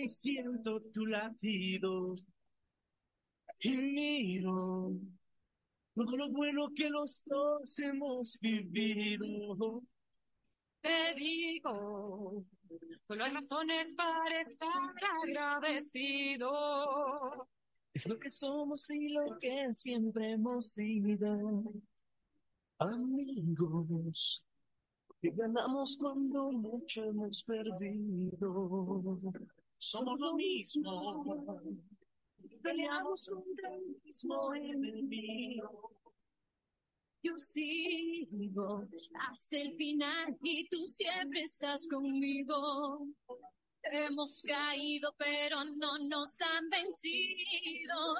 y siento tu latido. Y miro todo lo bueno que los dos hemos vivido. Te digo, solo hay razones para estar agradecido. Es lo que somos y lo que siempre hemos sido. Amigos, que ganamos cuando mucho hemos perdido. Somos lo mismo, peleamos contra el mismo enemigo. Yo sigo hasta el final y tú siempre estás conmigo. Hemos caído, pero no nos han vencido.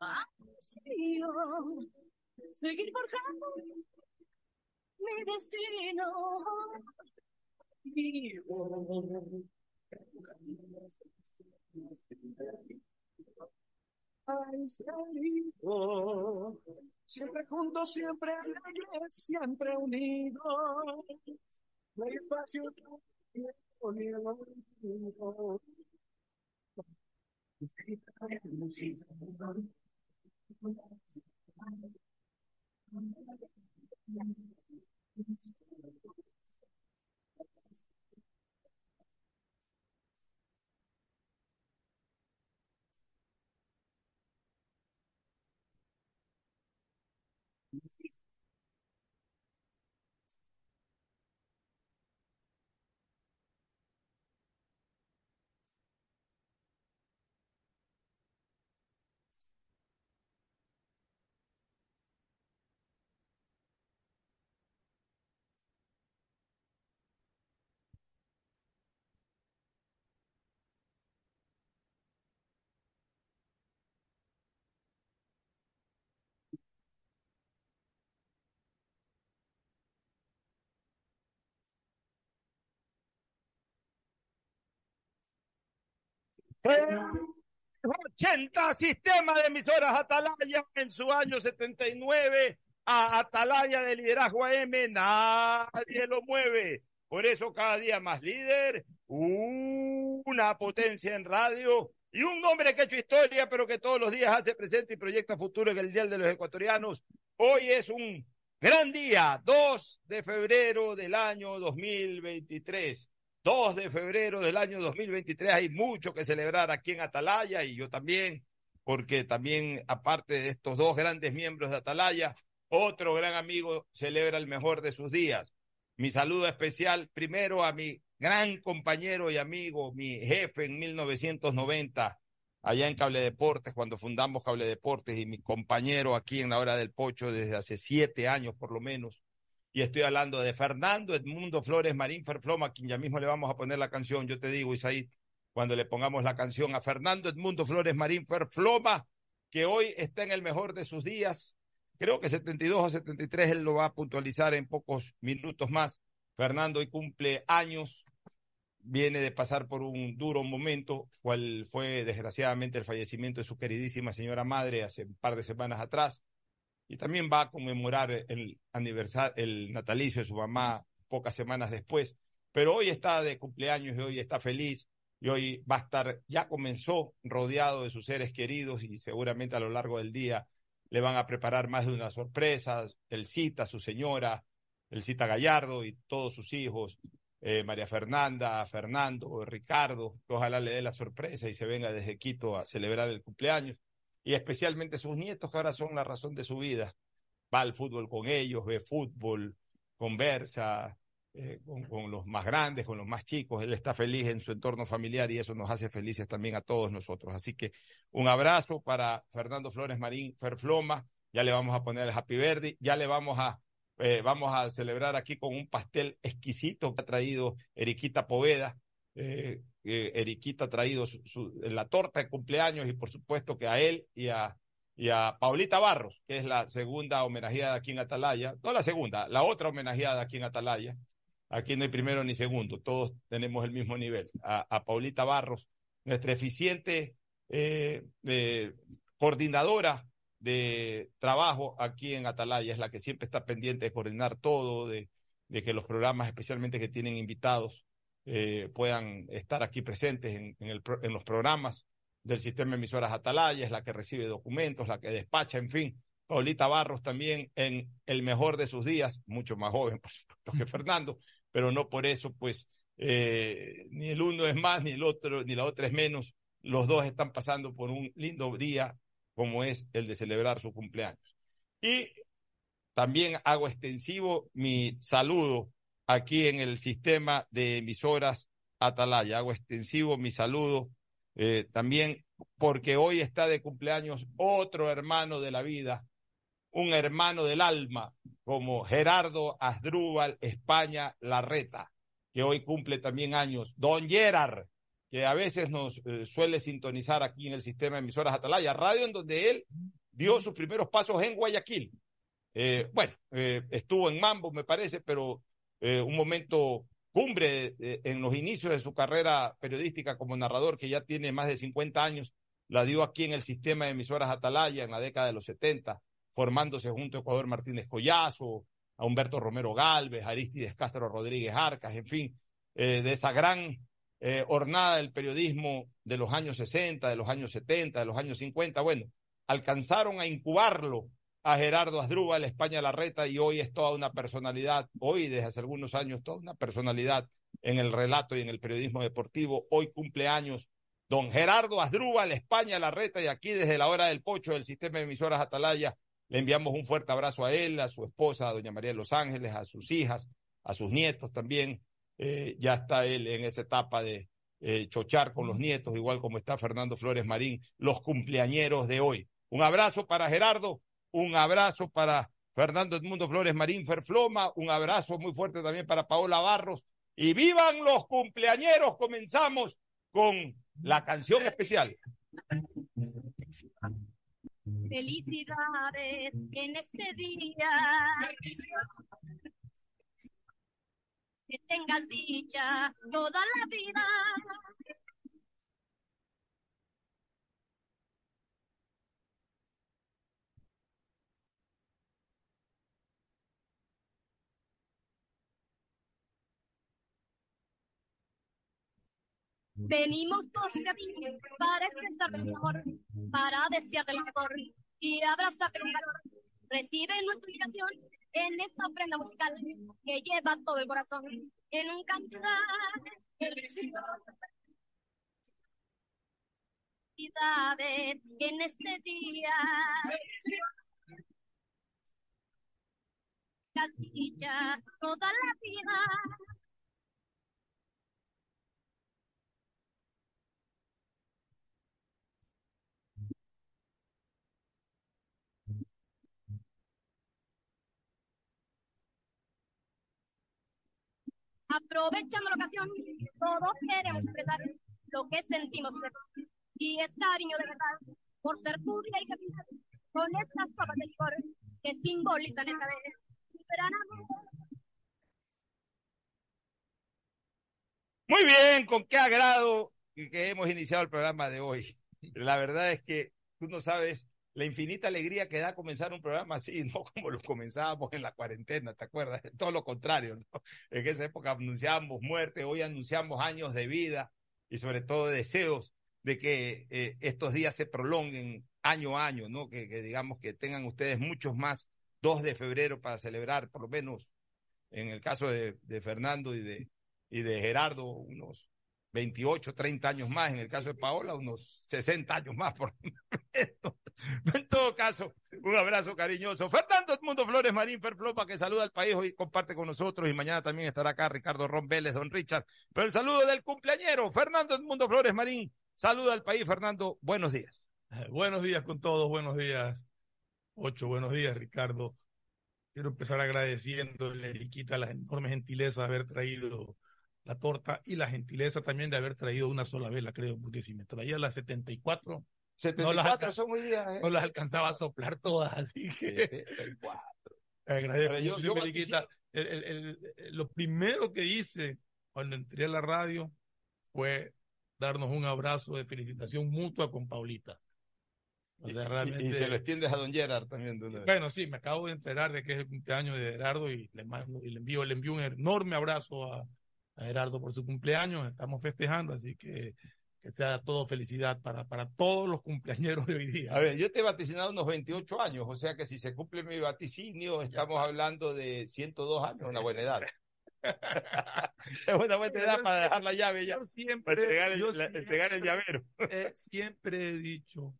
Ansío seguir forjando mi destino. Ay, siempre juntos, siempre alegres, siempre unidos. No hay espacio ni el olvido. Eh, 80 sistema de emisoras Atalaya en su año 79 a Atalaya de liderazgo AM, nadie lo mueve. Por eso cada día más líder, una potencia en radio y un hombre que ha hecho historia, pero que todos los días hace presente y proyecta futuro en el Día de los Ecuatorianos. Hoy es un gran día, 2 de febrero del año 2023. 2 de febrero del año 2023. Hay mucho que celebrar aquí en Atalaya y yo también, porque también, aparte de estos dos grandes miembros de Atalaya, otro gran amigo celebra el mejor de sus días. Mi saludo especial primero a mi gran compañero y amigo, mi jefe en 1990, allá en Cable Deportes, cuando fundamos Cable Deportes, y mi compañero aquí en la hora del pocho desde hace siete años por lo menos, y estoy hablando de Fernando Edmundo Flores Marín Ferfloma, a quien ya mismo le vamos a poner la canción. Yo te digo, Isaí, cuando le pongamos la canción a Fernando Edmundo Flores Marín Ferfloma, que hoy está en el mejor de sus días. Creo que 72 o 73 él lo va a puntualizar en pocos minutos más. Fernando hoy cumple años, viene de pasar por un duro momento, cual fue desgraciadamente el fallecimiento de su queridísima señora madre hace un par de semanas atrás y también va a conmemorar el aniversario, el natalicio de su mamá pocas semanas después. Pero hoy está de cumpleaños y hoy está feliz y hoy va a estar, ya comenzó rodeado de sus seres queridos y seguramente a lo largo del día le van a preparar más de una sorpresa, el cita, su señora, el cita Gallardo y todos sus hijos, eh, María Fernanda, Fernando, Ricardo, ojalá le dé la sorpresa y se venga desde Quito a celebrar el cumpleaños, y especialmente sus nietos, que ahora son la razón de su vida. Va al fútbol con ellos, ve fútbol, conversa, eh, con, los más grandes, con los más chicos. Él está feliz en su entorno familiar y eso nos hace felices también a todos nosotros. Así que un abrazo para Fernando Flores Marín Ferfloma. Ya le vamos a poner el Happy Verde, ya le vamos a, eh, vamos a celebrar aquí con un pastel exquisito que ha traído Eriquita Poveda. Eh, Eriquita ha traído su, la torta de cumpleaños y por supuesto que a él y a y a Paulita Barros, que es la segunda homenajeada aquí en Atalaya, no la segunda, la otra homenajeada aquí en Atalaya, Aquí no hay primero ni segundo, todos tenemos el mismo nivel. A, a Paulita Barros, nuestra eficiente eh, eh, coordinadora de trabajo aquí en Atalaya, es la que siempre está pendiente de coordinar todo, de, de que los programas, especialmente que tienen invitados, eh, puedan estar aquí presentes en, en, el, en los programas del sistema de emisoras Atalaya, es la que recibe documentos, la que despacha, en fin. Paulita Barros también en el mejor de sus días, mucho más joven, por supuesto, que Fernando, pero no por eso, pues, eh, ni el uno es más, ni el otro, ni la otra es menos. Los dos están pasando por un lindo día como es el de celebrar su cumpleaños. Y también hago extensivo mi saludo aquí en el sistema de emisoras Atalaya. Hago extensivo mi saludo eh, también porque hoy está de cumpleaños otro hermano de la vida, un hermano del alma, como Gerardo Asdrúbal España Larreta, que hoy cumple también años. Don Gerard, que a veces nos eh, suele sintonizar aquí en el sistema de emisoras Atalaya, radio en donde él dio sus primeros pasos en Guayaquil. Eh, bueno, estuvo en Mambo, me parece, pero eh, un momento cumbre en los inicios de su carrera periodística como narrador, que ya tiene más de 50 años, la dio aquí en el sistema de emisoras Atalaya en la década de los 70 formándose junto a Ecuador Martínez Collazo, a Humberto Romero Galvez, Aristides Castro Rodríguez Arcas, en fin, eh, de esa gran eh, hornada del periodismo de los años 60, de los años 70, de los años 50, bueno, alcanzaron a incubarlo a Gerardo Asdrúbal, España Larreta, y hoy es toda una personalidad, hoy desde hace algunos años, toda una personalidad en el relato y en el periodismo deportivo. Hoy cumple años don Gerardo Asdrúbal, España Larreta, y aquí desde la hora del pocho del sistema de emisoras Atalaya, le enviamos un fuerte abrazo a él, a su esposa, a doña María de Los Ángeles, a sus hijas, a sus nietos también. Eh, ya está él en esa etapa de eh, chochar con los nietos, igual como está Fernando Flores Marín, los cumpleañeros de hoy. Un abrazo para Gerardo, un abrazo para Fernando Edmundo Flores Marín Ferfloma, un abrazo muy fuerte también para Paola Barros. Y vivan los cumpleañeros, comenzamos con la canción especial. Felicidades en este día. Que tengas dicha toda la vida. Venimos todos a ti para expresarte nuestro amor, para desearte lo mejor y abrazarte con calor. Recibe nuestra invitación en esta ofrenda musical que lleva todo el corazón en un cantar. En este día. Dicha toda la vida. Aprovechando la ocasión, todos queremos expresar lo que sentimos y es cariño de verdad por ser tu día y caminar con estas copas de licor que simbolizan esta vez. Muy bien, con qué agrado que hemos iniciado el programa de hoy. La verdad es que tú no sabes la infinita alegría que da comenzar un programa así, no como lo comenzábamos en la cuarentena, ¿te acuerdas? Todo lo contrario, ¿no? En esa época anunciábamos muerte, hoy anunciamos años de vida y sobre todo deseos de que eh, estos días se prolonguen año a año, ¿no? Que, digamos que tengan ustedes muchos más 2 de febrero para celebrar, por lo menos en el caso de, de Fernando y de, y de Gerardo, unos 28, 30 años más, en el caso de Paola, unos 60 años más. Por... en todo caso, un abrazo cariñoso. Fernando Edmundo Flores Marín Ferflopa, que saluda al país hoy, comparte con nosotros y mañana también estará acá Ricardo Ron Don Richard. Pero el saludo del cumpleañero, Fernando Edmundo Flores Marín, saluda al país. Fernando, buenos días. Buenos días con todos, buenos días. Ocho, buenos días, Ricardo. Quiero empezar agradeciéndole, Riquita, la enorme gentileza de haber traído la torta y la gentileza también de haber traído una sola vela, creo, porque si me traía las 74, 74 no son muy días, ¿eh? no las alcanzaba a soplar todas, así que 74. agradezco. Yo, yo Riquita. El, el, el, lo primero que hice cuando entré a la radio fue darnos un abrazo de felicitación mutua con Paulita. O sea, realmente... y, y, se lo extiendes a don Gerard también. Don bueno, sí, me acabo de enterar de que es el cumpleaños de Gerardo y le, mando, y le envío, le envío un enorme abrazo a, a, Gerardo por su cumpleaños. Estamos festejando, así que que sea todo felicidad para, para todos los cumpleaños de hoy día. A ver, yo te he vaticinado unos 28 años, o sea que si se cumple mi vaticinio, estamos hablando de 102 años, una buena edad. es una buena edad para dejar la llave ya. Yo siempre, para entregar el, yo la, siempre, entregar el llavero. eh, siempre he dicho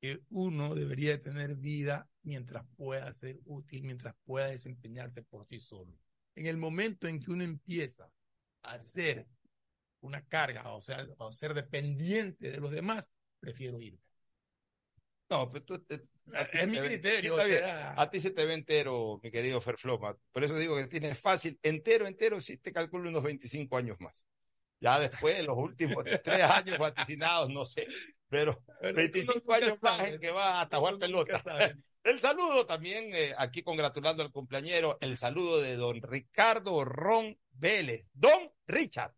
que uno debería tener vida mientras pueda ser útil, mientras pueda desempeñarse por sí solo. En el momento en que uno empieza a ser una carga, o sea, a ser dependiente de los demás, prefiero irme. No, pero tú, te, es mi criterio. Sí, o sea... A ti se te ve entero, mi querido Ferfloma. Por eso digo que tienes fácil, entero, entero, sí te calculo unos 25 años más. Ya después, los últimos tres años vaticinados, no sé. Pero, pero 25 no, años más en que va a atajar pelota. El saludo también, eh, aquí congratulando al cumpleañero, el saludo de don Ricardo Ron Vélez. Don Richard.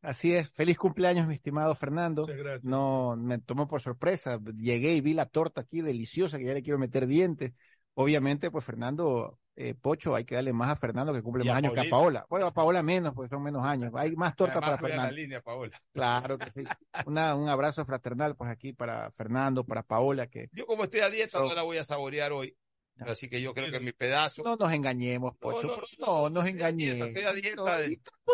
Así es, feliz cumpleaños, mi estimado Fernando. No, me tomó por sorpresa. Llegué y vi la torta aquí deliciosa que ya le quiero meter dientes. Obviamente, pues Fernando, eh, Pocho, hay que darle más a Fernando que cumple más años que a Paola. Bueno, a Paola menos, pues son menos años. Hay más torta Además, para Fernando. La línea, Paola. Claro que sí. Una, un abrazo fraternal, pues aquí para Fernando, para Paola. que Yo como estoy a dieta, so... no la voy a saborear hoy. Así que yo creo que mi pedazo. No nos engañemos, Pocho. No, no, no, no nos engañemos. Dieta, dieta, ¿Cuándo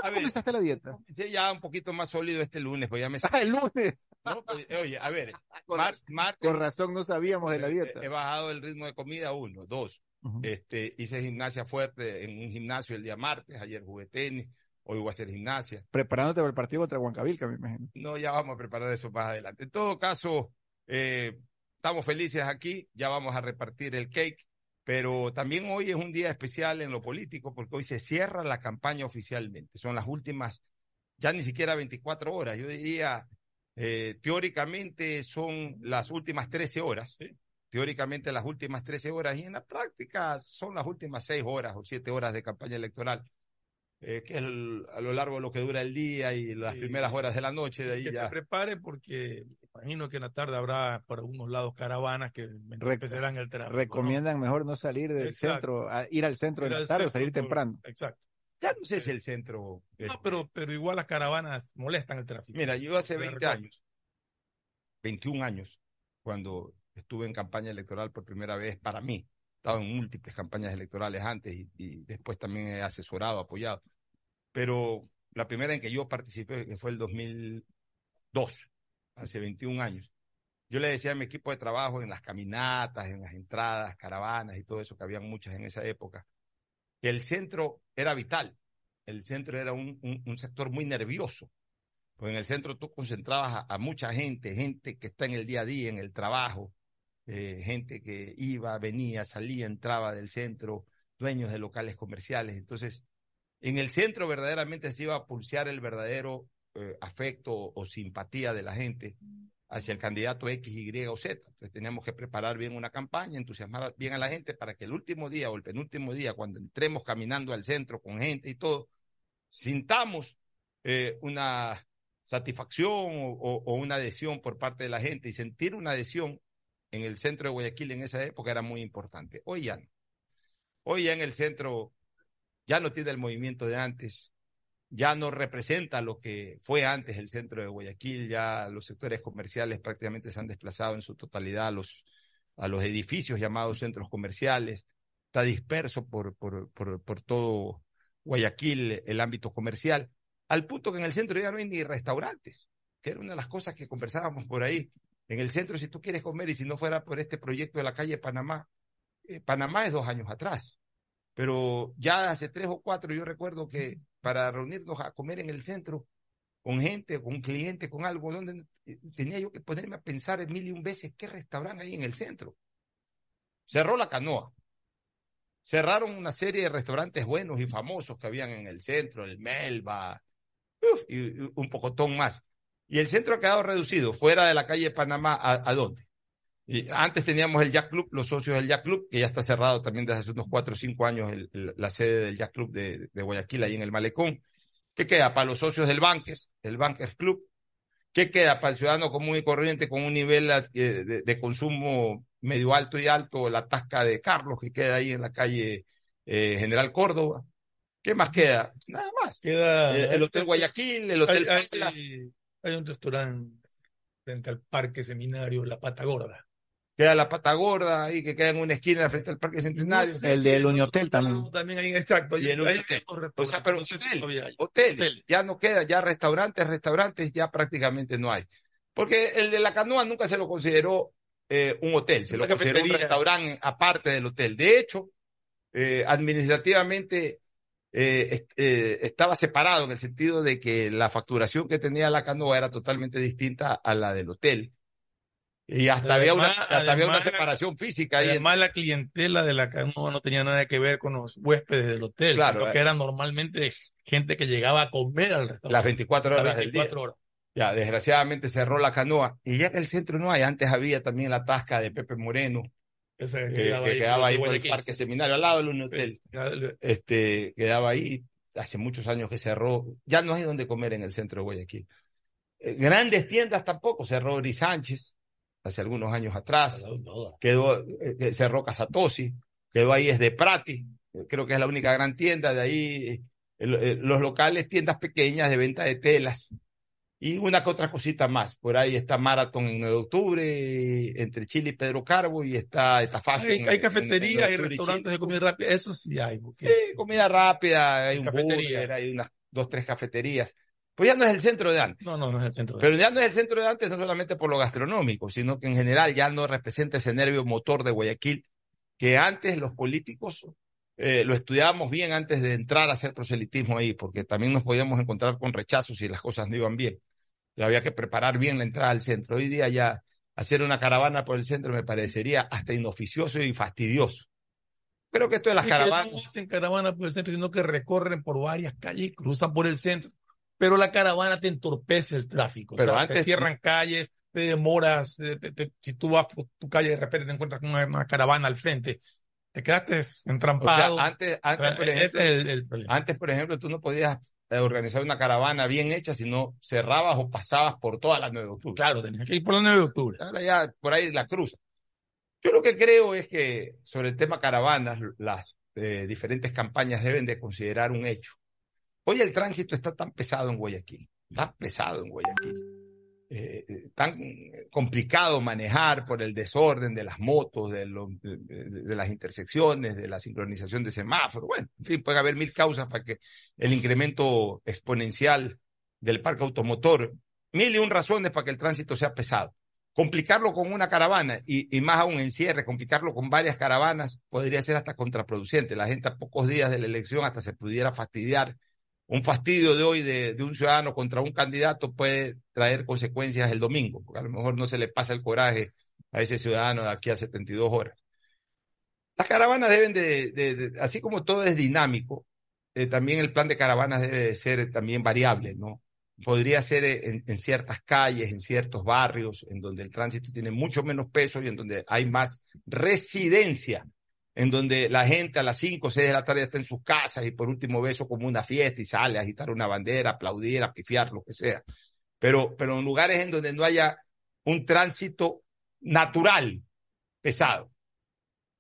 a ver, comenzaste la dieta? Ya un poquito más sólido este lunes, pues ya me. Ah, el lunes. No, pues, oye, a ver. Con, mar, mar, con razón no sabíamos de la dieta. He, he bajado el ritmo de comida, uno. Dos. Uh -huh. este, hice gimnasia fuerte en un gimnasio el día martes. Ayer jugué tenis. Hoy voy a hacer gimnasia. Preparándote para el partido contra Huancavilca, me imagino. No, ya vamos a preparar eso más adelante. En todo caso, eh, estamos felices aquí. Ya vamos a repartir el cake. Pero también hoy es un día especial en lo político porque hoy se cierra la campaña oficialmente. Son las últimas, ya ni siquiera 24 horas. Yo diría, eh, teóricamente son las últimas 13 horas. ¿sí? Teóricamente las últimas 13 horas y en la práctica son las últimas 6 horas o 7 horas de campaña electoral. Eh, que es el, a lo largo de lo que dura el día y las sí, primeras horas de la noche. De ahí que ya. se prepare porque imagino que en la tarde habrá por algunos lados caravanas que empezarán el tráfico. Recomiendan ¿no? mejor no salir del Exacto. centro, a ir al centro ir de la tarde o salir temprano. Exacto. Ya no sé si el centro. No, pero, pero igual las caravanas molestan el tráfico. Mira, yo hace 20 años, 21 años, cuando estuve en campaña electoral por primera vez para mí, estado en múltiples campañas electorales antes y, y, después también he asesorado, apoyado. Pero la primera en que yo participé, que fue el 2002, hace 21 años, yo le decía a mi equipo de trabajo en las caminatas, en las entradas, caravanas y todo eso, que habían muchas en esa época, que el centro era vital. El centro era un, un, un sector muy nervioso. Pues en el centro tú concentrabas a, a mucha gente, gente que está en el día a día, en el trabajo, eh, gente que iba, venía, salía, entraba del centro, dueños de locales comerciales. Entonces, en el centro verdaderamente se iba a pulsear el verdadero eh, afecto o, simpatía de la gente hacia el candidato X, Y o Z. Entonces teníamos que preparar bien una campaña, entusiasmar bien a la gente para que el último día o el penúltimo día, cuando entremos caminando al centro con gente y todo, sintamos eh, una satisfacción o una adhesión por parte de la gente y sentir una adhesión en el centro de Guayaquil en esa época era muy importante. Hoy ya no. Hoy ya en el centro ya no tiene el movimiento de antes. ya no representa lo que fue antes el centro de Guayaquil, ya los sectores comerciales prácticamente se han desplazado en su totalidad a los, a los edificios llamados centros comerciales, está disperso por, por, por, por todo Guayaquil el ámbito comercial, al punto que en el centro ya no hay ni restaurantes, que era una de las cosas que conversábamos por ahí. En el centro, si tú quieres comer y si no fuera por este proyecto de la calle Panamá, eh, Panamá es dos años atrás, pero ya hace tres o cuatro yo recuerdo que para reunirnos a comer en el centro con gente, con un cliente, con algo, donde eh, tenía yo que ponerme a pensar mil y un veces qué restaurante hay en el centro. Cerró la canoa. Cerraron una serie de restaurantes buenos y famosos que habían en el centro, el Melba, y un pocotón más. Y el centro ha quedado reducido, fuera de la calle Panamá, ¿a, dónde? Y antes teníamos el Jack Club, los socios del Jack Club, que ya está cerrado también desde hace unos cuatro o cinco años la sede del Jack Club de, Guayaquil, ahí en el Malecón. ¿Qué queda para los socios del Bankers, el Bankers Club? ¿Qué queda para el ciudadano común y corriente con un nivel eh, de, consumo medio alto y alto? La tasca de Carlos, que queda ahí en la calle eh, General Córdoba. ¿Qué más queda? Nada más. Queda eh, el, Hotel Guayaquil, el Hotel hay un restaurante frente al Parque Seminario, La Pata Gorda. Queda la pata gorda ahí que queda en una esquina frente al Parque Centenario. el del Uniotel también. También ahí, exacto. Y el hotel. O sea, pero hotel, Ya no queda, ya restaurantes, restaurantes ya prácticamente no hay. Porque el de la canoa nunca se lo consideró eh, un hotel, se lo consideró un restaurante aparte del hotel. De hecho, eh, administrativamente eh, eh, estaba separado en el sentido de que la facturación que tenía la canoa era totalmente distinta a la del hotel. Y hasta, había, una, había una separación física. Además, la clientela de la canoa no tenía nada que ver con los huéspedes del hotel. Claro. que era normalmente gente que llegaba a comer al restaurante. Las 24 horas del día. Ya, desgraciadamente cerró la canoa. Y ya en el centro no hay. Antes había también la tasca de Pepe Moreno que, quedaba, ahí, por el Parque Seminario, al lado del hotel. Este, quedaba ahí, hace muchos años que cerró. Ya no hay donde comer en el centro de Guayaquil. Eh, grandes tiendas tampoco, cerró Ori Sánchez hace algunos años atrás. Quedó, eh, cerró Casatosi, quedó ahí es de Prati, creo que es la única gran tienda. De ahí eh, los locales, tiendas pequeñas de venta de telas y una que otra cosita más. Por ahí está Marathon en 9 de octubre, entre Chile y Pedro Carbo, y está esta Hay, hay cafeterías y restaurantes de comida rápida, eso sí hay. Sí, comida rápida, hay un burger, hay unas dos, tres cafeterías. Pues ya no es el centro de antes. No, no, no es el centro de Pero ya no es el centro de antes, no solamente por lo gastronómico, sino que en general ya no representa ese nervio motor de Guayaquil, que antes los políticos eh, lo estudiábamos bien antes de entrar a hacer proselitismo ahí, porque también nos podíamos encontrar con rechazos si las cosas no iban bien había que preparar bien la entrada al centro. Hoy día ya hacer una caravana por el centro me parecería hasta inoficioso y fastidioso. Creo que esto de las caravanas. no hacen caravana por el centro, sino que recorren por varias calles, cruzan por el centro. Pero la caravana te entorpece el tráfico. Pero antes. Te cierran calles, te demoras. Eh, si tú vas por tu calle de repente te encuentras con una, caravana al frente, te quedaste entrampado. antes, antes, por ejemplo, antes, por ejemplo, tú no podías organizar una caravana bien hecha, si no cerrabas o pasabas por toda la 9 de octubre. Claro, tenías que ir por la 9 de octubre. Ahora ya por ahí la cruza. Yo lo que creo es que sobre el tema caravanas, las eh, diferentes campañas deben de considerar un hecho. Hoy el tránsito está tan pesado en Guayaquil, tan pesado en Guayaquil eh, eh, tan complicado manejar por el desorden de las motos, de, de, las intersecciones, de la sincronización de semáforos. Bueno, en fin, puede haber mil causas para que el incremento exponencial del parque automotor, mil y un razones para que el tránsito sea pesado. Complicarlo con una caravana y, y más aún en cierre, complicarlo con varias caravanas podría ser hasta contraproducente. La gente a pocos días de la elección hasta se pudiera fastidiar un fastidio de hoy de, un ciudadano contra un candidato puede traer consecuencias el domingo, porque a lo mejor no se le pasa el coraje a ese ciudadano de aquí a 72 horas. Las caravanas deben de, así como todo es dinámico, eh, también el plan de caravanas debe ser también variable, ¿no? Podría ser en, en, ciertas calles, en ciertos barrios, en donde el tránsito tiene mucho menos peso y en donde hay más residencia en donde la gente a las 5 o 6 de la tarde está en sus casas y por último beso como una fiesta y sale a agitar una bandera, aplaudir, a pifiar, lo que sea. Pero, pero en lugares en donde no haya un tránsito natural pesado,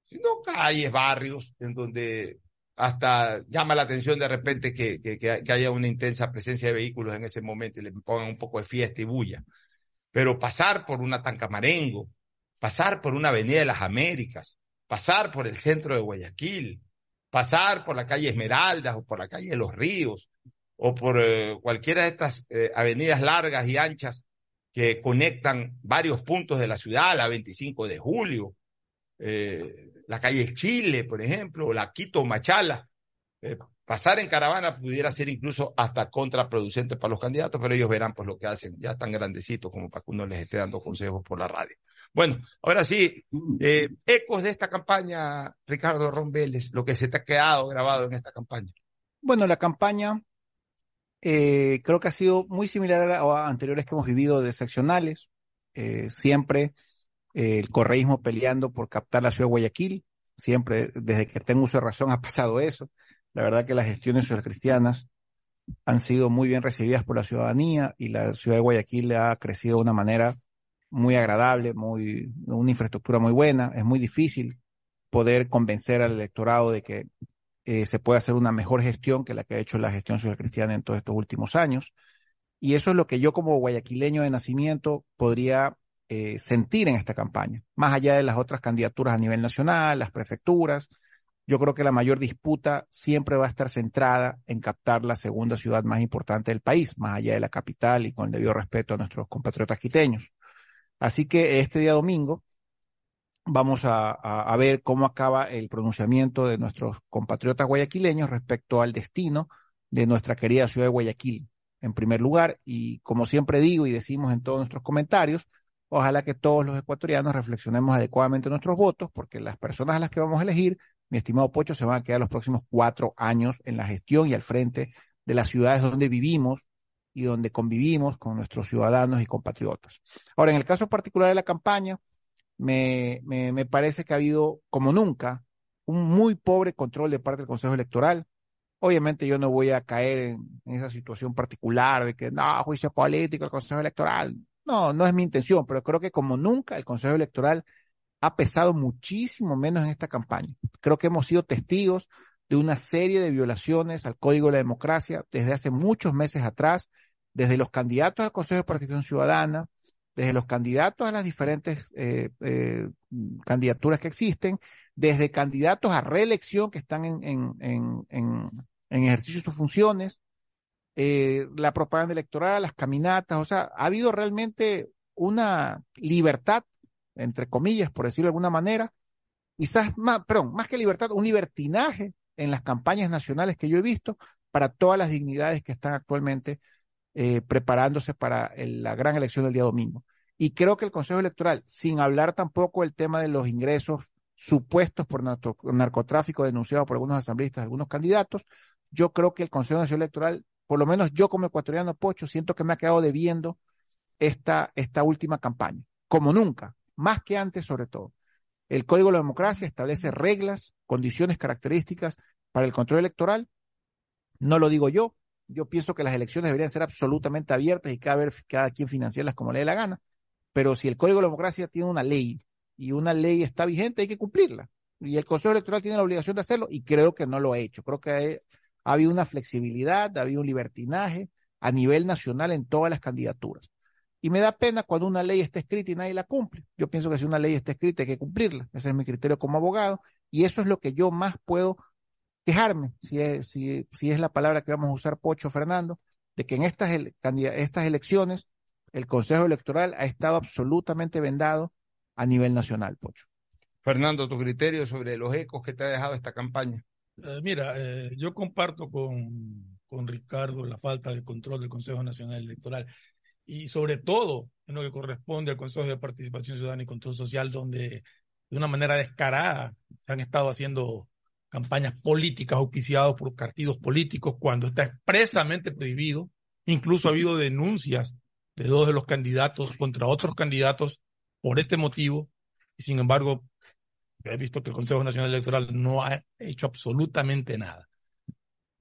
sino calles, barrios, en donde hasta llama la atención de repente que, que, que, haya una intensa presencia de vehículos en ese momento y le pongan un poco de fiesta y bulla. Pero pasar por una Tancamarengo, pasar por una Avenida de las Américas, pasar por el centro de Guayaquil, pasar por la calle Esmeraldas o por la calle de los Ríos o por eh, cualquiera de estas eh, avenidas largas y anchas que conectan varios puntos de la ciudad, la 25 de julio, eh, la calle Chile, por ejemplo, o la Quito Machala. Pasar en caravana pudiera ser incluso hasta contraproducente para los candidatos, pero ellos verán pues lo que hacen, ya están grandecitos como para que uno les esté dando consejos por la radio. Bueno, ahora sí, eh, ecos de esta campaña, Ricardo Rombeles, lo que se te ha quedado grabado en esta campaña. Bueno, la campaña eh, creo que ha sido muy similar a, anteriores que hemos vivido de seccionales, siempre el correísmo peleando por captar la ciudad de Guayaquil. Siempre, desde que tengo uso de razón, ha pasado eso. La verdad que las gestiones cristianas han sido muy bien recibidas por la ciudadanía y la ciudad de Guayaquil ha crecido de una manera muy agradable, muy, una infraestructura muy buena. Es muy difícil poder convencer al electorado de que eh, se puede hacer una mejor gestión que la que ha hecho la gestión social cristiana en todos estos últimos años. Y eso es lo que yo como guayaquileño de nacimiento podría eh, sentir en esta campaña, más allá de las otras candidaturas a nivel nacional, las prefecturas. Yo creo que la mayor disputa siempre va a estar centrada en captar la segunda ciudad más importante del país, más allá de la capital y con el debido respeto a nuestros compatriotas quiteños. Así que este día domingo vamos a, a, ver cómo acaba el pronunciamiento de nuestros compatriotas guayaquileños respecto al destino de nuestra querida ciudad de Guayaquil, en primer lugar. Y como siempre digo y decimos en todos nuestros comentarios, Ojalá que todos los ecuatorianos reflexionemos adecuadamente nuestros votos, porque las personas a las que vamos a elegir, mi estimado Pocho, se van a quedar los próximos cuatro años en la gestión y al frente de las ciudades donde vivimos y donde convivimos con nuestros ciudadanos y compatriotas. Ahora, en el caso particular de la campaña, me, me, parece que ha habido, como nunca, un muy pobre control de parte del Consejo Electoral. Obviamente yo no voy a caer en, en, esa situación particular de que no, juicio político, el Consejo Electoral. No, no es mi intención, pero creo que como nunca el Consejo Electoral ha pesado muchísimo menos en esta campaña. Creo que hemos sido testigos de una serie de violaciones al Código de la Democracia desde hace muchos meses atrás, desde los candidatos al Consejo de Participación Ciudadana, desde los candidatos a las diferentes eh, eh, candidaturas que existen, desde candidatos a reelección que están en, en, en, en ejercicio de sus funciones, eh, la propaganda electoral, las caminatas, o sea, ha habido realmente una libertad, entre comillas, por decirlo de alguna manera, quizás más, perdón, más que libertad, un libertinaje en las campañas nacionales que yo he visto para todas las dignidades que están actualmente eh, preparándose para la gran elección del día domingo. Y creo que el Consejo Electoral, sin hablar tampoco del tema de los ingresos supuestos por narcotráfico denunciado por algunos asambleístas, algunos candidatos, yo creo que el Consejo Nacional Electoral por lo menos yo como ecuatoriano pocho, siento que me ha quedado debiendo esta, esta última campaña, como nunca, más que antes sobre todo. El Código de la Democracia establece reglas, condiciones, características para el control electoral. No lo digo yo, yo pienso que las elecciones deberían ser absolutamente abiertas y cada, cada quien financiarlas como le dé la gana. Pero si el Código de la Democracia tiene una ley y una ley está vigente, hay que cumplirla. Y el Consejo Electoral tiene la obligación de hacerlo y creo que no lo ha hecho. Creo que ha habido una flexibilidad, ha habido un libertinaje a nivel nacional en todas las candidaturas. Y me da pena cuando una ley está escrita y nadie la cumple. Yo pienso que si una ley está escrita hay que cumplirla. Ese es mi criterio como abogado. Y eso es lo que yo más puedo quejarme, si es, si, si es la palabra que vamos a usar, Pocho Fernando, de que en estas, estas elecciones el Consejo Electoral ha estado absolutamente vendado a nivel nacional, Pocho. Fernando, tu criterio sobre los ecos que te ha dejado esta campaña. Eh, mira, eh, yo comparto con, con Ricardo la falta de control del Consejo Nacional Electoral y sobre todo en lo que corresponde al Consejo de Participación Ciudadana y Control Social, donde de una manera descarada se han estado haciendo campañas políticas auspiciadas por partidos políticos cuando está expresamente prohibido. Incluso ha habido denuncias de dos de los candidatos contra otros candidatos por este motivo y sin embargo he visto que el Consejo Nacional Electoral no ha hecho absolutamente nada.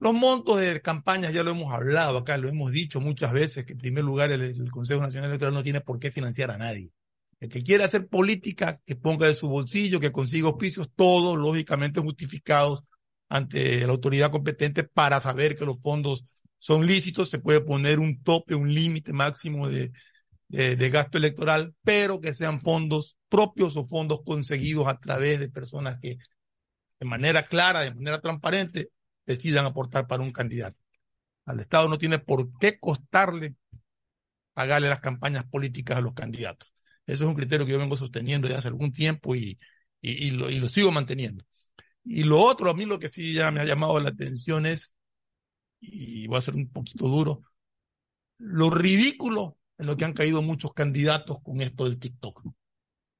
Los montos de campañas ya lo hemos hablado acá, lo hemos dicho muchas veces, que en primer lugar el, Consejo Nacional Electoral no tiene por qué financiar a nadie. El que quiera hacer política, que ponga de su bolsillo, que consiga auspicios, todos lógicamente justificados ante la autoridad competente para saber que los fondos son lícitos, se puede poner un tope, un límite máximo de, de, gasto electoral, pero que sean fondos propios o fondos conseguidos a través de personas que de manera clara, de manera transparente, decidan aportar para un candidato. Al Estado no tiene por qué costarle pagarle las campañas políticas a los candidatos. Eso es un criterio que yo vengo sosteniendo ya hace algún tiempo y, y, lo, y lo sigo manteniendo. Y lo otro, a mí lo que sí ya me ha llamado la atención es, y voy a ser un poquito duro, lo ridículo en lo que han caído muchos candidatos con esto del TikTok.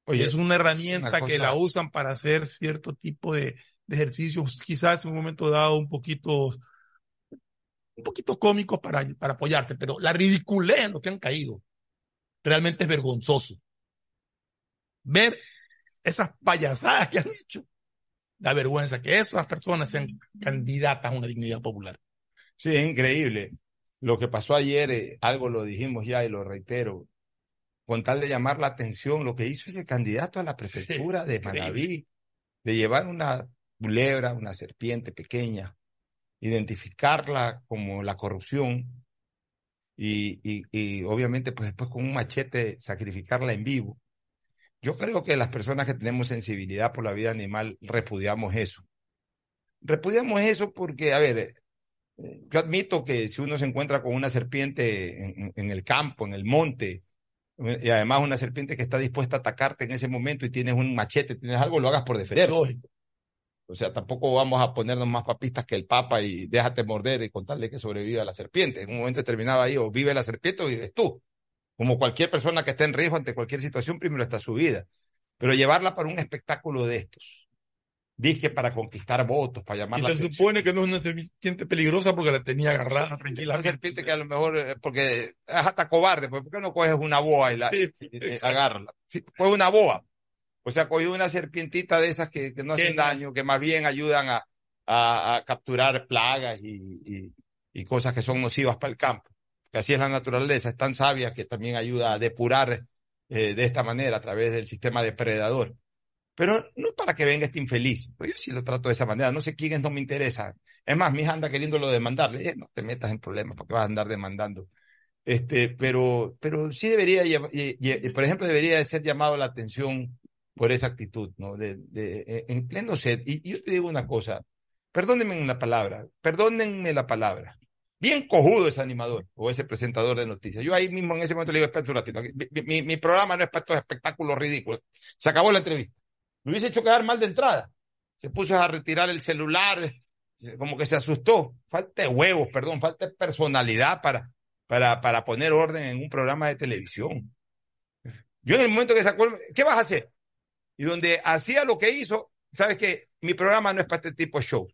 Oye, es una herramienta que la usan para hacer cierto tipo de, ejercicios, quizás en un momento dado un poquito, un poquito cómicos para, para apoyarte, pero la ridiculez en lo que han caído realmente es vergonzoso. Ver esas payasadas que han hecho, da vergüenza que esas personas sean candidatas a una dignidad popular. Sí, es increíble. Lo que pasó ayer, eh, algo lo dijimos ya y lo reitero, con tal de llamar la atención, lo que hizo ese candidato a la prefectura de Manaví, de llevar una culebra, una serpiente pequeña, identificarla como la corrupción y, y, y obviamente pues después con un machete sacrificarla en vivo. Yo creo que las personas que tenemos sensibilidad por la vida animal repudiamos eso. Repudiamos eso porque, a ver, yo admito que si uno se encuentra con una serpiente en, el campo, en el monte, y además una serpiente que está dispuesta a atacarte en ese momento y tienes un machete, tienes algo, lo hagas por defender. O sea, tampoco vamos a ponernos más papistas que el Papa y déjate morder y contarle que sobrevive a la serpiente. En un momento determinado ahí o vive la serpiente o vives tú. Como cualquier persona que esté en riesgo ante cualquier situación, primero está su vida. Pero llevarla para un espectáculo de estos, dije para conquistar votos, para llamar y se supone que no es una serpiente peligrosa porque la tenía agarrada tranquila. Una serpiente que a lo mejor, eh, porque es hasta cobarde, pues, ¿por qué no coges una boa y la sí, agarra? Coge una boa. O sea, coge una serpientita de esas que, que no hacen daño, que más bien ayudan a, a, a capturar plagas y, y, y, cosas que son nocivas para el campo. Que así es la naturaleza, es tan sabia que también ayuda a depurar eh, de esta manera a través del sistema depredador. Pero no para que venga este infeliz, pues yo sí lo trato de esa manera, no sé quién es, no me interesa. Es más, mi hija anda queriéndolo demandarle, eh, no te metas en problemas porque vas a andar demandando. Este, pero, pero sí debería, por ejemplo, debería de ser llamado la atención por esa actitud, ¿no? De, de, e, en pleno set. Y, yo te digo una cosa, perdónenme la palabra, perdónenme la palabra. Bien cojudo ese animador o ese presentador de noticias. Yo ahí mismo en ese momento le digo, espera un ratito, mi, mi, programa no es para estos espectáculos ridículos. Se acabó la entrevista. Me hubiese hecho quedar mal de entrada. Se puso a retirar el celular, como que se asustó. Falta de huevos, perdón, falta de personalidad para, para, para poner orden en un programa de televisión. Yo en el momento que sacó, ¿qué vas a hacer? Y donde hacía lo que hizo, sabes que mi programa no es para este tipo de show.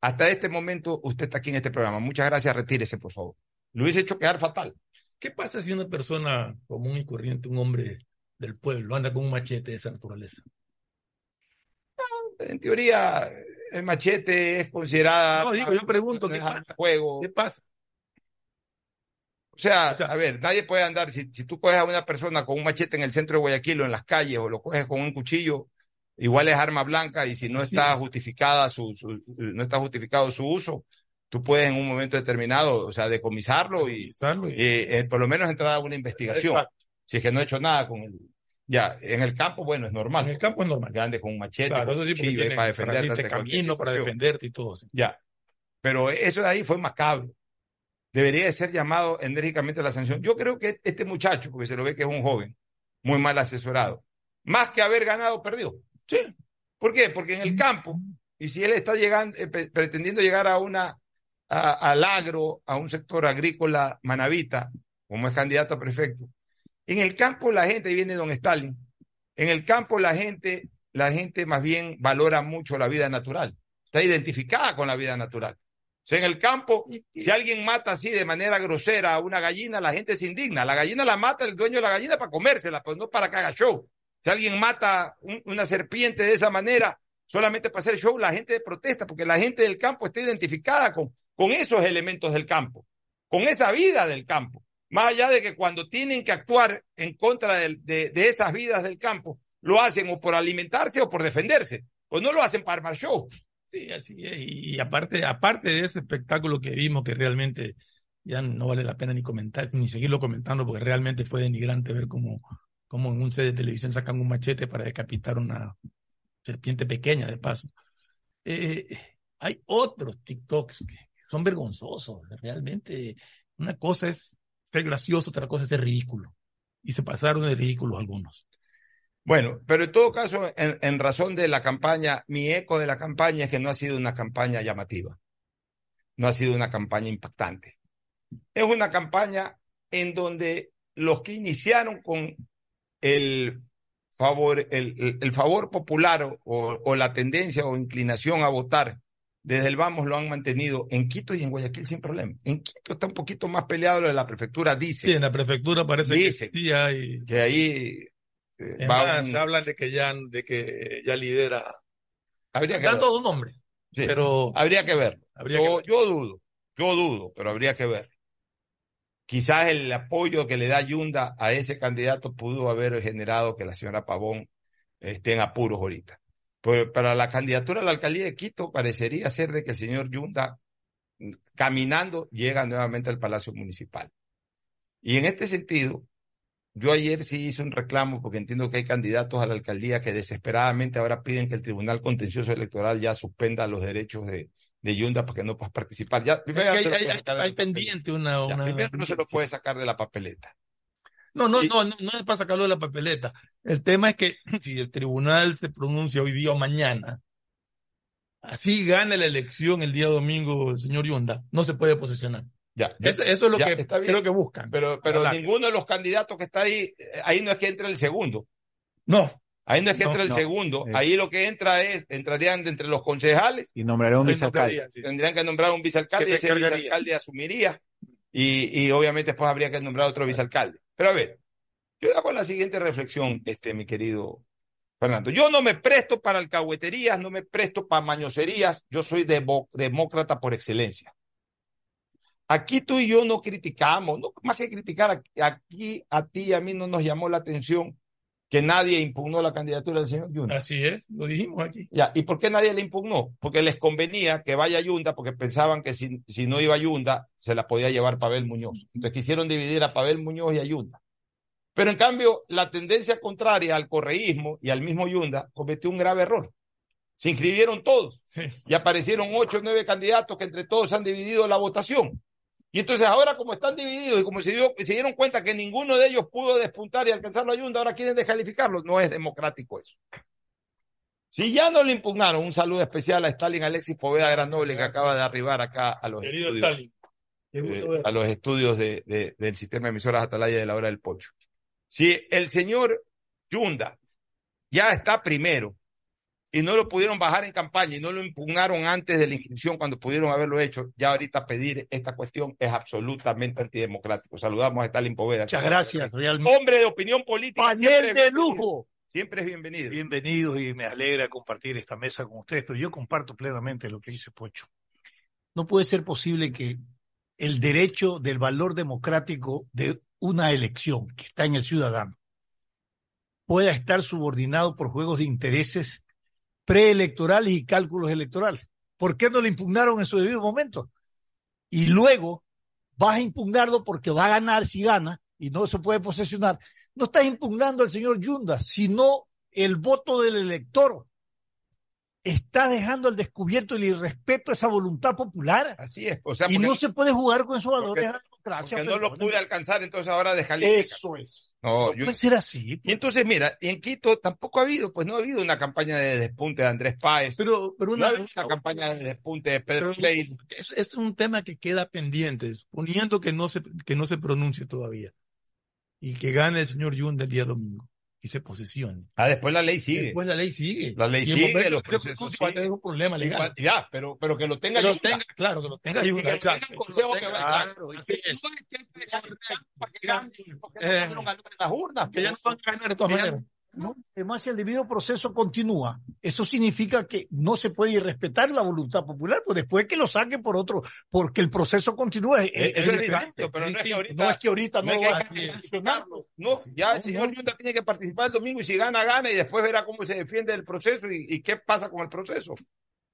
Hasta este momento usted está aquí en este programa. Muchas gracias, retírese, por favor. Lo hubiese hecho quedar fatal. ¿Qué pasa si una persona común y corriente, un hombre del pueblo, anda con un machete de esa naturaleza? en teoría, el machete es considerada. No, digo, yo pregunto, ¿qué pasa? Juego. ¿Qué pasa? O sea, a ver, nadie puede andar, si, si tú coges a una persona con un machete en el centro de Guayaquil o en las calles o lo coges con un cuchillo, igual es arma blanca y si no está justificada su, no está justificado su uso, tú puedes en un momento determinado, o sea, decomisarlo y, eh, por lo menos entrar a una investigación. Si es que no he hecho nada con el, ya, en el campo, bueno, es normal. En el campo es normal. Grande con un machete, para defenderte. camino para defenderte y todo. Ya. Pero eso de ahí fue macabro. Debería de ser llamado enérgicamente a la sanción. Yo creo que este muchacho, porque se lo ve que es un joven, muy mal asesorado, más que haber ganado, perdió. Sí. ¿Por qué? Porque en el campo, y si él está llegando, eh, pretendiendo llegar a una, al agro, a un sector agrícola manavita, como es candidato a prefecto, en el campo la gente, ahí viene don Stalin, en el campo la gente, la gente más bien valora mucho la vida natural, está identificada con la vida natural. O sea, en el campo, si alguien mata así de manera grosera a una gallina, la gente se indigna. La gallina la mata el dueño de la gallina para comérsela, pues no para que haga show. Si alguien mata una serpiente de esa manera, solamente para hacer show, la gente protesta, porque la gente del campo está identificada con, con esos elementos del campo, con esa vida del campo. Más allá de que cuando tienen que actuar en contra de, esas vidas del campo, lo hacen o por alimentarse o por defenderse. Pues no lo hacen para armar show. Sí, así es. Y aparte, aparte de ese espectáculo que vimos, que realmente ya no vale la pena ni comentar, ni seguirlo comentando, porque realmente fue denigrante ver cómo, en un set de televisión sacan un machete para decapitar una serpiente pequeña, de paso. Eh, hay otros TikToks que son vergonzosos, realmente. Una cosa es ser gracioso, otra cosa es ser ridículo. Y se pasaron de ridículos algunos. Bueno, pero en todo caso, en, razón de la campaña, mi eco de la campaña es que no ha sido una campaña llamativa, no ha sido una campaña impactante. Es una campaña en donde los que iniciaron con el favor, el, favor popular o, o, la tendencia o inclinación a votar desde el vamos lo han mantenido en Quito y en Guayaquil sin problema. En Quito está un poquito más peleado lo de la prefectura, dice. Sí, en la prefectura parece que sí hay. Que ahí eh, se hablan de que ya, de que ya lidera. Habría que todo un nombre. pero habría que ver. yo, yo dudo, yo dudo, pero habría que ver. Quizás el apoyo que le da Yunda a ese candidato pudo haber generado que la señora Pavón esté en apuros ahorita. Pero para la candidatura a la alcaldía de Quito parecería ser de que el señor Yunda caminando llega nuevamente al Palacio Municipal. Y en este sentido, yo ayer sí hice un reclamo porque entiendo que hay candidatos a la alcaldía que desesperadamente ahora piden que el Tribunal Contencioso Electoral ya suspenda los derechos de, de Yunda porque no puedas participar. Ya, hay, pendiente una... una primero no se lo puede sacar de la papeleta. No, no, no, no, es para sacarlo de la papeleta. El tema es que si el tribunal se pronuncia hoy día o mañana, así gane la elección el día domingo el señor Yunda, no se puede posesionar. Ya, eso, es lo que creo que buscan. Pero, pero ninguno de los candidatos que está ahí, eh, ahí no es que entre el segundo. No. Ahí no es que entre el segundo. Ahí lo que entra es, entrarían de entre los concejales. Y nombrarán un vicealcalde. Tendrían que nombrar un vicealcalde y ese vicealcalde asumiría. Y, y obviamente después habría que nombrar otro vicealcalde. Pero a ver, yo hago la siguiente reflexión, este, mi querido Fernando. Yo no me presto para alcahueterías, no me presto para mañoserías. Yo soy demócrata por excelencia. Aquí tú y yo no criticamos, no, más que criticar, aquí a ti y a mí no nos llamó la atención que nadie impugnó la candidatura del señor Yunda. Así es, lo dijimos aquí. Ya, ¿y por qué nadie le impugnó? Porque les convenía que vaya Yunda, porque pensaban que si, si no iba Yunda, se la podía llevar Pavel Muñoz. Entonces quisieron dividir a Pavel Muñoz y a Yunda. Pero en cambio, la tendencia contraria al correísmo y al mismo Yunda cometió un grave error. Se inscribieron todos y aparecieron ocho o nueve candidatos que entre todos han dividido la votación. Y entonces ahora como están divididos y como se, dieron cuenta que ninguno de ellos pudo despuntar y alcanzar la ayuda, ahora quieren descalificarlos. No es democrático eso. Si ya no le impugnaron, un saludo especial a Stalin Alexis Poveda Gran Noble que acaba de arribar acá a los estudios, eh, a los estudios del sistema de emisoras Atalaya de la hora del pocho. Si el señor Yunda ya está primero y no lo pudieron bajar en campaña y no lo impugnaron antes de la inscripción cuando pudieron haberlo hecho, ya ahorita pedir esta cuestión es absolutamente antidemocrático. Saludamos a Stalin Poveda. Muchas gracias, realmente. Hombre de opinión política. Panel de lujo. Siempre es bienvenido. Bienvenido y me alegra compartir esta mesa con ustedes, pero yo comparto plenamente lo que dice Pocho. No puede ser posible que el derecho del valor democrático de una elección que está en el ciudadano pueda estar subordinado por juegos de intereses preelectorales y cálculos electorales. ¿Por qué no lo impugnaron en su debido momento? Y luego vas a impugnarlo porque va a ganar si gana y no se puede posesionar. No estás impugnando al señor Yunda, sino el voto del elector está dejando al descubierto el irrespeto a esa voluntad popular. Así es. y no se puede jugar con esos valores democracia. Porque no lo pude alcanzar, entonces ahora descalifica. Eso es. No, puede ser así. Y entonces, mira, en Quito tampoco ha habido, pues no ha habido una campaña de despunte de Andrés Páez. Pero, pero una, campaña de despunte de Pedro Play. Es, es, un tema que queda pendiente, suponiendo que no se, que no se pronuncie todavía. Y que gane el señor Yunda el día domingo y se posesione. Ah, después la ley sigue. Después la ley sigue. La ley sigue. Los procesos siguen. un problema legal. Ya, pero, pero que lo tenga. Que lo tenga, claro, que lo tenga. Que, consejo que va a Que ya no van a ganar de todas maneras. ¿No? Además, si el debido proceso continúa, eso significa que no se puede respetar la voluntad popular, pues después que lo saquen por otro, porque el proceso continúa. Es, diferente, pero no es, que ahorita, no es que ahorita no, va a funcionarlo. No, ya el señor Yunda tiene que participar el domingo y si gana, gana y después verá cómo se defiende el proceso y, y qué pasa con el proceso.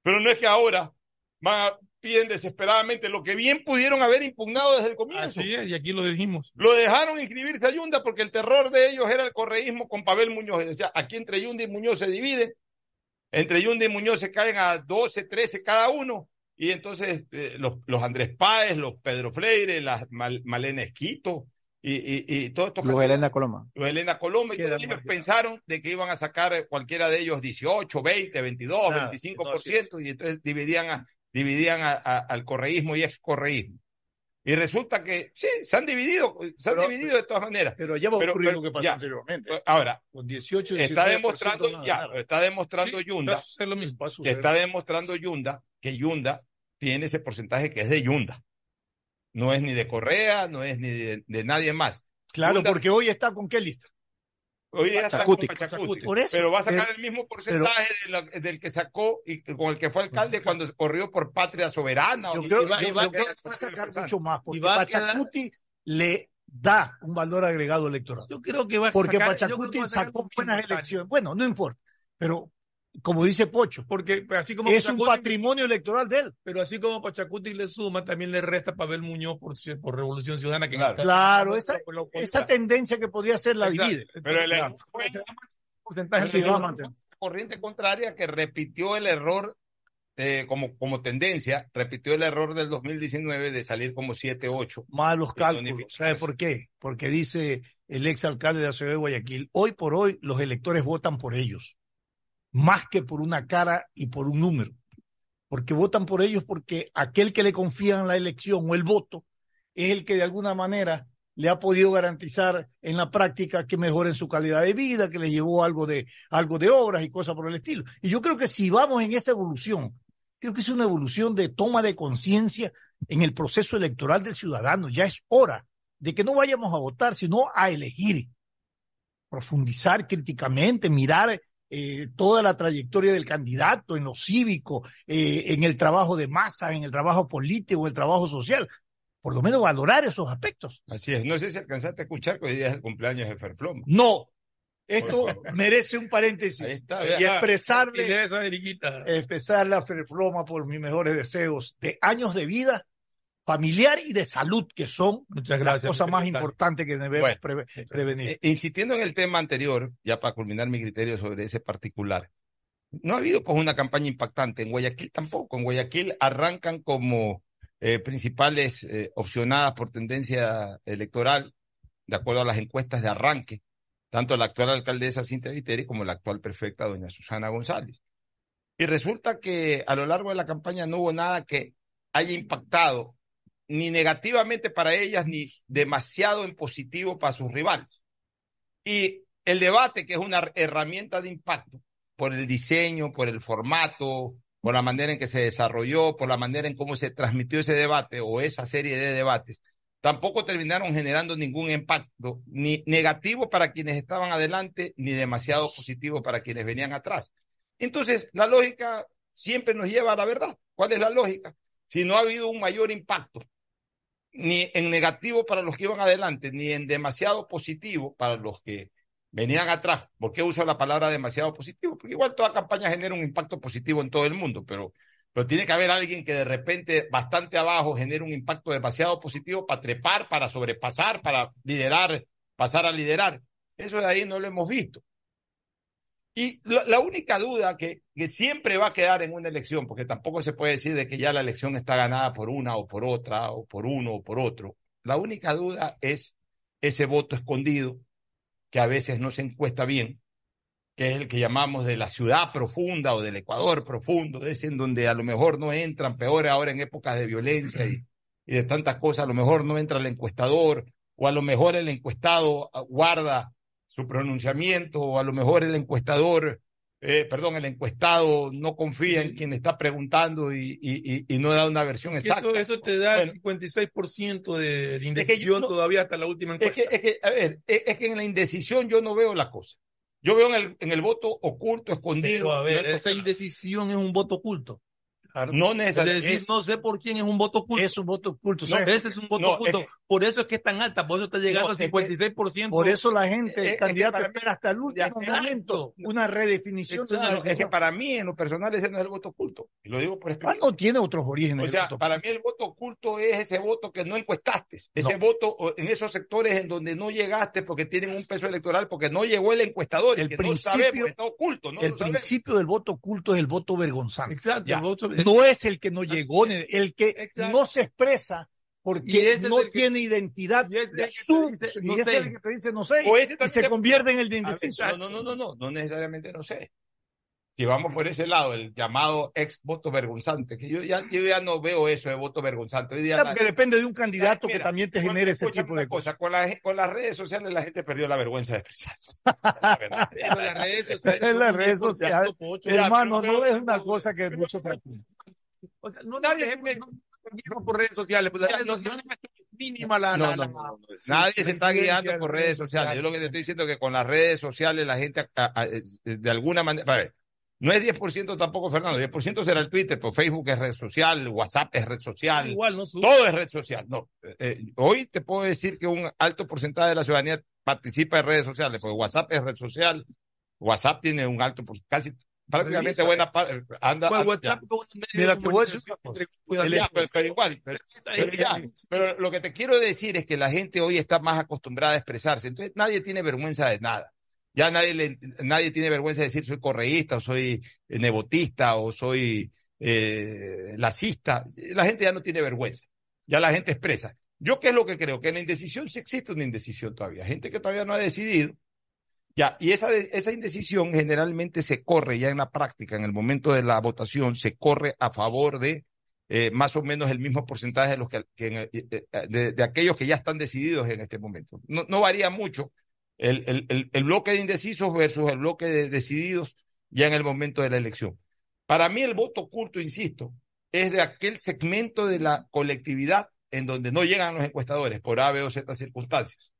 Pero no es que ahora van a, piden desesperadamente lo que bien pudieron haber impugnado desde el comienzo. Así es, y aquí lo dijimos. Lo dejaron inscribirse a Yunda porque el terror de ellos era el correísmo con Pavel Muñoz. Decía, aquí entre Yunda y Muñoz se divide, entre Yunda y Muñoz se caen a 12, 13 cada uno, y entonces eh, los, los, Andrés Páez, los Pedro Freire, las Mal, Malena Esquito, y, y, y todo esto. Luis Elena Coloma. Luis Elena Coloma, y ellos pensaron de que iban a sacar cualquiera de ellos 18, 20, 22, nah, 25%, no, y entonces dividían a, dividían a, a, al correísmo y excorreísmo. Y resulta que sí, se han dividido, se pero, han dividido de todas maneras. Pero ya va a ocurrir lo que pasó ya, anteriormente. Ahora, con 18 está demostrando, ya, está demostrando sí, Yunda, lo mismo, que está demostrando Yunda que Yunda tiene ese porcentaje que es de Yunda. No es ni de Correa, no es ni de, de nadie más. Claro, Yunda, porque hoy está con qué lista. Hoy ya está con Pachacuti, Por eso, pero va a sacar pero, el mismo porcentaje pero, de la, del que sacó y con el que fue alcalde cuando corrió por Patria Soberana. Yo creo, que va a sacar mucho más, porque Pachacuti le da un valor agregado electoral. Yo creo que va a Porque sacar, Pachacuti sacó buenas elecciones. Bueno, no importa, pero como dice Pocho, porque así como es Pachacuti, un patrimonio electoral de él. Pero así como Pachacuti le suma, también le resta Pavel Muñoz por, por Revolución Ciudadana. Que claro, claro esa, esa, tendencia que podría ser la Exacto. divide. Pero el claro. porcentaje sí, corriente contraria que repitió el error eh, como, como tendencia, repitió el error del 2019 de salir como 7-8. Malos cálculos. ¿Sabe por qué? Porque dice el ex alcalde de la ciudad de Guayaquil, hoy por hoy los electores votan por ellos más que por una cara y por un número. Porque votan por ellos porque aquel que le confían la elección o el voto es el que de alguna manera le ha podido garantizar en la práctica que mejoren su calidad de vida, que le llevó algo de, algo de obras y cosas por el estilo. Y yo creo que si vamos en esa evolución, creo que es una evolución de toma de conciencia en el proceso electoral del ciudadano. Ya es hora de que no vayamos a votar, sino a elegir, profundizar críticamente, mirar eh, toda la trayectoria del candidato en lo cívico, eh, en el trabajo de masa, en el trabajo político, en el trabajo social. Por lo menos valorar esos aspectos. Así es. No sé si alcanzaste a escuchar que hoy día es el cumpleaños de Ferfloma. No. Esto merece un paréntesis está, y expresarle, esa, expresarle a Ferfloma por mis mejores deseos de años de vida familiar y de salud, que son Muchas gracias, las cosas más importantes que debemos bueno, pre prevenir. Eh, insistiendo en el tema anterior, ya para culminar mi criterio sobre ese particular, no ha habido pues una campaña impactante. En Guayaquil tampoco. En Guayaquil arrancan como eh, principales eh, opcionadas por tendencia electoral, de acuerdo a las encuestas de arranque, tanto la actual alcaldesa Cintia Viteri como la actual prefecta doña Susana González. Y resulta que a lo largo de la campaña no hubo nada que haya impactado ni negativamente para ellas, ni demasiado en positivo para sus rivales. Y el debate, que es una herramienta de impacto, por el diseño, por el formato, por la manera en que se desarrolló, por la manera en cómo se transmitió ese debate o esa serie de debates, tampoco terminaron generando ningún impacto, ni negativo para quienes estaban adelante, ni demasiado positivo para quienes venían atrás. Entonces, la lógica siempre nos lleva a la verdad. ¿Cuál es la lógica? Si no ha habido un mayor impacto ni en negativo para los que iban adelante, ni en demasiado positivo para los que venían atrás. ¿Por qué uso la palabra demasiado positivo? Porque igual toda campaña genera un impacto positivo en todo el mundo, pero, pero tiene que haber alguien que de repente bastante abajo genere un impacto demasiado positivo para trepar, para sobrepasar, para liderar, pasar a liderar. Eso de ahí no lo hemos visto. Y la, la única duda que, que, siempre va a quedar en una elección, porque tampoco se puede decir de que ya la elección está ganada por una o por otra, o por uno o por otro. La única duda es ese voto escondido, que a veces no se encuesta bien, que es el que llamamos de la ciudad profunda o del Ecuador profundo, ese en donde a lo mejor no entran, peor ahora en épocas de violencia y, y de tantas cosas, a lo mejor no entra el encuestador, o a lo mejor el encuestado guarda su pronunciamiento, o a lo mejor el encuestador, eh, perdón, el encuestado no confía en quien está preguntando y, y, y no da una versión exacta. Eso, eso te da bueno, el 56% de indecisión es no, todavía hasta la última encuesta. Es que, es que, a ver, es, es, que en la indecisión yo no veo la cosa. Yo veo en el, en el voto oculto, escondido. Pero a ver, esa indecisión es un voto oculto. No necesariamente. no sé por quién es un voto oculto. Es un voto oculto. ese es un voto oculto. por eso es que es tan alta, por eso está llegando al 56%. por eso la gente, el candidato espera hasta el último momento una redefinición. es que para mí, en lo personal, ese no es el voto oculto. Y lo digo por experiencia. no tiene otros orígenes. O sea, para mí el voto oculto es ese voto que no encuestaste. Ese voto en esos sectores en donde no llegaste porque tienen un peso electoral, porque no llegó el encuestador. El principio, está oculto. el principio del voto oculto es el voto vergonzante. Exacto. No es el que no llegó, el que no se expresa porque no tiene identidad. Y, es, el que te dice no sé, y se convierte en el de indeciso. No, no, no, no, no necesariamente no sé si vamos por ese lado, el llamado ex voto vergonzante, que yo ya, yo ya no veo eso de voto vergonzante. Hoy porque depende de un candidato que también te genere ese tipo de cosas. Con, con las redes sociales la gente perdió la vergüenza de expresarse. en las redes sociales. en las redes sociales. Hermano, no es una cosa que es mucho tranquilo. O sea, no, nadie no, por redes sociales, pues mínima la, Nadie se está guiando por redes sociales. Yo lo que te estoy diciendo es que con las redes sociales la gente de alguna manera, a ver, no es 10% tampoco, Fernando. 10% será el Twitter, pero Facebook es red social, WhatsApp es red social. Igual, no Todo es red social. No. Eh, eh, hoy te puedo decir que un alto porcentaje de la ciudadanía participa en redes sociales, porque WhatsApp es red social. WhatsApp tiene un alto, pues casi prácticamente buena parte. Anda, pues WhatsApp, mira, te voy a decir, pero, igual, pero lo que te quiero decir es que la gente hoy está más acostumbrada a expresarse, entonces nadie tiene vergüenza de nada. Ya nadie, nadie tiene vergüenza de decir soy correísta o soy eh, nebotista o soy eh, lacista. La gente ya no tiene vergüenza. Ya la gente expresa. Yo qué es lo que creo? Que en la indecisión sí existe una indecisión todavía. Gente que todavía no ha decidido. Ya, y esa, esa indecisión generalmente se corre ya en la práctica, en el momento de la votación, se corre a favor de eh, más o menos el mismo porcentaje de, los que, de, aquellos que ya están decididos en este momento. No, no varía mucho, el, el, el, bloque de indecisos versus el bloque de decididos ya en el momento de la elección. Para mí el voto oculto, insisto, es de aquel segmento de la colectividad en donde no llegan los encuestadores por A, B o Z circunstancias.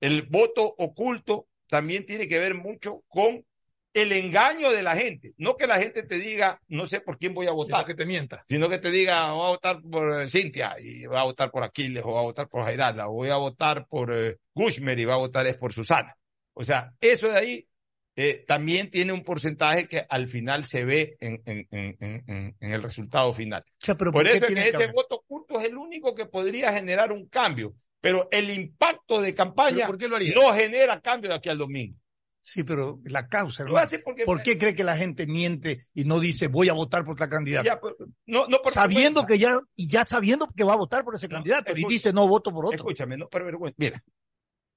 El voto oculto también tiene que ver mucho con el engaño de la gente. No que la gente te diga, no sé por quién voy a votar. que te mienta. Sino que te diga, voy a votar por eh, Cintia y voy a votar por Aquiles o voy a votar por Jairala o voy a votar por eh, Gushmer y voy a votar es por Susana. O sea, eso de ahí eh, también tiene un porcentaje que al final se ve en, en, en, en el resultado final. por, eso es que ese voto oculto es el único que podría generar un cambio. Pero el impacto de campaña no genera cambio de aquí al domingo. Sí, pero la causa, ¿Por qué cree que la gente miente y no dice voy a votar por tal candidato? Pues, no, no sabiendo que ya, y ya sabiendo que va a votar por ese candidato y dice no voto por otro. Escúchame, no por vergüenza. Mira,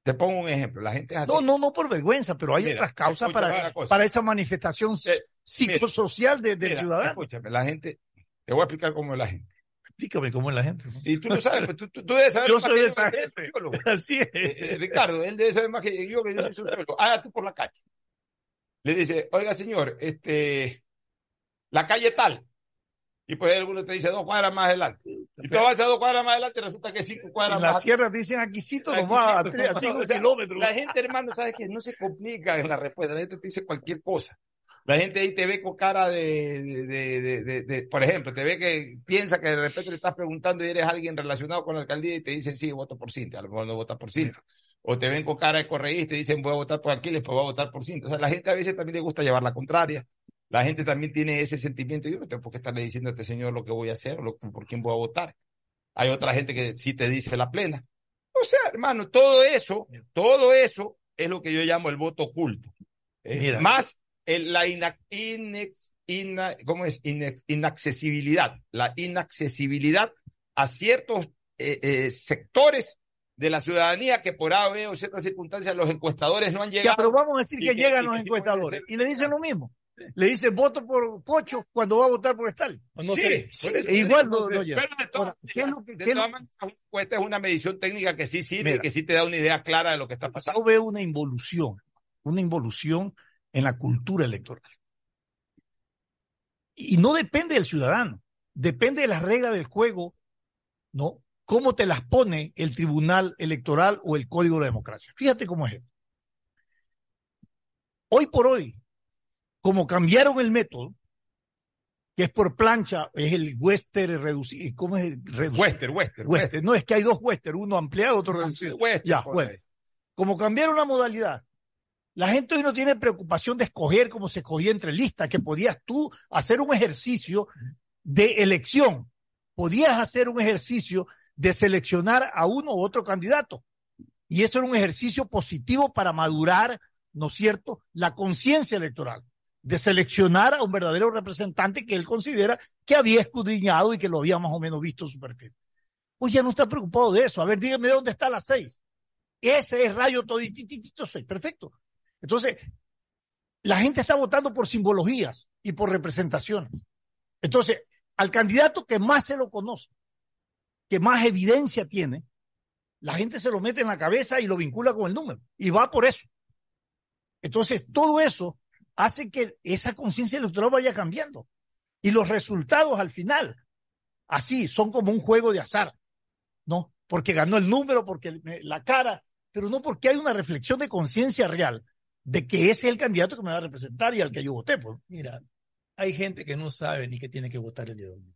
te pongo un ejemplo. La gente No, no, no por vergüenza, pero hay otras causas para, para esa manifestación eh, psicosocial de, del ciudadano. Escúchame, la gente, te voy a explicar cómo es la gente. Explícame cómo es la gente. Y tú lo sabes, pues, tú, tú, debes saber. Yo soy de esa gente. Así es. Eh, eh, Ricardo, él debe saber más que yo, que yo soy sociólogo. Ah, tú por la calle. Le dice, oiga señor, este, la calle tal. Y pues alguno te dice dos cuadras más adelante. Y tú vas a dos cuadras más adelante, resulta que cinco cuadras en más. Las sierras dicen aquisito nomás, a, cinco kilómetros. La gente, hermano, sabes que no se complica en la respuesta. La gente te dice cualquier cosa. La gente ahí te ve con cara de, de, de, de, por ejemplo, te ve que piensa que de repente le estás preguntando y eres alguien relacionado con la alcaldía y te dicen, sí, voto por Cintia, a lo mejor no vota por Cintia. O te ven con cara de correísta y dicen, voy a votar por Aquiles, pues voy a votar por Cintia. O sea, la gente a veces también le gusta llevar la contraria. La gente también tiene ese sentimiento. Yo no tengo por qué estarle diciendo a este señor lo que voy a hacer o por quién voy a votar. Hay otra gente que sí te dice la plena. O sea, hermano, todo eso, todo eso es lo que yo llamo el voto oculto. Eh, más la ¿cómo es? inaccesibilidad, la inaccesibilidad a ciertos eh, eh, sectores de la ciudadanía que por A, B o ciertas circunstancias los encuestadores no han llegado. pero vamos a decir que, llegan los encuestadores y le dicen lo mismo. Le dice voto por Pocho cuando va a votar por Stalin. sí, igual no, llega. Pero de, todas maneras, es una medición técnica que sí sirve, que sí te da una idea clara de lo que está pasando. Yo veo una involución, una involución en la cultura electoral. Y no depende del ciudadano, depende de las reglas del juego, ¿no? Cómo te las pone el Tribunal Electoral o el Código de la Democracia. Fíjate cómo es. Hoy por hoy, como cambiaron el método, que es por plancha, es el western reducido. ¿Cómo es el reducido? Western, western, western. No, es que hay dos western, uno ampliado, otro reducido. Ya, bueno. Como cambiaron la modalidad, la gente hoy no tiene preocupación de escoger como se escogía entre listas, que podías tú hacer un ejercicio de elección, podías hacer un ejercicio de seleccionar a uno u otro candidato. Y eso era un ejercicio positivo para madurar, ¿no es cierto?, la conciencia electoral, de seleccionar a un verdadero representante que él considera que había escudriñado y que lo había más o menos visto su perfil. Pues ya no está preocupado de eso. A ver, dígame dónde está la seis. Ese es rayo todititito seis. Perfecto. Entonces, la gente está votando por simbologías y por representaciones. Entonces, al candidato que más se lo conoce, que más evidencia tiene, la gente se lo mete en la cabeza y lo vincula con el número y va por eso. Entonces, todo eso hace que esa conciencia electoral vaya cambiando. Y los resultados al final, así, son como un juego de azar, ¿no? Porque ganó el número, porque la cara, pero no porque hay una reflexión de conciencia real de que ese es el candidato que me va a representar y al que yo voté. Pues. Mira, hay gente que no sabe ni que tiene que votar el día de hoy.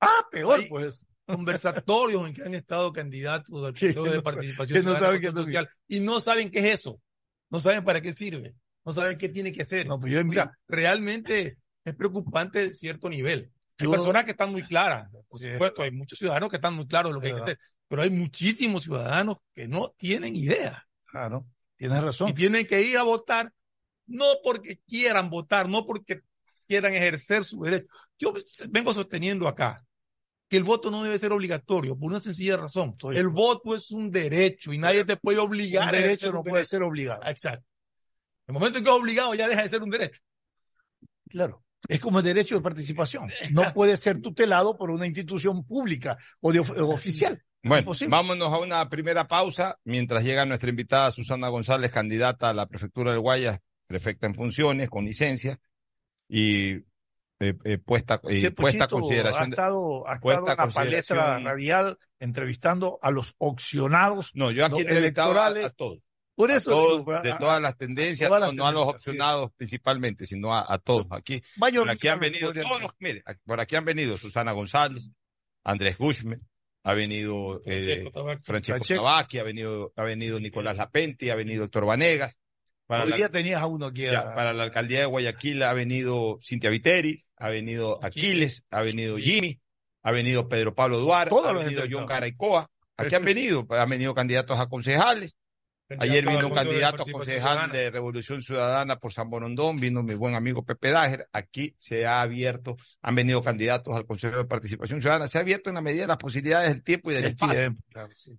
Ah, peor, pues conversatorios en que han estado candidatos al Consejo de Participación Social y no saben qué es eso, no saben para qué sirve, no saben qué tiene que hacer. No, pues yo o sea, realmente es preocupante cierto nivel. Hay personas que están muy claras, por supuesto, hay muchos ciudadanos que están muy claros de lo que hay que hacer, pero hay muchísimos ciudadanos que no tienen idea. Claro, tienes razón. Y tienen que ir a votar no porque quieran votar, no porque quieran ejercer su derecho. Yo vengo sosteniendo acá que el voto no debe ser obligatorio por una sencilla razón. El voto es un derecho y nadie te puede obligar. Un derecho no puede ser obligado. Exacto. El momento en que es obligado ya deja de ser un derecho. Claro. Es como el derecho de participación. No puede ser tutelado por una institución pública o, de, oficial. Bueno, vámonos a una primera pausa mientras llega nuestra invitada Susana González, candidata a la prefectura del Guayas, prefecta en funciones, con licencia. Y eh, eh, puesta, eh, puesta consideración. Ha estado, ha estado en la palestra radial entrevistando a los opcionados no, yo aquí electorales. A, todos. Por eso. de todas las tendencias, no, a los opcionados principalmente, sino a, todos. Aquí, por aquí han venido todos, mire, por aquí han venido Susana González, Andrés Gushme, ha venido Francesco Tabaqui, ha venido, ha venido Nicolás Lapenti, ha venido Héctor Vanegas. Para Hoy día tenías a uno aquí. para la alcaldía de Guayaquil ha venido Cintia Viteri, ha venido Aquiles, ha venido Jimmy, ha venido Pedro Pablo Duarte, ha venido John Caraicoa. Aquí han venido, han venido candidatos a concejales. Ayer vino un candidato a concejal de Revolución Ciudadana por San Borondón, vino mi buen amigo Pepe Dager. Aquí se ha abierto, han venido candidatos al Consejo de Participación Ciudadana. Se ha abierto en la medida de las posibilidades del tiempo y del espacio.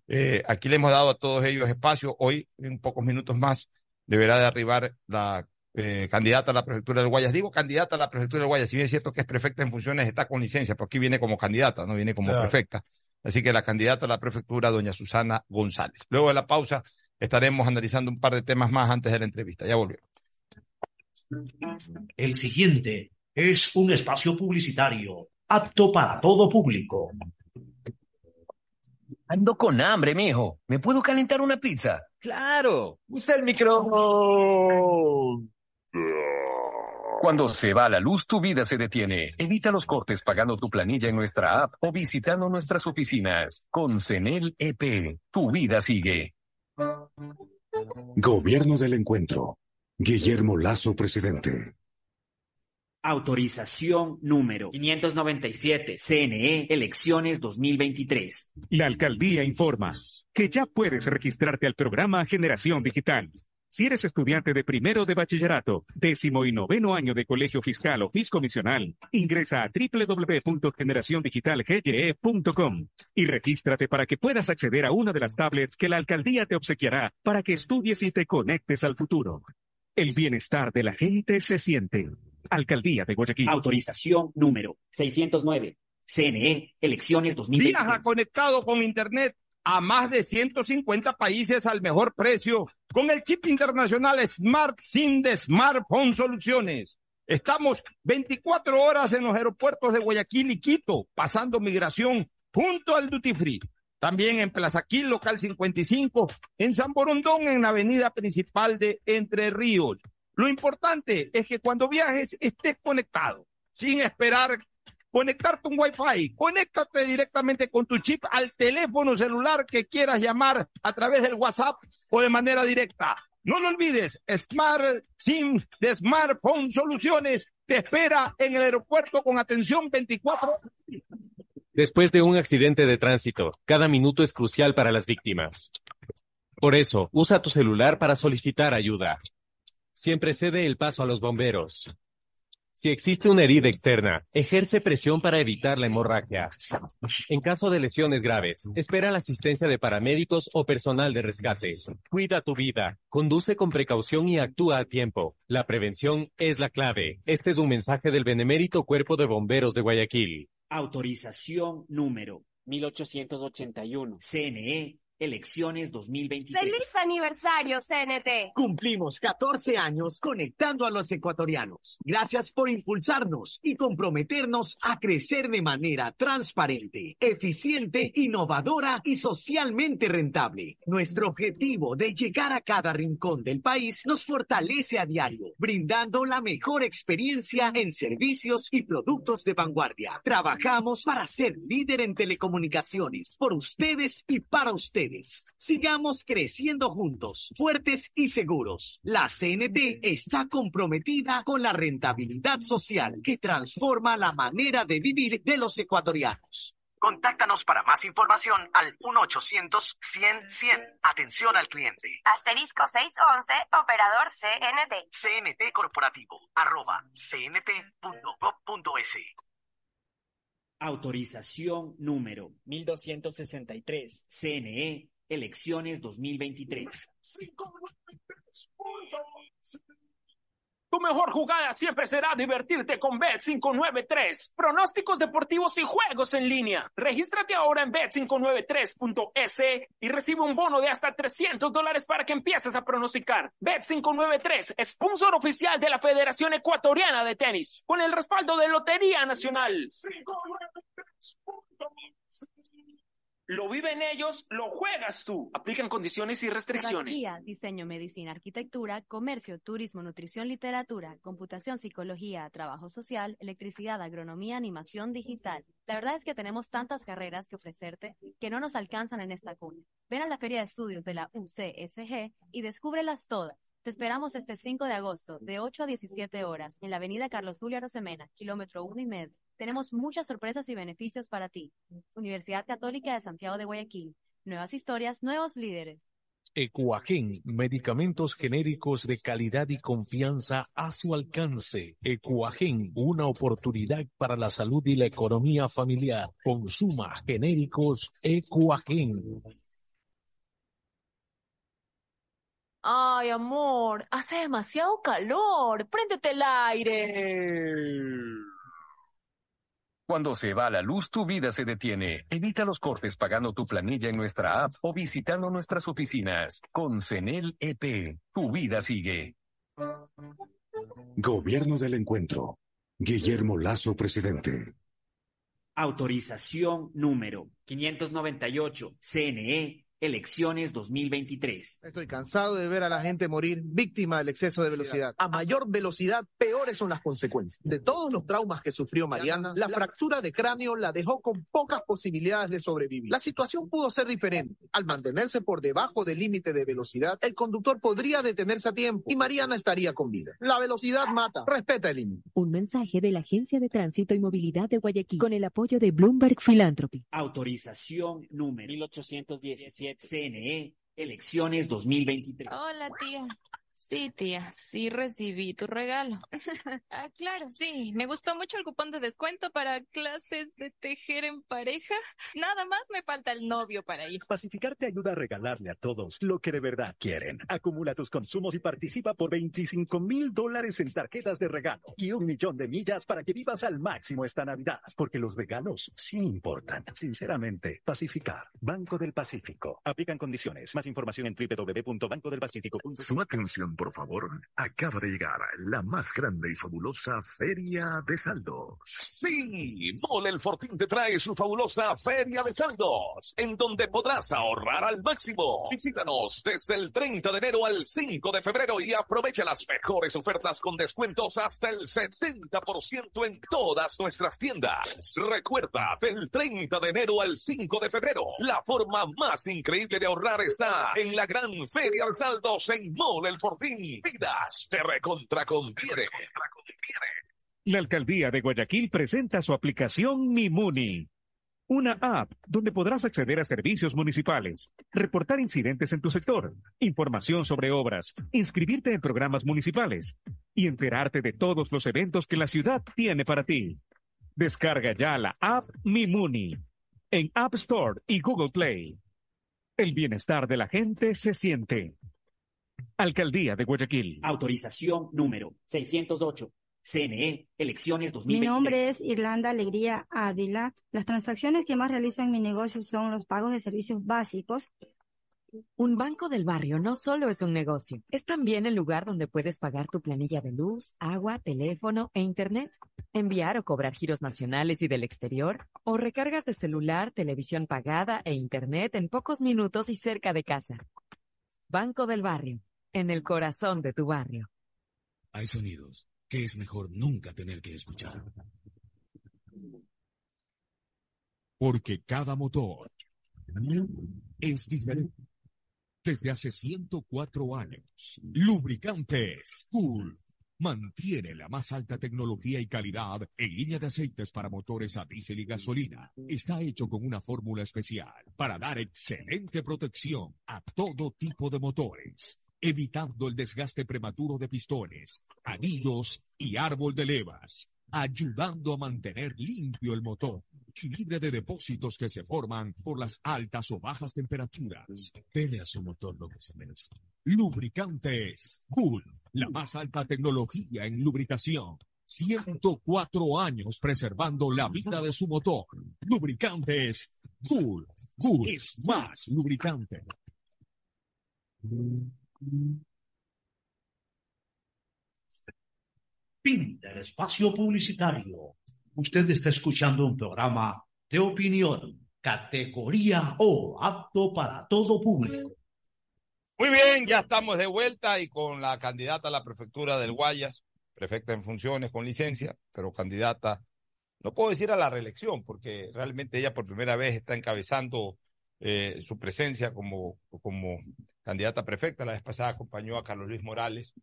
Eh, aquí le hemos dado a todos ellos espacio. Hoy, en pocos minutos más, deberá de arribar la eh, candidata a la prefectura del Guayas. Digo candidata a la prefectura del Guayas, si bien es cierto que es prefecta en funciones, está con licencia, pero aquí viene como candidata, no viene como prefecta. Así que la candidata a la prefectura, doña Susana González. Luego de la pausa estaremos analizando un par de temas más antes de la entrevista. Ya volvemos. El siguiente es un espacio publicitario apto para todo público. Ando con hambre, mijo. ¿Me puedo calentar una pizza? Claro. Usa el micrófono. Cuando se va la luz, tu vida se detiene. Evita los cortes pagando tu planilla en nuestra app o visitando nuestras oficinas. Con CENEL EP, tu vida sigue. Gobierno del Encuentro. Guillermo Lazo, presidente. Autorización número 597. CNE Elecciones 2023. La alcaldía informa que ya puedes registrarte al programa Generación Digital. Si eres estudiante de primero de bachillerato, décimo y noveno año de colegio fiscal o fiscomisional, ingresa a www.generaciondigitalgye.com y regístrate para que puedas acceder a una de las tablets que la alcaldía te obsequiará para que estudies y te conectes al futuro. El bienestar de la gente se siente. Alcaldía de Guayaquil. Autorización número 609. CNE, elecciones 2023. Viaja conectado con Internet a más de 150 países al mejor precio con el chip internacional Smart SIM de Smartphone Soluciones. Estamos 24 horas en los aeropuertos de Guayaquil y Quito, pasando migración junto al Duty Free. También en Plaza Quil, local 55, en San Borondón, en la avenida principal de Entre Ríos. Lo importante es que cuando viajes estés conectado. sin esperar conectarte un Wi-Fi. Conéctate directamente con tu chip al teléfono celular que quieras llamar a través del WhatsApp o de manera directa. No lo olvides, Smart SIM de Smartphone Soluciones te espera en el aeropuerto con atención 24 Después de un accidente de tránsito, cada minuto es crucial para las víctimas. Por eso, usa tu celular para solicitar ayuda. Siempre cede el paso a los bomberos. Si existe una herida externa, ejerce presión para evitar la hemorragia. En caso de lesiones graves, espera la asistencia de paramédicos o personal de rescate. Cuida tu vida, conduce con precaución y actúa a tiempo. La prevención es la clave. Este es un mensaje del Benemérito Cuerpo de Bomberos de Guayaquil. Autorización número 1881. CNE Elecciones 2023. ¡Feliz aniversario, CNT! Cumplimos 14 años conectando a los ecuatorianos. Gracias por impulsarnos y comprometernos a crecer de manera transparente, eficiente, innovadora y socialmente rentable. Nuestro objetivo de llegar a cada rincón del país nos fortalece a diario, brindando la mejor experiencia en servicios y productos de vanguardia. Trabajamos para ser líder en telecomunicaciones, por ustedes y para ustedes. Sigamos creciendo juntos, fuertes y seguros. La CNT está comprometida con la rentabilidad social que transforma la manera de vivir de los ecuatorianos. Contáctanos para más información al 1-800-100-100. Atención al cliente. Asterisco 611, operador CNT. CNT Corporativo, arroba cnt.gov.es. Autorización número 1263. CNE, elecciones 2023. Tu mejor jugada siempre será divertirte con Bet593. Pronósticos deportivos y juegos en línea. Regístrate ahora en bet593.es y recibe un bono de hasta 300 dólares para que empieces a pronosticar. Bet593, sponsor oficial de la Federación Ecuatoriana de Tenis, con el respaldo de Lotería Nacional. Lo viven ellos, lo juegas tú. Aplican condiciones y restricciones. Geografía, diseño, medicina, arquitectura, comercio, turismo, nutrición, literatura, computación, psicología, trabajo social, electricidad, agronomía, animación digital. La verdad es que tenemos tantas carreras que ofrecerte que no nos alcanzan en esta cuna. Ven a la Feria de Estudios de la UCSG y descúbrelas todas. Te esperamos este 5 de agosto, de 8 a 17 horas, en la avenida Carlos Julio Arosemena, kilómetro 1 y medio. Tenemos muchas sorpresas y beneficios para ti. Universidad Católica de Santiago de Guayaquil. Nuevas historias, nuevos líderes. Ecuagen, medicamentos genéricos de calidad y confianza a su alcance. Ecuagen, una oportunidad para la salud y la economía familiar. Consuma genéricos Ecuagen. Ay, amor, hace demasiado calor. Préndete el aire. Cuando se va la luz, tu vida se detiene. Evita los cortes pagando tu planilla en nuestra app o visitando nuestras oficinas. Con CENEL EP, tu vida sigue. Gobierno del Encuentro. Guillermo Lazo, presidente. Autorización número 598. CNE Elecciones 2023. Estoy cansado de ver a la gente morir víctima del exceso de velocidad. A mayor velocidad, peores son las consecuencias. De todos los traumas que sufrió Mariana, la fractura de cráneo la dejó con pocas posibilidades de sobrevivir. La situación pudo ser diferente. Al mantenerse por debajo del límite de velocidad, el conductor podría detenerse a tiempo y Mariana estaría con vida. La velocidad mata. Respeta el límite. Un mensaje de la Agencia de Tránsito y Movilidad de Guayaquil con el apoyo de Bloomberg Philanthropy. Autorización número 1817. CNE, elecciones 2023. Hola, tía. Sí, tía, sí recibí tu regalo. ah, claro, sí. Me gustó mucho el cupón de descuento para clases de tejer en pareja. Nada más me falta el novio para ir. Pacificar te ayuda a regalarle a todos lo que de verdad quieren. Acumula tus consumos y participa por 25 mil dólares en tarjetas de regalo y un millón de millas para que vivas al máximo esta Navidad. Porque los regalos sí importan. Sinceramente, Pacificar. Banco del Pacífico. Aplican condiciones. Más información en www.bancodelpacifico.com. Su atención por favor. Acaba de llegar la más grande y fabulosa Feria de Saldos. Sí, Mole El Fortín te trae su fabulosa Feria de Saldos, en donde podrás ahorrar al máximo. Visítanos desde el 30 de enero al 5 de febrero y aprovecha las mejores ofertas con descuentos hasta el 70% en todas nuestras tiendas. Recuerda, del 30 de enero al 5 de febrero, la forma más increíble de ahorrar está en la gran Feria de Saldos en Mole El Fortín. Vidas te recontra conviene. La alcaldía de Guayaquil presenta su aplicación Mimuni, una app donde podrás acceder a servicios municipales, reportar incidentes en tu sector, información sobre obras, inscribirte en programas municipales y enterarte de todos los eventos que la ciudad tiene para ti. Descarga ya la app Mimuni en App Store y Google Play. El bienestar de la gente se siente. Alcaldía de Guayaquil. Autorización número 608. CNE, elecciones Mi 2023. nombre es Irlanda Alegría Ávila. Las transacciones que más realizo en mi negocio son los pagos de servicios básicos. Un banco del barrio no solo es un negocio, es también el lugar donde puedes pagar tu planilla de luz, agua, teléfono e internet, enviar o cobrar giros nacionales y del exterior, o recargas de celular, televisión pagada e internet en pocos minutos y cerca de casa. Banco del barrio, en el corazón de tu barrio. Hay sonidos que es mejor nunca tener que escuchar. Porque cada motor es diferente. Desde hace 104 años, Lubricantes Cool mantiene la más alta tecnología y calidad en línea de aceites para motores a diésel y gasolina. Está hecho con una fórmula especial para dar excelente protección a todo tipo de motores, evitando el desgaste prematuro de pistones, anillos y árbol de levas, ayudando a mantener limpio el motor y libre de depósitos que se forman por las altas o bajas temperaturas. Dele a su motor lo que se merece. Lubricantes Cool, la más alta tecnología en lubricación. 104 años preservando la vida de su motor. Lubricantes Cool. Cool es más lubricante. Fin del espacio publicitario. Usted está escuchando un programa de opinión, categoría O, apto para todo público. Muy bien, ya estamos de vuelta y con la candidata a la prefectura del Guayas, prefecta en funciones con licencia, pero candidata, no puedo decir a la reelección, porque realmente ella por primera vez está encabezando eh, su presencia como, como candidata a prefecta. La vez pasada acompañó a Carlos Luis Morales,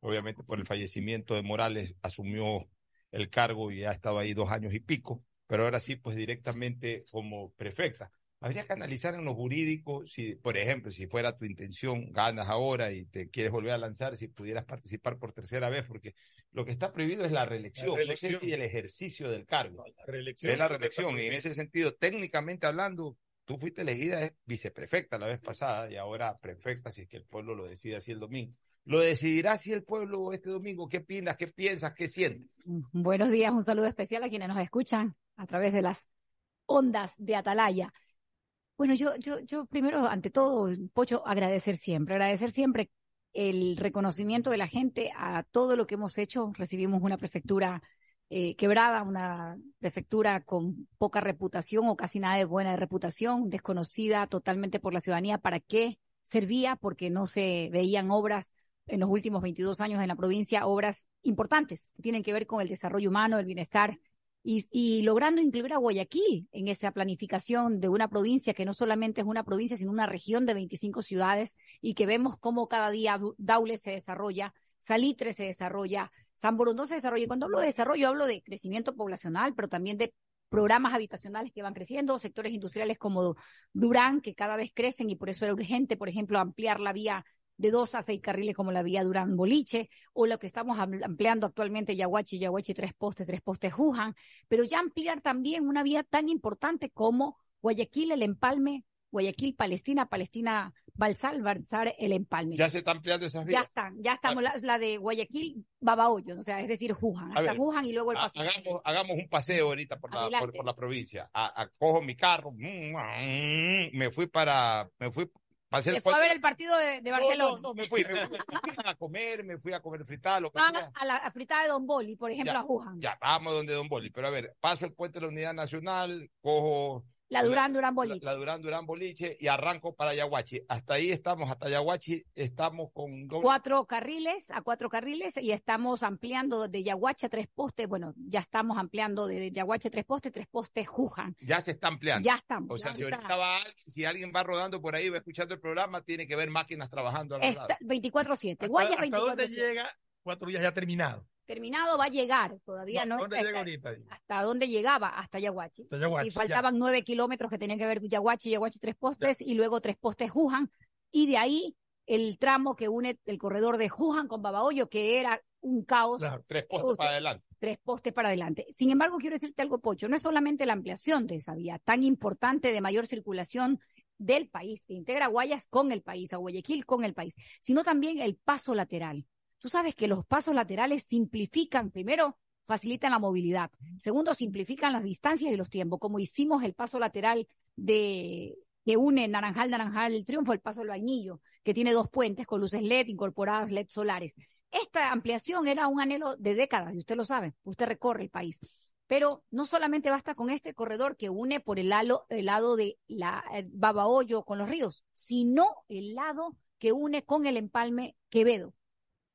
obviamente por el fallecimiento de Morales asumió el cargo y ha estado ahí dos años y pico, pero ahora sí, pues directamente como prefecta. Habría que analizar en lo jurídico, si, por ejemplo, si fuera tu intención, ganas ahora y te quieres volver a lanzar, si pudieras participar por tercera vez, porque lo que está prohibido es la reelección, La reelección. no el ejercicio del cargo. La reelección es la reelección, y en ese sentido, técnicamente hablando, tú fuiste elegida viceprefecta la vez pasada y ahora prefecta, si es que el pueblo lo decide así el domingo. Lo decidirá si el pueblo este domingo. ¿Qué opinas? ¿Qué piensas? ¿Qué sientes? Buenos días, un saludo especial a quienes nos escuchan a través de las ondas de Atalaya. Bueno, yo, yo, yo primero, ante todo, Pocho, agradecer siempre, agradecer siempre el reconocimiento de la gente a todo lo que hemos hecho. Recibimos una prefectura eh, quebrada, una prefectura con poca reputación o casi nada de buena reputación, desconocida totalmente por la ciudadanía. ¿Para qué servía? Porque no se veían obras en los últimos 22 años en la provincia, obras importantes que tienen que ver con el desarrollo humano, el bienestar y, y logrando incluir a Guayaquil en esa planificación de una provincia que no solamente es una provincia, sino una región de 25 ciudades y que vemos cómo cada día Daule se desarrolla, Salitre se desarrolla, San se desarrolla. Y Cuando hablo de desarrollo, hablo de crecimiento poblacional, pero también de programas habitacionales que van creciendo, sectores industriales como Durán, que cada vez crecen y por eso era urgente, por ejemplo, ampliar la vía de dos a seis carriles como la vía Durán Boliche, o lo que estamos am- ampliando actualmente Yaguachi, Yaguachi, tres postes, tres postes Jujan, pero ya ampliar también una vía tan importante como Guayaquil, el empalme, Guayaquil, Palestina, Palestina, Balsal, Balsar, el empalme. Ya se está ampliando esas Ya vías. están, ya estamos, la, la de Guayaquil, Babahoyo, o sea, es decir, Jujan, hasta ver, Jujan y luego el paso. Hagamos, hagamos un paseo ahorita por la, por, por la provincia. A- a- cojo mi carro, mm, mm, me fui para, me fui Se fue a ver el partido de, de No, Barcelona. No, no, me fui, me fui, me fui a comer, me fui a comer fritada, lo que Ah, sea. a la a fritada de Don Boli, por ejemplo, Ya, a Jujan. Ya, vamos donde Don Boli. Pero a ver, paso el puente de la Unidad Nacional, cojo La Durán Durán la, Boliche. la Durán Durán Boliche y arranco para Yaguachi. Hasta ahí estamos, hasta Yaguachi estamos con Cuatro carriles, a cuatro carriles, y estamos ampliando de Yaguache a tres postes. Bueno, ya estamos ampliando de Yaguache a tres postes, tres postes Jujan. Ya se está ampliando. Ya estamos, O sea, si está. ahorita va alguien, si alguien va rodando por ahí, va escuchando el programa, tiene que ver máquinas trabajando a los Está lados. 24-7. Guayas ¿Hasta dónde 24-7. llega? Cuatro días ya terminado. Terminado va a llegar, todavía no. ¿Dónde está- llega ahorita? hasta dónde llegaba, hasta Yaguachi. Hasta Yaguachi, y faltaban nueve kilómetros que tenían que ver Yaguachi, Yaguachi tres postes y luego tres postes Jujan. Y de ahí el tramo que une el corredor de Jujan con Babahoyo, que era un caos. Tres postes Usted- para adelante. tres postes para adelante. Sin embargo, quiero decirte algo, Pocho, no es solamente la ampliación de esa vía tan importante de mayor circulación del país, que integra Guayas con el país, a Guayaquil con el país, sino también el paso lateral. Tú sabes que los pasos laterales simplifican, primero, facilitan la movilidad, segundo, simplifican las distancias y los tiempos, como hicimos el paso lateral de que une Naranjal, Naranjal, el Triunfo, el paso del Vainillo, que tiene dos puentes con luces LED incorporadas, LED solares. Esta ampliación era un anhelo de décadas, y usted lo sabe, usted recorre el país. Pero no solamente basta con este corredor que une por el lado, el lado de la eh, Babahoyo con los ríos, sino el lado que une con el empalme Quevedo.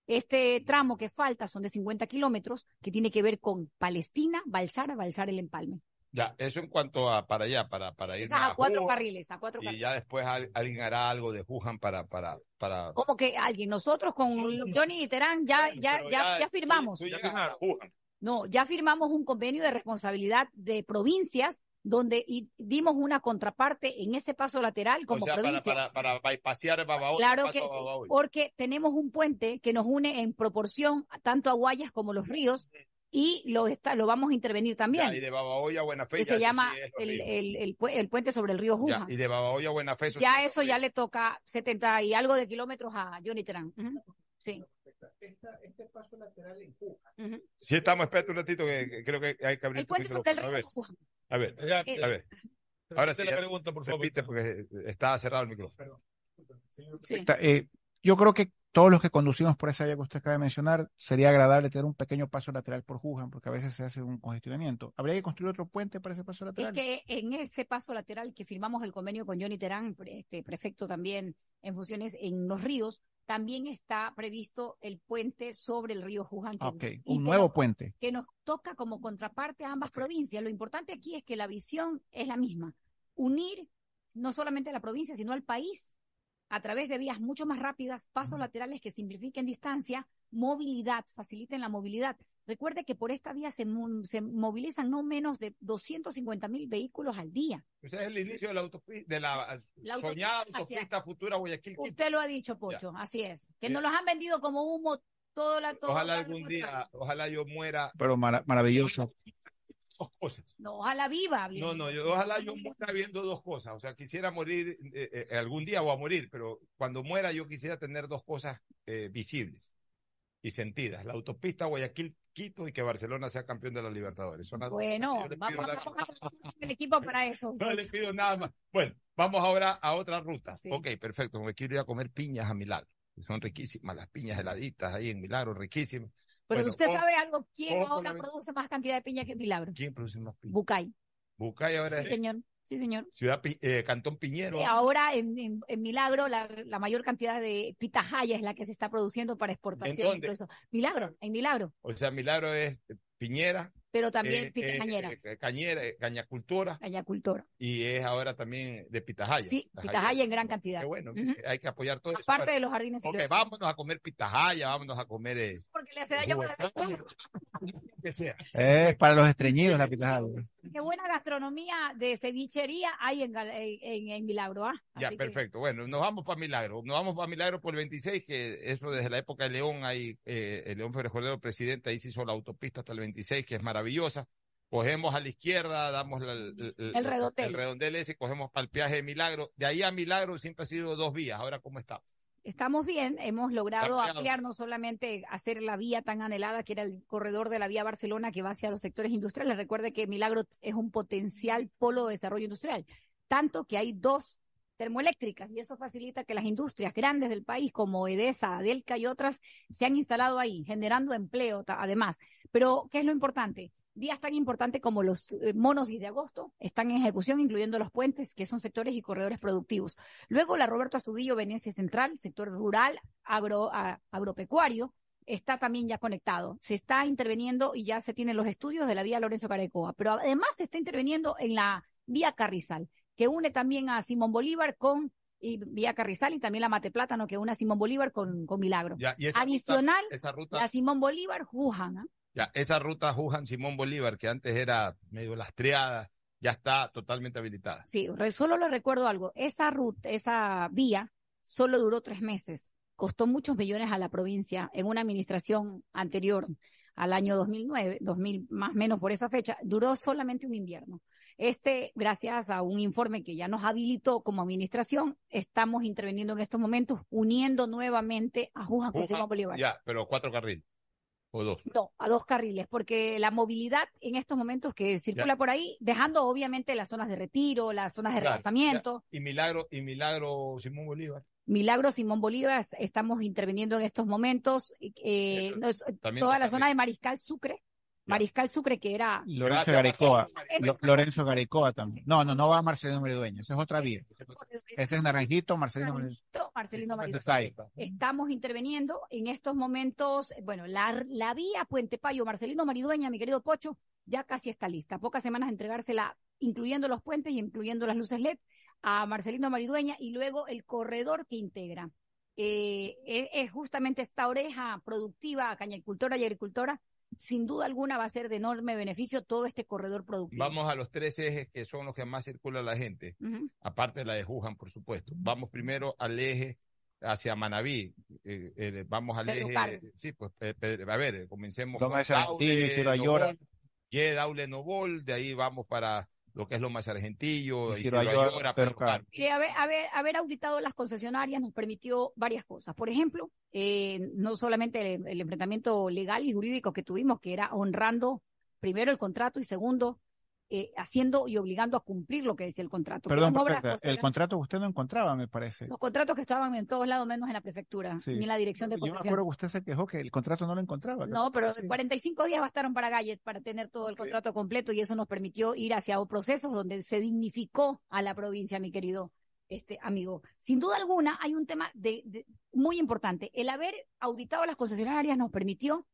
Este tramo que falta son de 50 kilómetros, que tiene que ver con Palestina, Balsara, Balsara el empalme. Ya, eso en cuanto a para allá, para, para ir Es a cuatro carriles, a cuatro Y carriles. ya después al- alguien hará algo de Wuhan para, para, para. Como que alguien, nosotros con Johnny y Terán ya, ya, ya, ya- ya firmamos. tú llegas a Wuhan. No, ya firmamos un convenio de responsabilidad de provincias donde y dimos una contraparte en ese paso lateral como o sea, para, provincia. para, para bypassear Babahoyo. Claro que sí, porque tenemos un puente que nos une en proporción tanto a Guayas como los ríos y lo está, lo vamos a intervenir también. Ya, y de Babahoyo a Buena Fe. que ya se llama sí el, el, el pu- el puente sobre el río Ya, Juja. y de Babahoyo a Buena Fe. eso Ya sí eso ya le toca 70 y algo de kilómetros a Johnny. Ujú. Sí. Este paso lateral en Juja. Ujú. Sí, estamos, espérate un ratito que, que creo que hay que abrir El puente sobre el micrófono. A ver, a ver, Eh, a ver. Ahora sí, la pregunta, por favor. repite porque está cerrado el micrófono. Sí. Ta- eh, yo creo que todos los que conducimos por esa vía que usted acaba de mencionar, sería agradable tener un pequeño paso lateral por Jujan, porque a veces se hace un congestionamiento. ¿Habría que construir otro puente para ese paso Es lateral? que en ese paso lateral que firmamos el convenio con Johnny Terán, este, prefecto también en funciones en los ríos, también está previsto el puente sobre el río Juján. que- Ok, un nuevo nos- puente. Que nos toca como contraparte a ambas provincias. Lo importante aquí es que la visión es la misma. Unir no solamente a la provincia, sino al país a través de vías mucho más rápidas, pasos laterales que simplifiquen distancia, movilidad, faciliten la movilidad. Recuerde que por esta vía se, se movilizan no menos de 250 mil vehículos al día. Ese es el inicio de la autopista, de la, La autopista soñada autopista futura Guayaquil. Quito. Usted lo ha dicho, Pocho, así es. Que Bien. nos los han vendido como humo todo la todo Ojalá la- algún día, ojalá yo muera. Pero mara- maravilloso. Dos cosas. No, ojalá viva. bien. No, no, yo, ojalá yo muera viendo dos cosas. O sea, quisiera morir eh, eh, algún día o a morir, pero cuando muera yo quisiera tener dos cosas eh, visibles y sentidas. La autopista Y que Barcelona sea campeón de la Libertadores. Son las dos Bueno, vamos, vamos a el equipo para eso. No le pido nada más. Bueno, vamos ahora a otra ruta. Ok, perfecto. Me quiero ir a comer piñas a Milagro. Son riquísimas las piñas heladitas ahí en Milagro, riquísimas. Pero Bueno, usted sabe algo, ¿quién ahora la- produce más cantidad de piña que Milagro? ¿Quién produce más piñas? Bucay. Bucay ahora Sí, es señor. Sí, señor. ciudad eh, Cantón Piñero. Ahora en, en- en Milagro la, la mayor cantidad de pitahaya es la que se está produciendo para exportación. dónde? incluso. Milagro, en Milagro, O sea, Milagro es Piñera. pero también eh, Pita eh, Cañera, eh, Cañera, eh, Cañacultura. Cañacultora. Y es ahora también de Pitahaya. Sí, pitahaya en gran cantidad. Qué bueno, Ujú. hay que apoyar todo eso. Aparte de los jardines Ok, vámonos a comer pitahaya, vámonos a comer. eh, Porque le hace daño que sea. Es para los estreñidos la pitahaya. Qué buena gastronomía de cevichería hay en, en, en- Milagro, ¿ah? Ya, que- perfecto. Bueno, nos vamos para Milagro. Nos vamos para Milagro por el 26, que eso desde la época de León, hay, eh, el León Férez Cordero, presidente, ahí se hizo la autopista hasta el 26, que es maravillosa. Cogemos a la izquierda, damos la- el, El redondel. el redondel ese, cogemos para el peaje de Milagro. De ahí a Milagro siempre ha sido dos vías. Ahora, ¿cómo está? Estamos bien, hemos logrado ampliar no solamente hacer la vía tan anhelada que era el corredor de la vía Barcelona que va hacia los sectores industriales. Recuerde que Milagro es un potencial polo de desarrollo industrial, tanto que hay dos termoeléctricas y eso facilita que las industrias grandes del país como Edesa, Adelca y otras se han instalado ahí, generando empleo además. Pero, ¿qué es lo importante? Días tan importantes como los eh, monos y de agosto están en ejecución, incluyendo los puentes, que son sectores y corredores productivos. Luego, la Roberto Astudillo Venecia Central, sector rural, agro, agropecuario, está también ya conectado. Se está interviniendo y ya se tienen los estudios de la vía Lorenzo Carecoa, pero además se está interviniendo en la vía Carrizal, que une también a Simón Bolívar con y vía Carrizal y también la Mate Plátano que une a Simón Bolívar con, con Milagro. Adicional, esa ruta, a Simón Bolívar, Jujan. ¿ah? Ya, esa ruta Jujan Simón Bolívar, que antes era medio lastreada, ya está totalmente habilitada. Sí, solo le recuerdo algo. Esa ruta, esa vía solo duró tres meses costó muchos millones a la provincia en una administración anterior al año 2009, 2000 más o menos por esa fecha, duró solamente un invierno. Este, gracias a un informe que ya nos habilitó como administración, estamos interviniendo en estos momentos, uniendo nuevamente a Juan con Bolívar. Ya, pero cuatro carriles. ¿O dos? No, a dos carriles, porque la movilidad en estos momentos que circula por ahí, dejando obviamente las zonas de retiro, las zonas de claro, Y Milagro, y Milagro Simón Bolívar. Milagro Simón Bolívar, estamos interviniendo en estos momentos, eh, toda la zona de Mariscal Sucre, Mariscal Sucre, que era... Lorenzo Garecoa. Lorenzo Garecoa también. No, no, no va Marcelino Maridueña, esa es otra vía. Ese es Naranjito, Marcelino Naranjito, Marcelino Maridueña. Estamos interviniendo en estos momentos, bueno, la, la vía Puente Payo, Marcelino Maridueña, mi querido Pocho, ya casi está lista. Pocas semanas de entregársela, incluyendo los puentes y incluyendo las luces LED a Marcelino Maridueña y luego el corredor que integra. Eh, es, justamente esta oreja productiva, cañacultora y agricultora, sin duda alguna va a ser de enorme beneficio todo este corredor productivo. Vamos a los tres ejes que son los que más circula la gente, aparte de la de Jujan, por supuesto. Vamos primero al eje hacia Manabí. Eh, eh, vamos al eje. Sí, pues, a ver, comencemos. con Daule, Daule Novol, de ahí vamos para lo que es lo más argentillo, y haber, haber, auditado las concesionarias nos permitió varias cosas. Por ejemplo, eh, no solamente el, enfrentamiento legal y jurídico que tuvimos, que era honrando primero el contrato y segundo eh, haciendo y obligando a cumplir lo que decía el contrato. Perdón, el contrato que usted no encontraba, me parece. Los contratos que estaban en todos lados, menos en la prefectura, ni en la dirección de Yo me acuerdo que usted se quejó que el contrato no lo encontraba. No, pero 45 días bastaron para Gallet para tener todo el contrato completo y eso nos permitió ir hacia procesos donde se dignificó a la provincia, mi querido este amigo. Sin duda alguna, hay un tema de, muy importante. El haber auditado las concesionarias nos permitió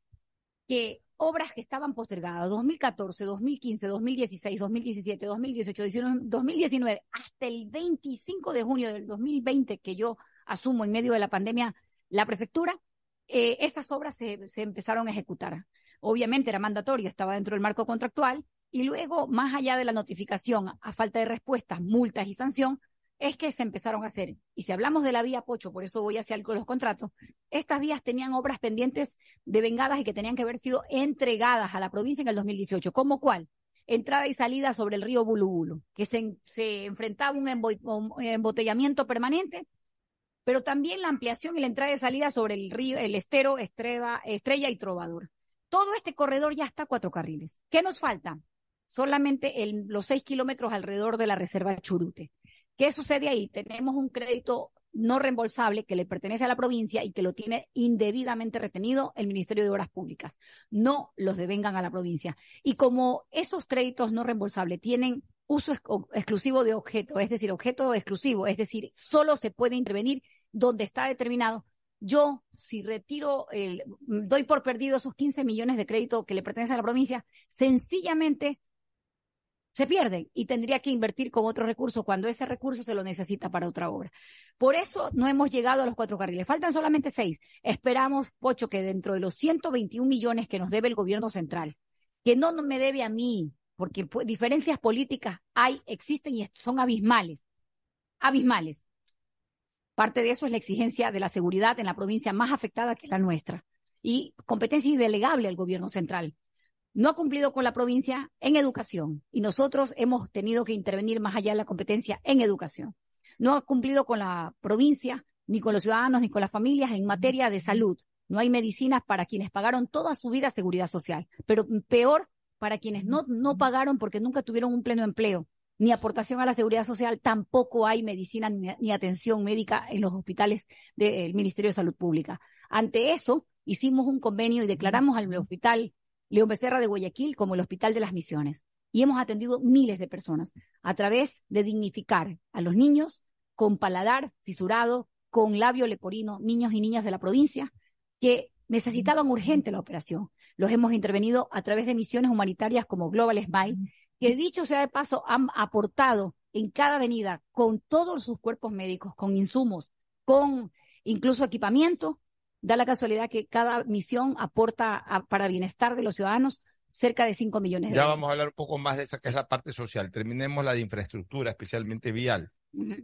que obras que estaban postergadas, 2014, 2015, 2016, 2017, 2018, 2019, hasta el 25 de junio del 2020, que yo asumo en medio de la pandemia la prefectura, eh, esas obras se, se empezaron a ejecutar. Obviamente era mandatorio, estaba dentro del marco contractual, y luego, más allá de la notificación a falta de respuestas, multas y sanción, es que se empezaron a hacer. Y si hablamos de la vía Pocho, por eso voy hacia los contratos, estas vías tenían obras pendientes de vengadas y que tenían que haber sido entregadas a la provincia en el 2018. ¿Cómo cuál? Entrada y salida sobre el río Bulubulu, que se, enfrentaba un, un embotellamiento permanente, pero también la ampliación y la entrada y salida sobre el río, el estero, Estrella, Estrella y Trovador. Todo este corredor ya está cuatro carriles. ¿Qué nos falta? Solamente los seis kilómetros alrededor de la reserva Churute. ¿Qué sucede ahí? Tenemos un crédito no reembolsable que le pertenece a la provincia y que lo tiene indebidamente retenido el Ministerio de Obras Públicas. No los devengan a la provincia. Y como esos créditos no reembolsables tienen uso exclusivo de objeto, es decir, objeto exclusivo, es decir, solo se puede intervenir donde está determinado. Yo, si retiro, el, doy por perdido esos 15 millones de crédito que le pertenece a la provincia, sencillamente se pierden y tendría que invertir con otro recurso cuando ese recurso se lo necesita para otra obra. Por eso no hemos llegado a los cuatro carriles. Faltan solamente seis. Esperamos, Pocho, que dentro de los 121 millones que nos debe el gobierno central, que no me debe a mí, porque diferencias políticas hay, existen y son abismales. Abismales. Parte de eso es la exigencia de la seguridad en la provincia más afectada que es la nuestra y competencia indelegable al gobierno central no ha cumplido con la provincia en educación y nosotros hemos tenido que intervenir más allá de la competencia en educación. No ha cumplido con la provincia, ni con los ciudadanos, ni con las familias en materia de salud. No hay medicinas para quienes pagaron toda su vida seguridad social, pero peor para quienes no, no pagaron porque nunca tuvieron un pleno empleo ni aportación a la seguridad social, tampoco hay medicina ni, ni atención médica en los hospitales del Ministerio de Salud Pública. Ante eso, hicimos un convenio y declaramos al hospital León Becerra de Guayaquil como el Hospital de las Misiones. Y hemos atendido miles de personas a través de dignificar a los niños con paladar fisurado, con labio leporino, niños y niñas de la provincia que necesitaban urgente la operación. Los hemos intervenido a través de misiones humanitarias como Global Smile, que dicho sea de paso, han aportado en cada avenida con todos sus cuerpos médicos, con insumos, con incluso equipamiento. Da la casualidad que cada misión aporta a- para bienestar de los ciudadanos cerca de 5 millones de Ya dólares. vamos a hablar un poco más de esa que es la parte social. Terminemos la de infraestructura, especialmente vial.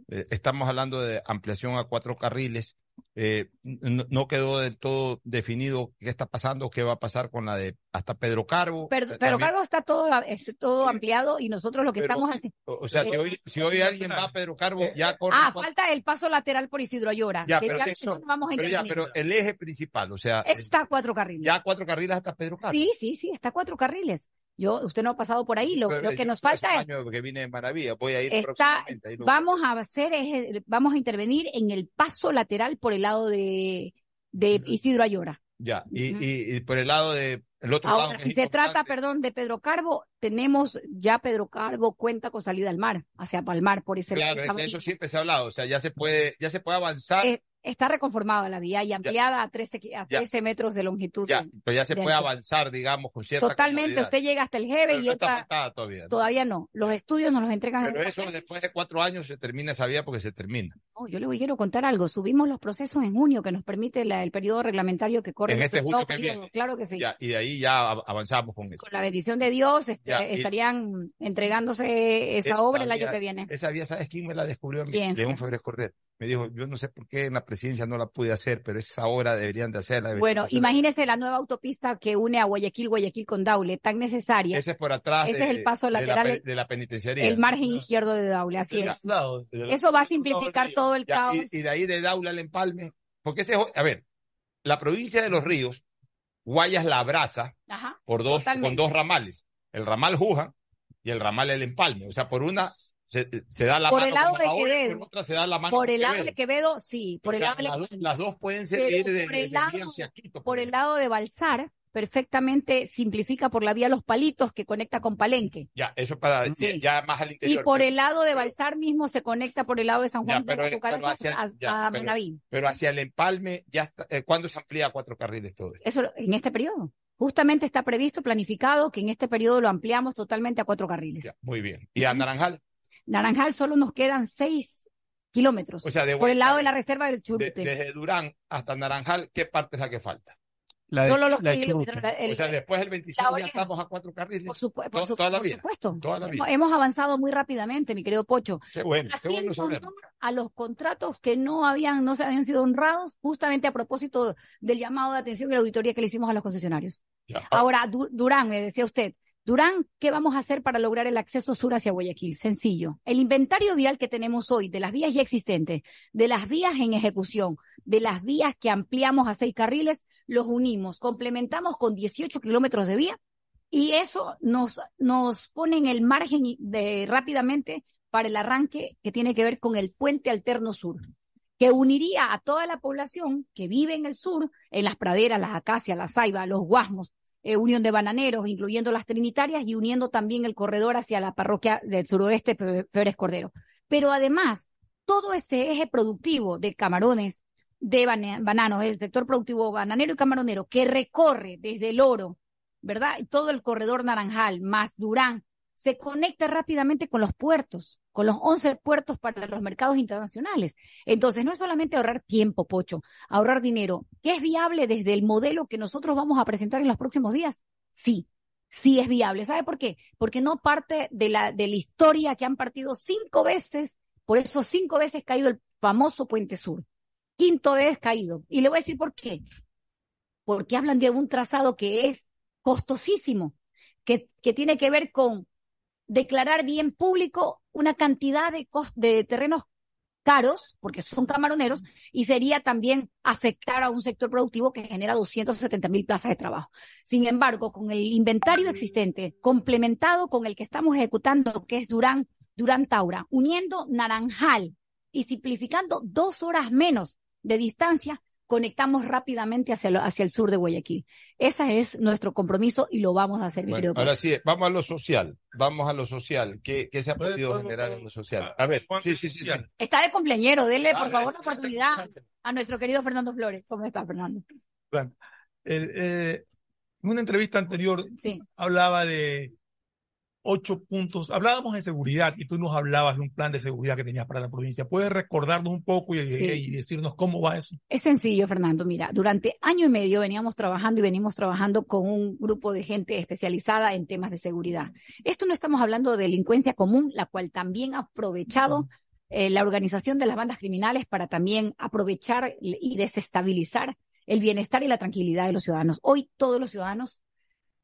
Eh, estamos hablando de ampliación a cuatro carriles. Eh, no, no quedó del todo definido qué está pasando, qué va a pasar con la de hasta Pedro Carbo. Pero, Eh, pero también- Carlos está todo, está todo ampliado y nosotros lo que Pero- estamos haciendo. O sea, si hoy, si hoy alguien va a Pedro Carbo, ya corre Ah, falta el paso lateral por Isidro Ayora. Ya, que pero ya eso- vamos a pero ya, pero el eje principal, o sea, Está a cuatro carriles. ya cuatro carriles hasta Pedro Carbo. Sí, sí, sí, está a cuatro carriles. Yo, usted no ha pasado por ahí. Lo, lo que nos falta es año que vine de Maravilla, voy a ir está, lo- vamos a hacer, es- vamos a intervenir en el paso lateral por el lado de, de Isidro Ayora. Ya, y, y, y por el lado de, el otro lado Ahora, que si se trata, perdón, de Pedro Carbo, tenemos ya Pedro Carbo cuenta con salida al mar, hacia Palmar, por ese claro, es esa que eso siempre se ha hablado, o sea, ya se puede, ya se puede avanzar, Eh, está reconformada la vía y ampliada a 13, qui- a Ya. 13 metros de longitud. ya, de- pero ya se de puede ancho. avanzar, digamos, con cierta Totalmente, comodidad. usted llega hasta el Pero y no está entra, todavía. ¿no? todavía no. Los estudios nos los entregan en Pero eso meses. después de cuatro años se termina esa vía porque se termina. No, yo le quiero contar algo. Subimos los procesos en junio que nos permite la- el periodo reglamentario que corre En este junio que viene. Claro que sí. Ya, y de ahí ya av- avanzamos con eso. Con la bendición de Dios este, Ya, estarían entregándose esa, obra el año que viene. Esa vía, ¿sabes quién me la descubrió? ¿Quién León fue? Febres Cordero. Me dijo, yo no sé por qué en la presidencia no la pude hacer, pero esa obra deberían de hacerla. deberían Bueno, de hacerla. imagínese la nueva autopista que une a Guayaquil, Guayaquil con Daule, tan necesaria. Ese es por atrás Ese de, es el paso de lateral, de la penitenciaría. el margen izquierdo de Daule, así es. no, Eso va a simplificar todo el Ya, caos. y, y de ahí de Daula al Empalme, porque ese, es a ver, la provincia de los ríos, Guayas la abraza Ajá, por dos, totalmente. con dos ramales, el ramal Juja y el ramal El Empalme. O sea, por una se, se da la Por mano el lado de Quevedo. por otra se da la mano Por con el lado Quevedo. de Quevedo, sí. Por O el sea, lado de las, dos, las dos pueden ser ir de, por el de- de lado- Quito. por el lado de Balsar, perfectamente simplifica por la vía Los Palitos que conecta con Palenque. Ya, eso para Sí. ya más al Y interior. por pero- el lado de Balsar mismo se conecta por el lado de San Ya, Juan pero, de pero Cucarachas hacia, a, ya, a pero- Manaví. pero hacia el empalme, ya está, eh, ¿cuándo se amplía a cuatro carriles todo? esto? Eso en este periodo. Justamente está previsto, planificado, que en este periodo lo ampliamos totalmente a cuatro carriles. Ya, muy bien. ¿Y a Naranjal? Naranjal solo nos quedan seis kilómetros O sea, de por el lado de la reserva del de- Churute. desde Durán hasta Naranjal, ¿qué parte es la que falta? La de, Solo los la kilómetros, el- o sea, después del 25 la ya estamos a cuatro carriles. por, supu- por To- su- toda la por vida. supuesto. Toda la vida. Hemos, hemos avanzado muy rápidamente, mi querido Pocho. Qué bueno, qué bueno honor a los contratos que no habían, no se habían sido honrados, justamente a propósito del llamado de atención y la auditoría que le hicimos a los concesionarios. Ya. Ahora, Du- Durán, me decía usted, Durán, ¿qué vamos a hacer para lograr el acceso sur hacia Guayaquil? Sencillo. El inventario vial que tenemos hoy de las vías ya existentes, de las vías en ejecución, de las vías que ampliamos a seis carriles, los unimos, complementamos con 18 kilómetros de vía y eso nos, pone en el margen de, rápidamente para el arranque que tiene que ver con el puente alterno sur, que uniría a toda la población que vive en el sur, en las praderas, las acacias, la ceiba, los guasmos, eh, Unión de Bananeros, incluyendo las Trinitarias y uniendo también el corredor hacia la parroquia del suroeste Fe- Febres Cordero. Pero además, todo ese eje productivo de camarones, de bana- bananos, el sector productivo bananero y camaronero, que recorre desde el oro, ¿verdad? Todo el corredor naranjal, más Durán, se conecta rápidamente con los puertos, con los 11 puertos para los mercados internacionales. Entonces, no es solamente ahorrar tiempo, Pocho, ahorrar dinero, que es viable desde el modelo que nosotros vamos a presentar en los próximos días. Sí, sí es viable. ¿Sabe por qué? Porque no parte de la, de la historia que han partido cinco veces, por eso cinco veces caído el famoso Puente Sur. Quinto vez caído. Y le voy a decir por qué. Porque hablan de un trazado que es costosísimo, que, que tiene que ver con declarar bien público una cantidad de, de terrenos caros, porque son camaroneros, y sería también afectar a un sector productivo que genera 270 mil plazas de trabajo. Sin embargo, con el inventario existente, complementado con el que estamos ejecutando, que es Durán, Durán Taura, uniendo Naranjal y simplificando dos horas menos de distancia, conectamos rápidamente hacia, lo- hacia el sur de Guayaquil. Ese es nuestro compromiso y lo vamos a hacer, Bueno, ahora sí, vamos a lo social. Vamos a lo social. ¿Qué, qué se ha podido generar en lo social? A ver, sí, sí, sí. sí. Está de cumpleañero, dele por favor la oportunidad a nuestro querido Fernando Flores. ¿Cómo está, Fernando? Bueno, el, eh, en una entrevista anterior Sí. hablaba de ocho puntos. Hablábamos de seguridad y tú nos hablabas de un plan de seguridad que tenías para la provincia. ¿Puedes recordarnos un poco y, Sí. y decirnos cómo va eso? Es sencillo, Fernando. Mira, durante año y medio veníamos trabajando y venimos trabajando con un grupo de gente especializada en temas de seguridad. Esto no estamos hablando de delincuencia común, la cual también ha aprovechado eh, la organización de las bandas criminales para también aprovechar y desestabilizar el bienestar y la tranquilidad de los ciudadanos. Hoy todos los ciudadanos,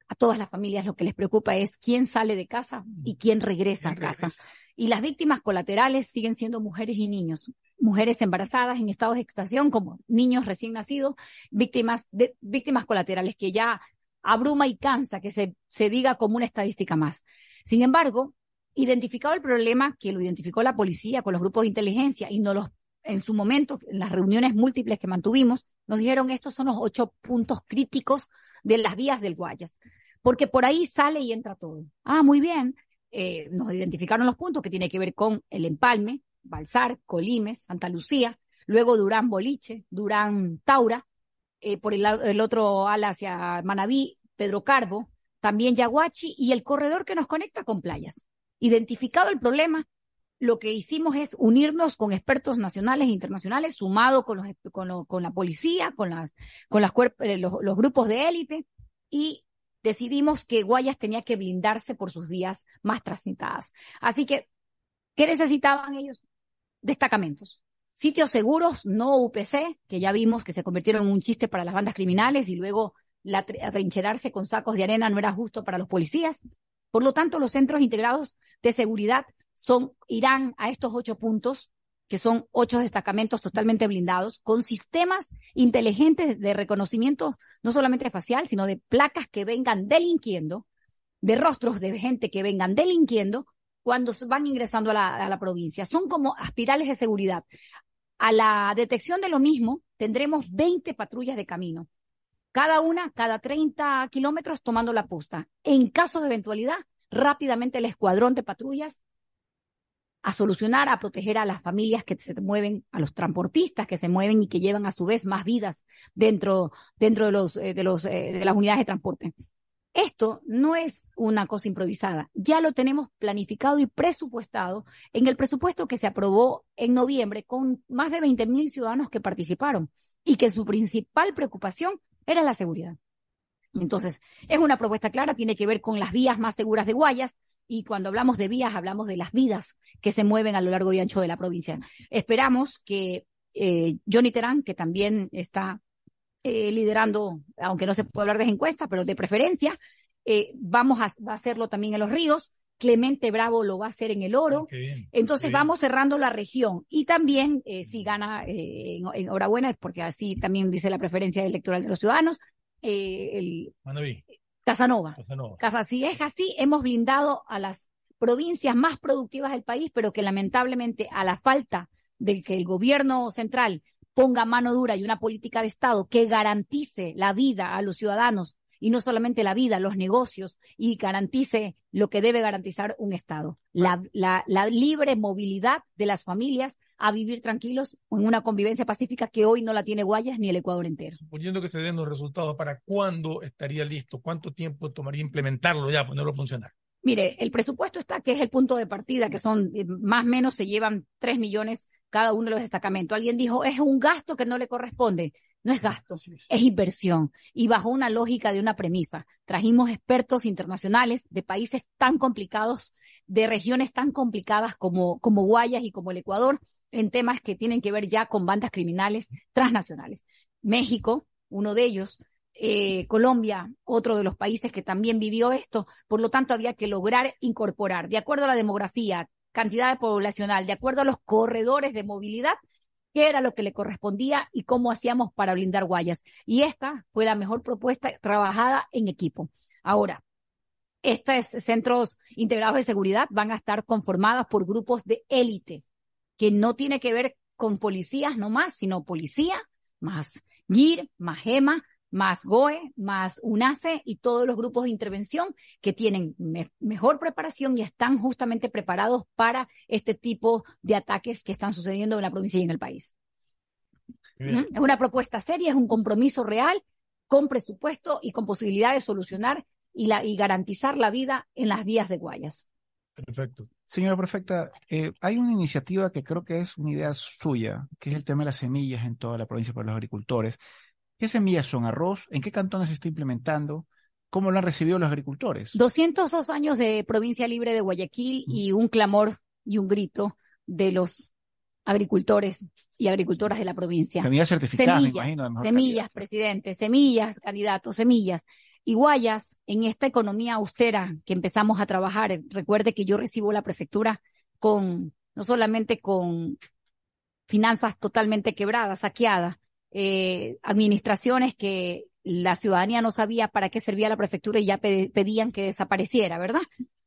a todas las familias, lo que les preocupa es quién sale de casa y quién regresa a casa. Y las víctimas colaterales siguen siendo mujeres y niños, mujeres embarazadas en estado de gestación, como niños recién nacidos, víctimas de víctimas colaterales que ya abruma y cansa que se, se diga como una estadística más. Sin embargo, identificado el problema que lo identificó la policía con los grupos de inteligencia y no los en su momento, en las reuniones múltiples que mantuvimos, nos dijeron estos son los ocho puntos críticos de las vías del Guayas, porque por ahí sale y entra todo. Ah, muy bien. Eh, nos identificaron los puntos que tiene que ver con el empalme, Balsar, Colimes, Santa Lucía, luego Durán Boliche, Durán Taura, eh, por el, el otro ala hacia Manabí, Pedro Carbo, también Yaguachi y el corredor que nos conecta con playas. Identificado el problema, lo que hicimos es unirnos con expertos nacionales e internacionales, sumado con, los, con, lo- con la policía, con, las, con las eh, los, los grupos de élite, y decidimos que Guayas tenía que blindarse por sus vías más transitadas. Así que, ¿qué necesitaban ellos? Destacamentos. Sitios seguros, no UPC, que ya vimos que se convirtieron en un chiste para las bandas criminales y luego la tr- atrincherarse con sacos de arena no era justo para los policías. Por lo tanto, los centros integrados de seguridad son, irán a estos ocho puntos, que son ocho destacamentos totalmente blindados, con sistemas inteligentes de reconocimiento, no solamente facial, sino de placas que vengan delinquiendo, de rostros de gente que vengan delinquiendo cuando van ingresando a la, a la provincia. Son como aspirales de seguridad. A la detección de lo mismo, tendremos 20 patrullas de camino cada una cada 30 kilómetros tomando la posta. En caso de eventualidad, rápidamente el escuadrón de patrullas a solucionar, a proteger a las familias que se mueven, a los transportistas que se mueven y que llevan a su vez más vidas dentro, dentro de, los, eh, de, los, eh, de las unidades de transporte. Esto no es una cosa improvisada, ya lo tenemos planificado y presupuestado en el presupuesto que se aprobó en noviembre con más de 20 mil ciudadanos que participaron y que su principal preocupación era la seguridad. Entonces, es una propuesta clara, tiene que ver con las vías más seguras de Guayas y cuando hablamos de vías hablamos de las vidas que se mueven a lo largo y ancho de la provincia. Esperamos que eh, Johnny Terán, que también está eh, liderando, aunque no se puede hablar de encuestas, pero de preferencia, eh, vamos a, va a hacerlo también en los ríos. Clemente Bravo lo va a hacer en el oro. Entonces vamos cerrando la región y también eh, si gana eh, en, enhorabuena, porque así también dice la preferencia electoral de los ciudadanos, eh, el Manaví. Casanova. Casanova. Casa- Si es así, hemos blindado a las provincias más productivas del país, pero que lamentablemente a la falta de que el gobierno central ponga mano dura y una política de Estado que garantice la vida a los ciudadanos y no solamente la vida, los negocios y garantice lo que debe garantizar un Estado, la, la, la libre movilidad de las familias a vivir tranquilos en una convivencia pacífica que hoy no la tiene Guayas ni el Ecuador entero. Suponiendo que se den los resultados, ¿para cuándo estaría listo? ¿Cuánto tiempo tomaría implementarlo ya, ponerlo a funcionar? Mire, el presupuesto está, que es el punto de partida, que son eh, más o menos se llevan tres millones cada uno de los destacamentos. Alguien dijo, es un gasto que no le corresponde. No es gasto, es inversión. Y bajo una lógica de una premisa. Trajimos expertos internacionales de países tan complicados, de regiones tan complicadas como, como Guayas y como el Ecuador, en temas que tienen que ver ya con bandas criminales transnacionales. México, uno de ellos, eh, Colombia, otro de los países que también vivió esto, por lo tanto había que lograr incorporar, de acuerdo a la demografía, cantidad poblacional, de acuerdo a los corredores de movilidad, qué era lo que le correspondía y cómo hacíamos para blindar Guayas. Y esta fue la mejor propuesta trabajada en equipo. Ahora, Estos centros integrados de seguridad van a estar conformados por grupos de élite, que no tiene que ver con policías nomás, sino policía, más GIR, más GEMA, más GOE, más UNACE y todos los grupos de intervención que tienen me- mejor preparación y están justamente preparados para este tipo de ataques que están sucediendo en la provincia y en el país. Es una propuesta seria, es un compromiso real con presupuesto y con posibilidad de solucionar y, la, y garantizar la vida en las vías de Guayas. Perfecto. Señora Prefecta, eh, hay una iniciativa que creo que es una idea suya, que es el tema de las semillas en toda la provincia para los agricultores. ¿Qué semillas son arroz? ¿En qué cantones se está implementando? ¿Cómo lo han recibido los agricultores? 202 años de provincia libre de Guayaquil y un clamor y un grito de los agricultores y agricultoras de la provincia. Semillas certificadas, me semillas, imagino, de mejor semillas, presidente, semillas, candidatos, semillas. Y Guayas, en esta economía austera que empezamos a trabajar, recuerde que yo recibo la prefectura con, no solamente con finanzas totalmente quebradas, saqueadas, eh, administraciones que la ciudadanía no sabía para qué servía la prefectura y ya pe- pedían que desapareciera, ¿verdad?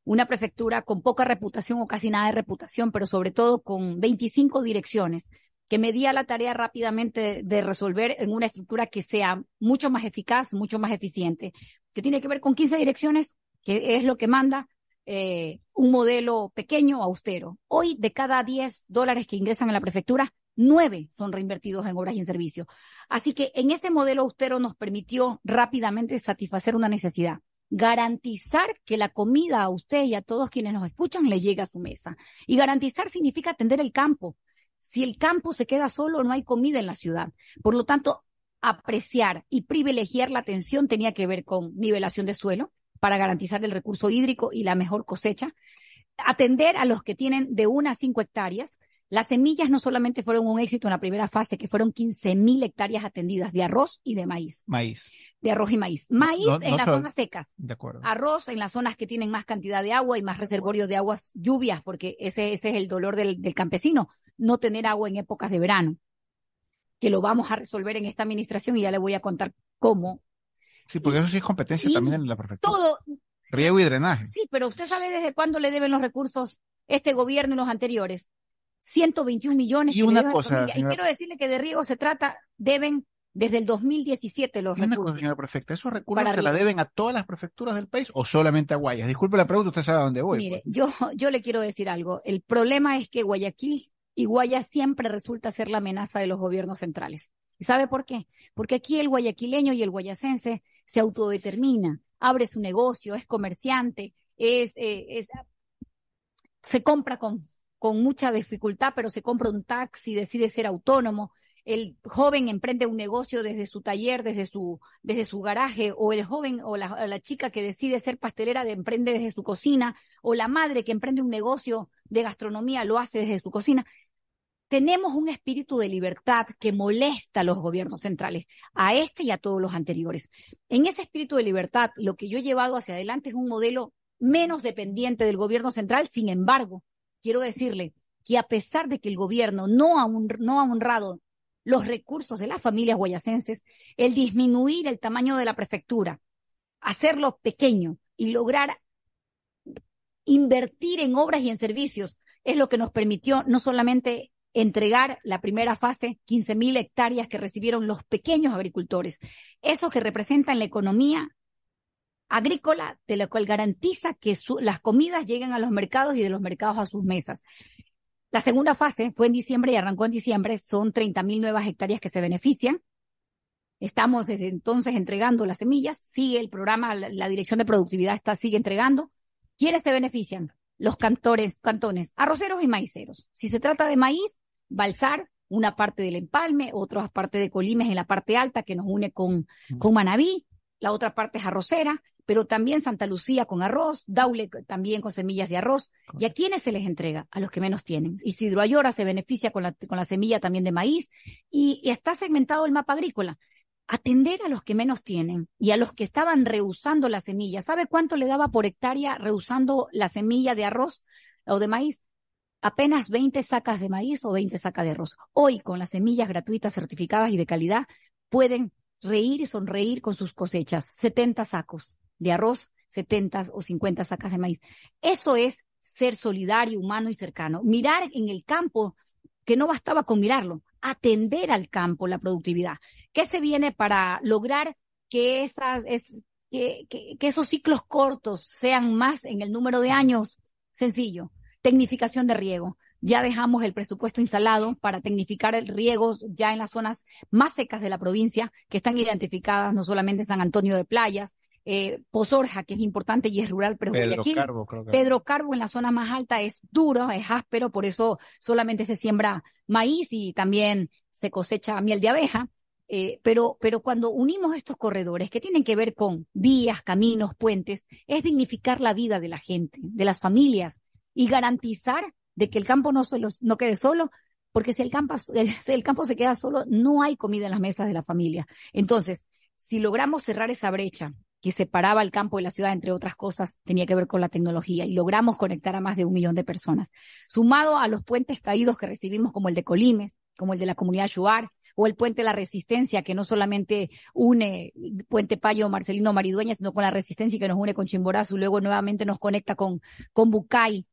Una prefectura con poca reputación o casi nada de reputación, pero sobre todo con 25 direcciones, que me la tarea rápidamente de, de resolver en una estructura que sea mucho más eficaz, mucho más eficiente, que tiene que ver con 15 direcciones, que es lo que manda eh, un modelo pequeño, austero. Hoy, de cada 10 dólares que ingresan a la prefectura, 9 son reinvertidos en obras y en servicios. Así que en ese modelo austero nos permitió rápidamente satisfacer una necesidad. Garantizar que la comida a usted y a todos quienes nos escuchan le llegue a su mesa. Y garantizar significa atender el campo. Si el campo se queda solo, no hay comida en la ciudad. Por lo tanto, apreciar y privilegiar la atención tenía que ver con nivelación de suelo para garantizar el recurso hídrico y la mejor cosecha, atender a los que tienen de una a cinco hectáreas. Las semillas no solamente fueron un éxito en la primera fase, que fueron 15 mil hectáreas atendidas de arroz y de maíz, Maíz. de arroz y maíz. Maíz No- no en las zonas secas, De acuerdo. arroz en las zonas que tienen más cantidad de agua y más reservorios de aguas lluvias, porque ese, ese es el dolor del, del campesino, no tener agua en épocas de verano, que lo vamos a resolver en esta administración y ya le voy a contar cómo. Sí, porque eso sí es competencia y también en la prefectura. Todo, Riego y drenaje. sí, pero usted sabe desde cuándo le deben los recursos este gobierno y los anteriores. 121 millones. Y una cosa. Y quiero decirle que de riego se trata, deben desde el 2017 los Y una recursos. cosa, señora prefecta, ¿esos recursos se la deben a todas las prefecturas del país o solamente a Guayas? Disculpe la pregunta, usted sabe a dónde voy. Mire, pues. yo, yo le quiero decir algo. El problema es que Guayaquil y Guayas siempre resulta ser la amenaza de los gobiernos centrales. ¿Y sabe por qué? Porque aquí el guayaquileño y el guayacense se autodetermina, abre su negocio, es comerciante, es, eh, es se compra con, con mucha dificultad, pero se compra un taxi, decide ser autónomo. El joven emprende un negocio desde su taller, desde su, desde su garaje, o el joven o la, chica que decide ser pastelera de, emprende desde su cocina, o la madre que emprende un negocio de gastronomía lo hace desde su cocina. Tenemos un espíritu de libertad que molesta a los gobiernos centrales, a este y a todos los anteriores. En ese espíritu de libertad, lo que yo he llevado hacia adelante es un modelo menos dependiente del gobierno central. Sin embargo, quiero decirle que a pesar de que el gobierno no ha, honrado los recursos de las familias guayacenses, el disminuir el tamaño de la prefectura, hacerlo pequeño y lograr invertir en obras y en servicios es lo que nos permitió no solamente entregar la primera fase, 15 mil hectáreas que recibieron los pequeños agricultores, esos que representan la economía agrícola, de la cual garantiza que su- las comidas lleguen a los mercados y de los mercados a sus mesas. La segunda fase fue en diciembre y arrancó en diciembre. Son 30 mil nuevas hectáreas que se benefician. Estamos desde entonces entregando las semillas. Sigue el programa, la, la Dirección de Productividad está, sigue entregando. ¿Quiénes se benefician? Los cantores, cantones, arroceros y maiceros. Si se trata de maíz, Balsar, una parte del empalme, otra parte de Colimes en la parte alta que nos une con, con Manabí, la otra parte es arrocera, pero también Santa Lucía con arroz, Daule también con semillas de arroz. ¿Y a quiénes se les entrega? A los que menos tienen. Isidro Ayora se beneficia con la, con la semilla también de maíz y, y está segmentado el mapa agrícola. Atender a los que menos tienen y a los que estaban rehusando la semilla. ¿Sabe cuánto le daba por hectárea rehusando la semilla de arroz o de maíz? Apenas 20 sacas de maíz o 20 sacas de arroz. Hoy, con las semillas gratuitas, certificadas y de calidad, pueden reír y sonreír con sus cosechas. 70 sacos de arroz, 70 o 50 sacas de maíz. Eso es ser solidario, humano y cercano. Mirar en el campo, que no bastaba con mirarlo, atender al campo, la productividad. ¿Qué se viene para lograr que, esas, es, que, que, que esos ciclos cortos sean más en el número de años? Sencillo. Tecnificación de riego. Ya dejamos el presupuesto instalado para tecnificar el riego ya en las zonas más secas de la provincia, que están identificadas no solamente en San Antonio de Playas, eh, Pozorja, que es importante y es rural, pero Pedro Guayaquil, Carbo, creo que- Pedro Carbo en la zona más alta es duro, es áspero, por eso solamente se siembra maíz y también se cosecha miel de abeja. Eh, pero, pero cuando unimos estos corredores que tienen que ver con vías, caminos, puentes, es dignificar la vida de la gente, de las familias y garantizar de que el campo no, solo, no quede solo, porque si el campo, si el campo se queda solo, no hay comida en las mesas de la familia. Entonces, si logramos cerrar esa brecha que separaba el campo de la ciudad, entre otras cosas, tenía que ver con la tecnología y logramos conectar a más de un millón de personas. Sumado a los puentes caídos que recibimos, como el de Colimes, como el de la comunidad Shuar, o el puente La Resistencia, que no solamente une Puente Payo Marcelino Maridueña, sino con la Resistencia que nos une con Chimborazo y luego nuevamente nos conecta con, con Bucay,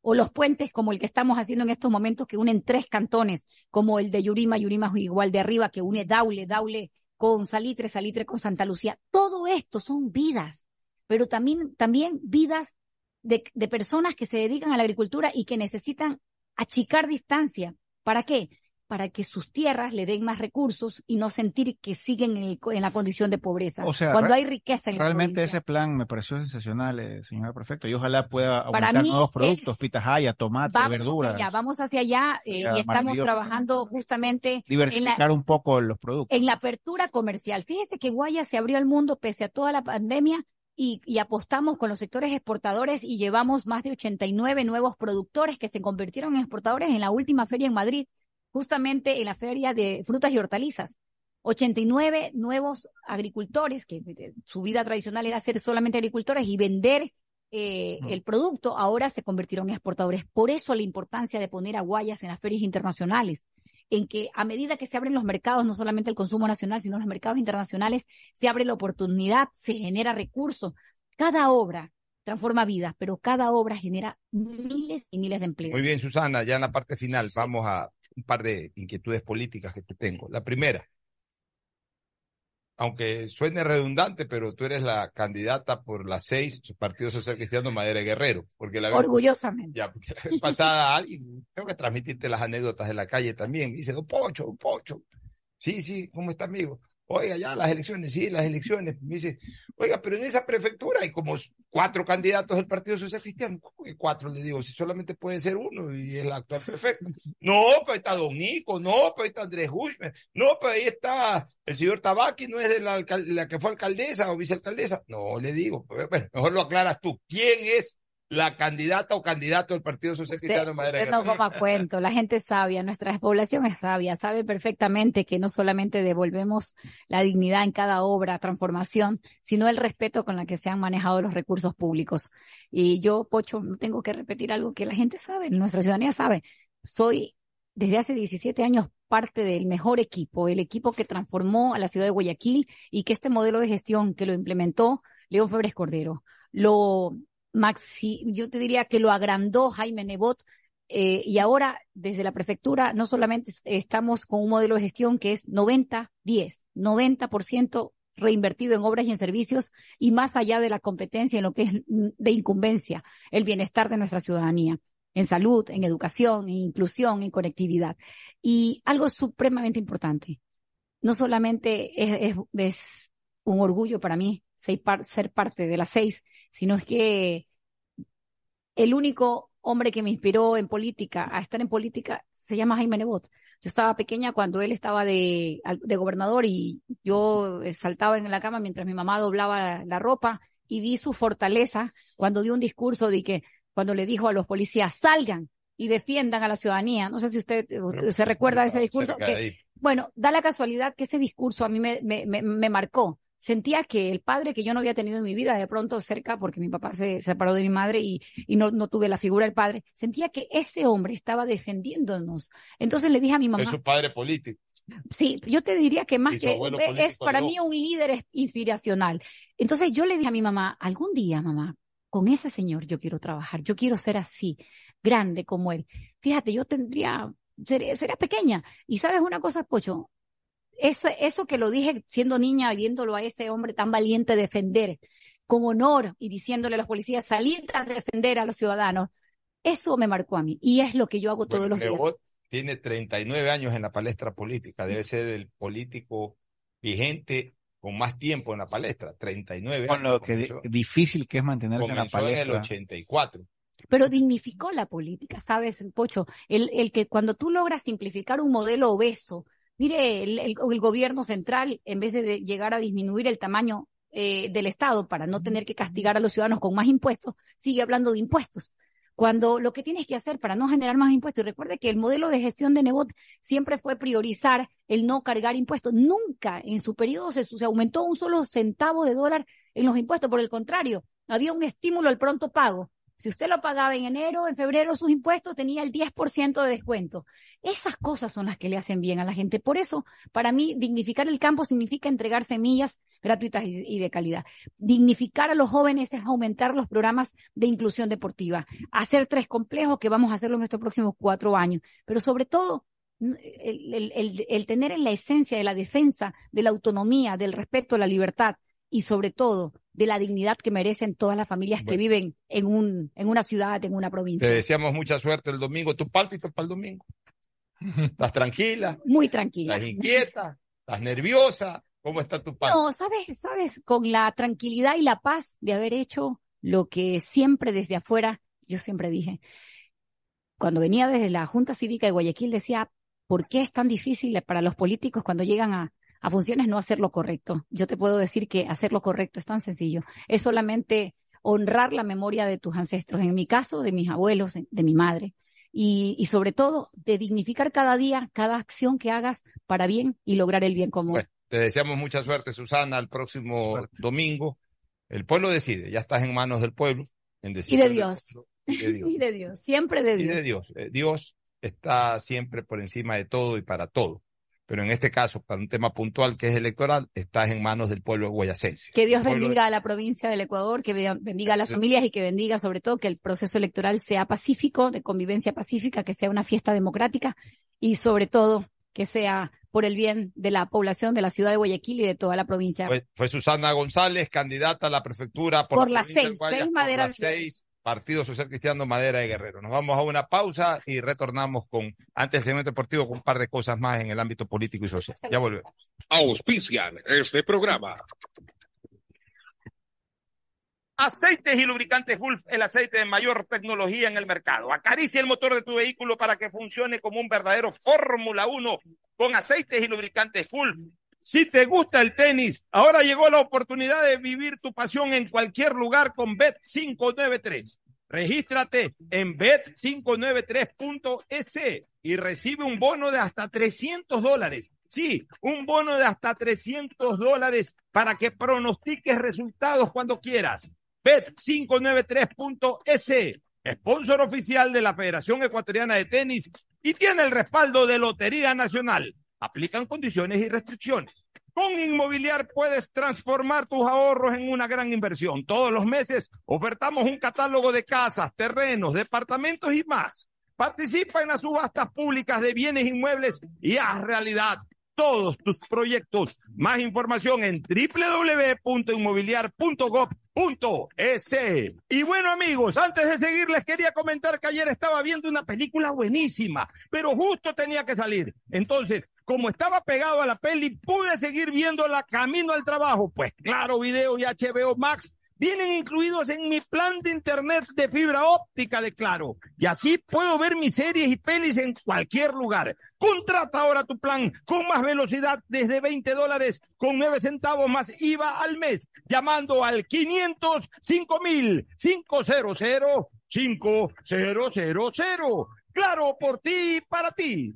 o los puentes como el que estamos haciendo en estos momentos que unen tres cantones, como el de Yurima, Yurima igual de arriba, que une Daule, Daule con Salitre, Salitre con Santa Lucía. Todo esto son vidas, pero también, también vidas de, de personas que se dedican a la agricultura y que necesitan achicar distancia. ¿Para qué? Para que sus tierras le den más recursos y no sentir que siguen en, el- en la condición de pobreza. O sea, cuando hay riqueza en Realmente ese plan me pareció sensacional, eh, señora prefecto, y ojalá pueda aumentar nuevos productos, es- pitahaya, tomate, Vamos verduras, hacia allá, vamos hacia allá eh, y estamos trabajando justamente en la, diversificar un poco los productos. en la apertura comercial. Fíjese que Guaya se abrió al mundo pese a toda la pandemia y, y apostamos con los sectores exportadores y llevamos más de 89 nuevos productores que se convirtieron en exportadores en la última feria en Madrid, justamente en la feria de frutas y hortalizas. 89 nuevos agricultores que eh, su vida tradicional era ser solamente agricultores y vender eh, el producto, ahora se convirtieron en exportadores. Por eso la importancia de poner a Guayas en las ferias internacionales en que a medida que se abren los mercados, no solamente el consumo nacional, sino los mercados internacionales, se abre la oportunidad, se genera recursos. Cada obra transforma vidas, pero cada obra genera miles y miles de empleos. Muy bien, Susana, ya en la parte final vamos a un par de inquietudes políticas que te tengo. La primera, aunque suene redundante, pero tú eres la candidata por las seis Partido Social Cristiano Madera Guerrero, porque la vez- Orgullosamente. ya, porque la vez pasada alguien, tengo que transmitirte las anécdotas de la calle también. Dice, don Pocho, don Pocho. Sí, sí, ¿cómo está, amigo? Oiga, ya las elecciones, sí, las elecciones. Me dice, oiga, pero en esa prefectura hay como cuatro candidatos del Partido Social Cristiano. ¿Cómo que cuatro? Le digo, si solamente puede ser uno y es el actual prefecto. No, ahí está Don Nico, no, ahí está Andrés Hushmer, no, pero ahí está el señor Tabaqui, no es de la, que fue alcaldesa o vicealcaldesa. No, le digo, pues, bueno, mejor lo aclaras tú. ¿Quién es la candidata o candidato del Partido Social Cristiano Madera Usted no coma cuento, la gente es sabia, nuestra población es sabia, sabe perfectamente que no solamente devolvemos la dignidad en cada obra, transformación, sino el respeto con la que se han manejado los recursos públicos. Y yo, Pocho, no tengo que repetir algo que la gente sabe, nuestra ciudadanía sabe. Soy desde hace 17 años parte del mejor equipo, el equipo que transformó a la ciudad de Guayaquil y que este modelo de gestión que lo implementó León Febres Cordero, lo maxi, yo te diría que lo agrandó Jaime Nebot eh, y ahora desde la prefectura no solamente es- estamos con un modelo de gestión que es 90-10, 90% reinvertido en obras y en servicios y más allá de la competencia en lo que es mm, de incumbencia, el bienestar de nuestra ciudadanía, en salud, en educación, en inclusión, en conectividad. Y algo supremamente importante, no solamente es, es- es un orgullo para mí ser parte de las seis, sino es que el único hombre que me inspiró en política, a estar en política, se llama Jaime Nebot. Yo estaba pequeña cuando él estaba de, gobernador y yo saltaba en la cama mientras mi mamá doblaba la ropa y vi su fortaleza cuando dio un discurso de que, cuando le dijo a los policías, salgan y defiendan a la ciudadanía. No sé si usted eh, se recuerda de ese discurso. que- bueno, da la casualidad que ese discurso a mí me, me, me, me marcó, sentía que el padre que yo no había tenido en mi vida, de pronto cerca, porque mi papá se separó de mi madre y, y no, no tuve la figura del padre, sentía que ese hombre estaba defendiéndonos. Entonces le dije a mi mamá. Es su padre político. Sí, yo te diría que más que es para mí un líder inspiracional. Entonces yo le dije a mi mamá, algún día, mamá, con ese señor yo quiero trabajar, yo quiero ser así, grande como él. Fíjate, yo tendría, sería, sería pequeña. Y sabes una cosa, Pocho, eso, eso que lo dije siendo niña, viéndolo a ese hombre tan valiente defender, con honor y diciéndole a los policías, salir a defender a los ciudadanos, eso me marcó a mí. Y es lo que yo hago todos Bueno, los días. Tiene 39 años en la palestra política. Debe ser el político vigente con más tiempo en la palestra. 39 Con años. lo que di- comenzó- difícil que es mantenerse en la comenzó en el palestra. 84. pero dignificó la política, ¿sabes, Pocho? El, el que cuando tú logras simplificar un modelo obeso, mire, el, gobierno central, en vez de, de llegar a disminuir el tamaño eh, del Estado para no tener que castigar a los ciudadanos con más impuestos, sigue hablando de impuestos. Cuando lo que tienes que hacer para no generar más impuestos, y recuerde que el modelo de gestión de Nebot siempre fue priorizar el no cargar impuestos. Nunca en su periodo se, se aumentó un solo centavo de dólar en los impuestos. Por el contrario, había un estímulo al pronto pago. Si usted lo pagaba en enero, en febrero, sus impuestos tenía el 10% de descuento. Esas cosas son las que le hacen bien a la gente. Por eso, para mí, dignificar el campo significa entregar semillas gratuitas y, de calidad. Dignificar a los jóvenes es aumentar los programas de inclusión deportiva. Hacer tres complejos que vamos a hacerlo en estos próximos cuatro años. Pero sobre todo, el- el tener en la esencia de la defensa de la autonomía, del respeto a la libertad y sobre todo de la dignidad que merecen todas las familias que viven en un en una ciudad, en una Te provincia. deseamos mucha suerte el domingo. ¿Tu pálpito para el domingo? ¿Estás tranquila? Muy tranquila. ¿Estás inquieta? ¿Estás nerviosa? ¿Cómo está tu? No, sabes, sabes, con la tranquilidad y la paz de haber hecho lo que siempre desde afuera, yo siempre dije, cuando venía desde la Junta Cívica de Guayaquil decía, ¿por qué es tan difícil para los políticos cuando llegan a, a funciones no hacer lo correcto? Yo te puedo decir que hacer lo correcto es tan sencillo. Es solamente honrar la memoria de tus ancestros, en mi caso, de mis abuelos, de mi madre. Y, y sobre todo, de dignificar cada día, cada acción que hagas para bien y lograr el bien común. Bueno, te deseamos mucha suerte, Susana, el próximo domingo. El pueblo decide, ya estás en manos del pueblo. En y de Dios. pueblo, y de Dios. y de Dios, siempre de Y Dios. de Dios. Eh, Dios está siempre por encima de todo y para todo. Pero en este caso, para un tema puntual que es electoral, estás en manos del pueblo guayacense. Que Dios bendiga a la provincia del Ecuador, que be- bendiga a las familias y que bendiga sobre todo que el proceso electoral sea pacífico, de convivencia pacífica, que sea una fiesta democrática y sobre todo que sea por el bien de la población de la ciudad de Guayaquil y de toda la provincia. Fue, fue Susana González, candidata a la prefectura por, Por la seis, seis por Madera Guerrero. seis, Partido Social Cristiano Madera de Guerrero. Nos vamos a una pausa y retornamos con, antes del segmento deportivo, con un par de cosas más en el ámbito político y social. Ya volvemos. Auspician este programa. Aceites y lubricantes Gulf, el aceite de mayor tecnología en el mercado. Acaricia el motor de tu vehículo para que funcione como un verdadero Fórmula 1 con aceites y lubricantes Gulf. Si te gusta el tenis, ahora llegó la oportunidad de vivir tu pasión en cualquier lugar con Bet593. Regístrate en bet593.es y recibe un bono de hasta 300 dólares. Sí, un bono de hasta 300 dólares para que pronostiques resultados cuando quieras. Bet593.es, sponsor oficial de la Federación Ecuatoriana de Tenis y tiene el respaldo de Lotería Nacional. Aplican condiciones y restricciones. Con Inmobiliar puedes transformar tus ahorros en una gran inversión. Todos los meses ofertamos un catálogo de casas, terrenos, departamentos y más. Participa en las subastas públicas de bienes inmuebles y haz realidad todos tus proyectos. Más información en www.inmobiliar.gov.es. Y bueno amigos, antes de seguir les quería comentar que ayer estaba viendo una película buenísima, pero justo tenía que salir. Entonces, como estaba pegado a la peli, pude seguir viéndola camino al trabajo. Pues claro, video y HBO Max vienen incluidos en mi plan de internet de fibra óptica de Claro. Y así puedo ver mis series y pelis en cualquier lugar. Contrata ahora tu plan con más velocidad desde 20 dólares con 9 centavos más IVA al mes, llamando al 505 mil 500 5000. Claro, por ti y para ti.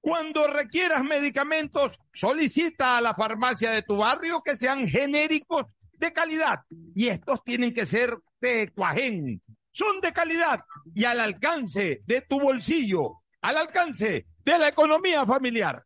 Cuando requieras medicamentos, solicita a la farmacia de tu barrio que sean genéricos de calidad. Y estos tienen que ser de Cuajén. Son de calidad y al alcance de tu bolsillo, al alcance de la economía familiar.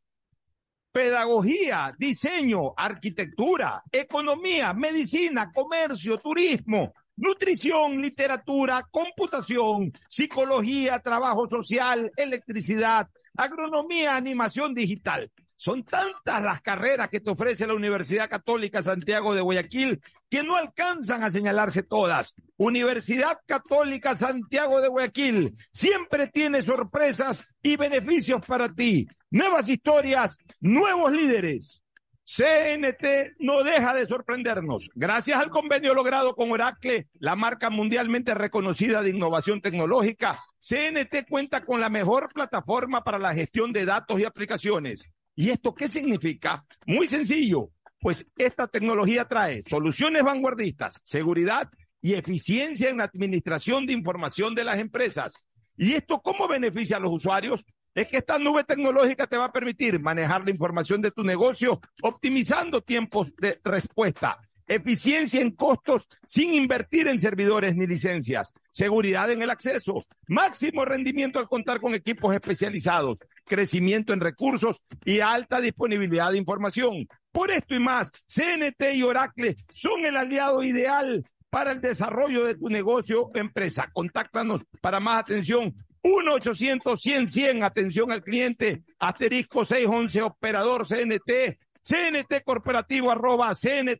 Pedagogía, diseño, arquitectura, economía, medicina, comercio, turismo, nutrición, literatura, computación, psicología, trabajo social, electricidad, agronomía, animación digital. Son tantas las carreras que te ofrece la Universidad Católica Santiago de Guayaquil que no alcanzan a señalarse todas. Universidad Católica Santiago de Guayaquil siempre tiene sorpresas y beneficios para ti. Nuevas historias, nuevos líderes. CNT no deja de sorprendernos. Gracias al convenio logrado con Oracle, la marca mundialmente reconocida de innovación tecnológica, CNT cuenta con la mejor plataforma para la gestión de datos y aplicaciones. ¿Y esto qué significa? Muy sencillo, pues esta tecnología trae soluciones vanguardistas, seguridad y eficiencia en la administración de información de las empresas. ¿Y esto cómo beneficia a los usuarios? Es que esta nube tecnológica te va a permitir manejar la información de tu negocio optimizando tiempos de respuesta, eficiencia en costos sin invertir en servidores ni licencias, seguridad en el acceso, máximo rendimiento al contar con equipos especializados, crecimiento en recursos y alta disponibilidad de información. Por esto y más, CNT y Oracle son el aliado ideal para el desarrollo de tu negocio o empresa. Contáctanos para más atención 1-800-100-100, atención al cliente, asterisco 611, operador CNT, CNT corporativo arroba cnt.gov.es.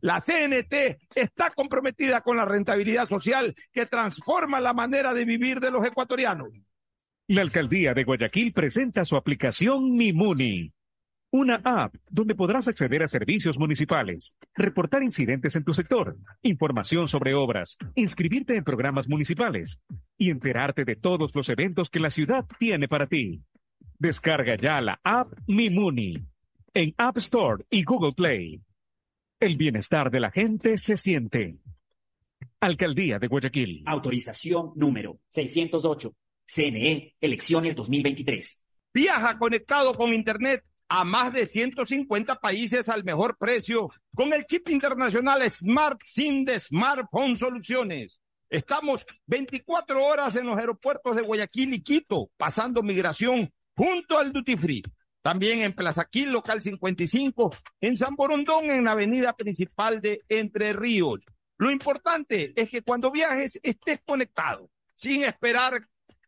La CNT está comprometida con la rentabilidad social que transforma la manera de vivir de los ecuatorianos. La alcaldía de Guayaquil presenta su aplicación Mimuni una app donde podrás acceder a servicios municipales, reportar incidentes en tu sector, información sobre obras, inscribirte en programas municipales y enterarte de todos los eventos que la ciudad tiene para ti. Descarga ya la app Mimuni en App Store y Google Play. El bienestar de la gente se siente. Alcaldía de Guayaquil. Autorización número 608. CNE, elecciones 2023. Viaja conectado con Internet a más de 150 países al mejor precio con el chip internacional Smart SIM de Smartphone Soluciones. Estamos 24 horas en los aeropuertos de Guayaquil y Quito, pasando migración junto al Duty Free. También en Plaza Quil, local 55, en San Borondón, en la avenida principal de Entre Ríos. Lo importante es que cuando viajes estés conectado, sin esperar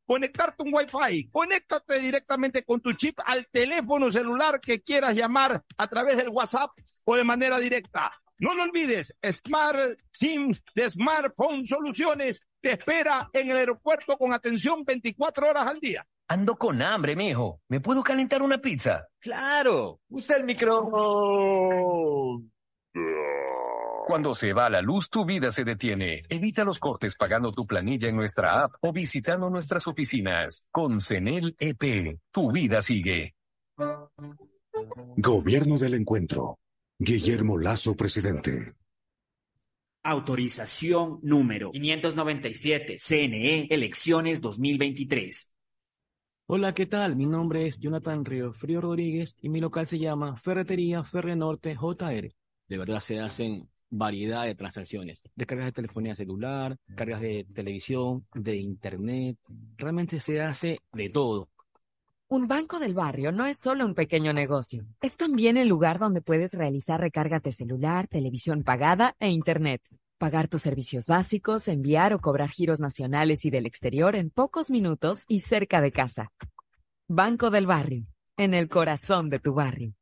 conectarte un Wi-Fi. Conéctate directamente con tu chip al teléfono celular que quieras llamar a través del WhatsApp o de manera directa. No lo olvides, Smart SIM de Smartphone Soluciones te espera en el aeropuerto con atención 24 horas al día. Ando con hambre, mijo. ¿Me puedo calentar una pizza? Claro. Usa el micro. Cuando se va la luz, tu vida se detiene. Evita los cortes pagando tu planilla en nuestra app o visitando nuestras oficinas. Con CENEL EP, tu vida sigue. Gobierno del Encuentro. Guillermo Lazo, presidente. Autorización número 597. CNE, elecciones 2023. Hola, ¿qué tal? Mi nombre es Jonathan Río Frío Rodríguez y mi local se llama Ferretería Ferre Norte JR. De verdad se hacen variedad de transacciones, descargas de telefonía celular, cargas de televisión, de internet, realmente se hace de todo. Un banco del barrio no es solo un pequeño negocio, es también el lugar donde puedes realizar recargas de celular, televisión pagada e internet, pagar tus servicios básicos, enviar o cobrar giros nacionales y del exterior en pocos minutos y cerca de casa. Banco del barrio, en el corazón de tu barrio.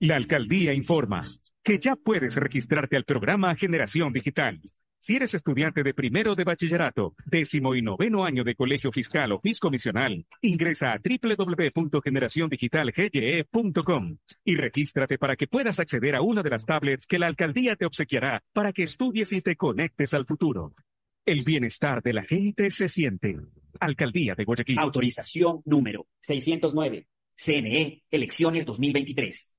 La alcaldía informa que ya puedes registrarte al programa Generación Digital. Si eres estudiante de primero de bachillerato, décimo y noveno año de colegio fiscal o fiscomisional, ingresa a www.generaciondigitalgye.com y regístrate para que puedas acceder a una de las tablets que la alcaldía te obsequiará para que estudies y te conectes al futuro. El bienestar de la gente se siente. Alcaldía de Guayaquil. Autorización número 609. CNE, elecciones 2023.